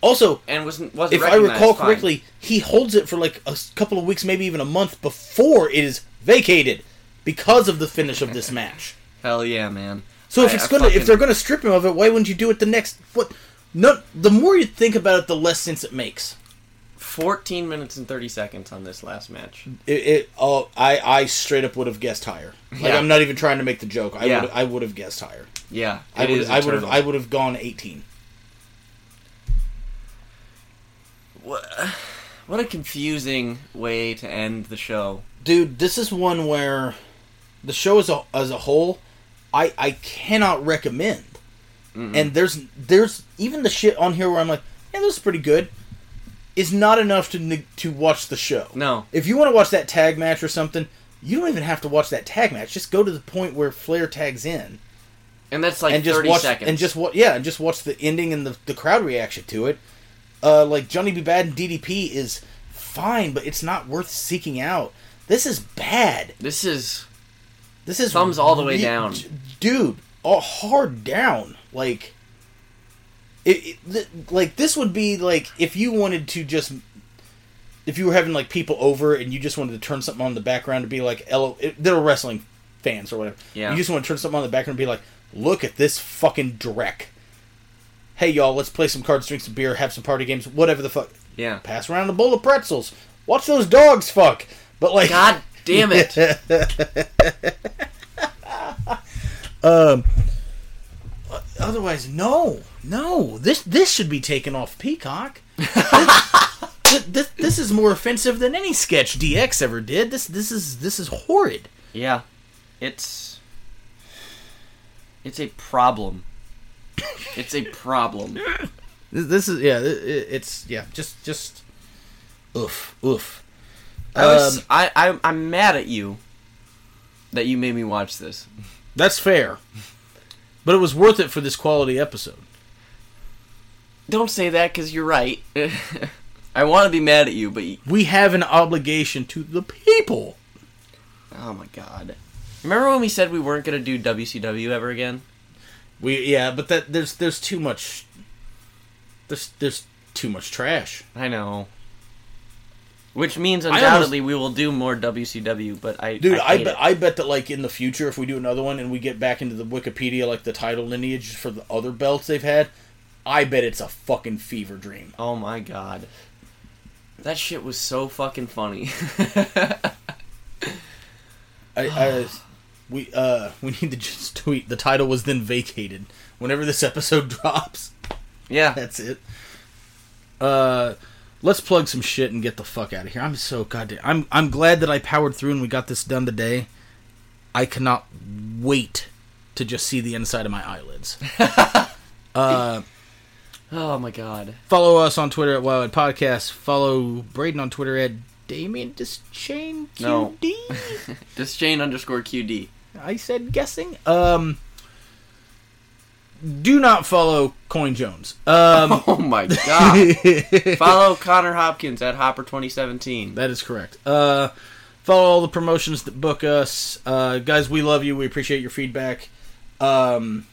also, and wasn't wasn't if I recall fine. correctly, he holds it for like a couple of weeks, maybe even a month before it is vacated because of the finish of this [laughs] match. Hell yeah, man. So if I- it's I gonna, if they're gonna strip him of it, why wouldn't you do it the next? What? No. The more you think about it, the less sense it makes. 14 minutes and 30 seconds on this last match. It. it oh, I. I straight up would have guessed higher. Like Yeah. I'm not even trying to make the joke. I Yeah. would. I would have guessed higher. Yeah, I would. I would have. I would have gone 18. What, what a confusing way to end the show. Dude, this is one where the show as a as a whole, I I cannot recommend. And there's there's even the shit on here where I'm like, yeah, this is pretty good. Is not enough to to watch the show. No. If you want to watch that tag match or something, you don't even have to watch that tag match. Just go to the point where Flair tags in And that's like and just 30 watch seconds. and just what yeah, and just watch the ending and the the crowd reaction to it. Uh, like Johnny B. Badd and DDP is fine, but it's not worth seeking out. This is bad. This is This is Thumbs all the way down. dude. All hard down. Like, it, like this would be like if you wanted to just, if you were having like people over and you just wanted to turn something on in the background to be like, L- they're wrestling fans or whatever. Yeah. You just want to turn something on in the background and be like, look at this fucking dreck. Hey y'all, let's play some cards, drink some beer, have some party games, whatever the fuck. yeah. Pass around a bowl of pretzels. Watch those dogs fuck. But like, God damn it. [laughs] Um. Otherwise, no, no. This this should be taken off Peacock. [laughs] this, this, this is more offensive than any sketch DX ever did. This this is this is horrid. Yeah, it's it's a problem. it's a problem. [laughs] This, this is yeah. It, it's yeah. Just just oof oof. I was Um, I, I I'm mad at you that you made me watch this. That's fair, but it was worth it for this quality episode. Don't say that because you're right. [laughs] I want to be mad at you, but you, We have an obligation to the people. oh my god. Remember when we said we weren't gonna do WCW ever again? We yeah, but that there's there's too much. There's there's too much trash. I know. Which means almost- undoubtedly we will do more WCW, but I Dude, I, I, bet it. I bet that like in the future, if we do another one and we get back into the Wikipedia like the title lineage for the other belts they've had, I bet it's a fucking fever dream. Oh my god. That shit was so fucking funny. [laughs] I, I we uh we need to just tweet the title was then vacated whenever this episode [laughs] drops. yeah. That's it. Uh, let's plug some shit and get the fuck out of here. I'm so goddamn. I'm I'm glad that I powered through and we got this done today. I cannot wait to just see the inside of my eyelids. [laughs] uh, Oh my god. follow us on Twitter at Wildwood Podcast. Follow Braden on Twitter at Damien Dischain No. QD. This Jane underscore QD. I said guessing. Um, do not follow Coin Jones. Um. [laughs] Oh my god. [laughs] Follow Connor Hopkins at Hopper2017. That is correct. Uh, follow all the promotions that book us, uh, guys. We love you. We appreciate your feedback. Um,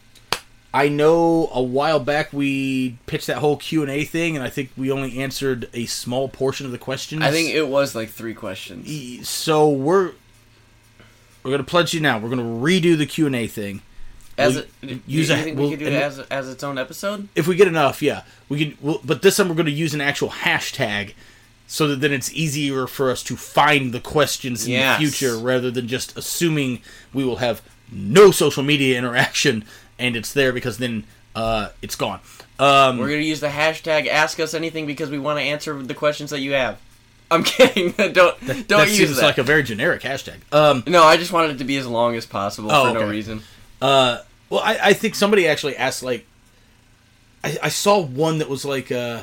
I know a while back we pitched that whole Q and A thing, and I think we only answered a small portion of the questions. I think it was like three questions. So. We're we're gonna pledge you now. We're gonna redo the Q and A thing. As We'll a, use a- think we'll- we could do it as, as its own episode? if we get enough, yeah, we can. We'll, but this time we're going to use an actual hashtag, so that then it's easier for us to find the questions in Yes. the future, rather than just assuming we will have no social media interaction and it's there because then uh, it's gone. Um, We're gonna use the hashtag Ask Us Anything because we want to answer the questions that you have. I'm [laughs] kidding. [laughs] don't don't that use seems that. like a very generic hashtag. Um, no, I just wanted it to be as long as possible Oh, for no okay. reason. Uh, well, I, I think somebody actually asked like, I, I saw one that was like, uh,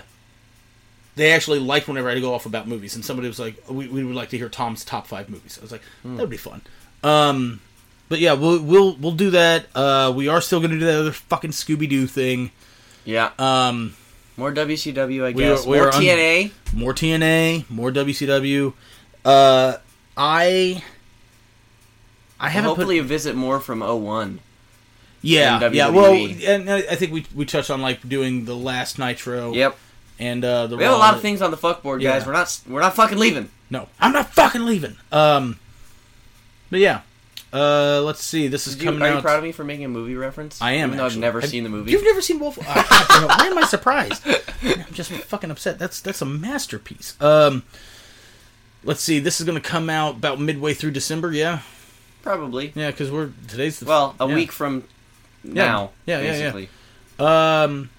they actually liked whenever I go off about movies, and somebody was like, we, we would like to hear Tom's top five movies. I was like, that would be fun. Um, but yeah, we'll we'll we'll do that. Uh, we are still going to do that other fucking Scooby Doo thing. Yeah, Um, more WCW, I We are- guess. we more are un- TNA. more TNA, more WCW. Uh, I. I haven't put- Hopefully, a visit more from 01. Yeah, yeah. Well, and I I think we we touched on like doing the last Nitro. Yep, And uh, the we have a lot of things on the fuckboard, Yeah. guys. We're not we're not fucking leaving. No, I'm not fucking leaving. Um, but yeah. Uh, let's see. This is Did you, coming are out. you proud of me for making a movie reference? I am. Even though I've never Have- seen the movie. You've never seen Wolf. Oh, [laughs] it, why am I surprised? I'm just fucking upset. That's that's a masterpiece. Um, let's see. This is going to come out about midway through December. Yeah, Probably. yeah. Because we're today's the Well, a yeah. week from now. Yeah, yeah, yeah. basically. Um,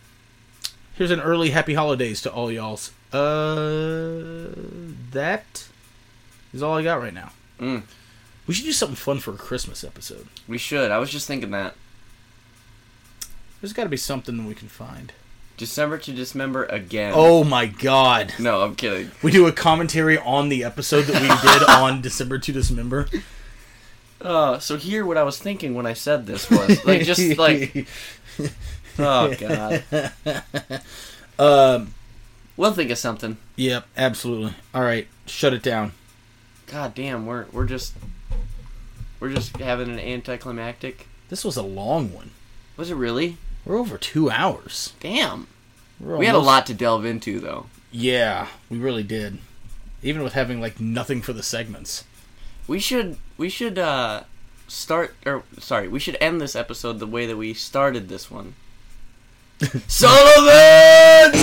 here's an early happy holidays to all y'all's. Uh, that is all I got right now. Mm. We should do something fun for a Christmas episode. We should. I was just thinking that. There's got to be something that we can find. December to dismember again. Oh my god. No, I'm kidding. We do a commentary on the episode that we did [laughs] on December to Dismember. Uh, so here, what I was thinking when I said this was like just like, [laughs] oh god, um, we'll think of something. yep, absolutely. All right, shut it down. God damn, we're we're just we're just having an anticlimactic. This was a long one. Was it really? We're over two hours. Damn. We had a lot to delve into though. Yeah, we really did. Even with having like nothing for the segments. We should we should uh start or sorry, we should end this episode the way that we started this one. [laughs] Sullivan's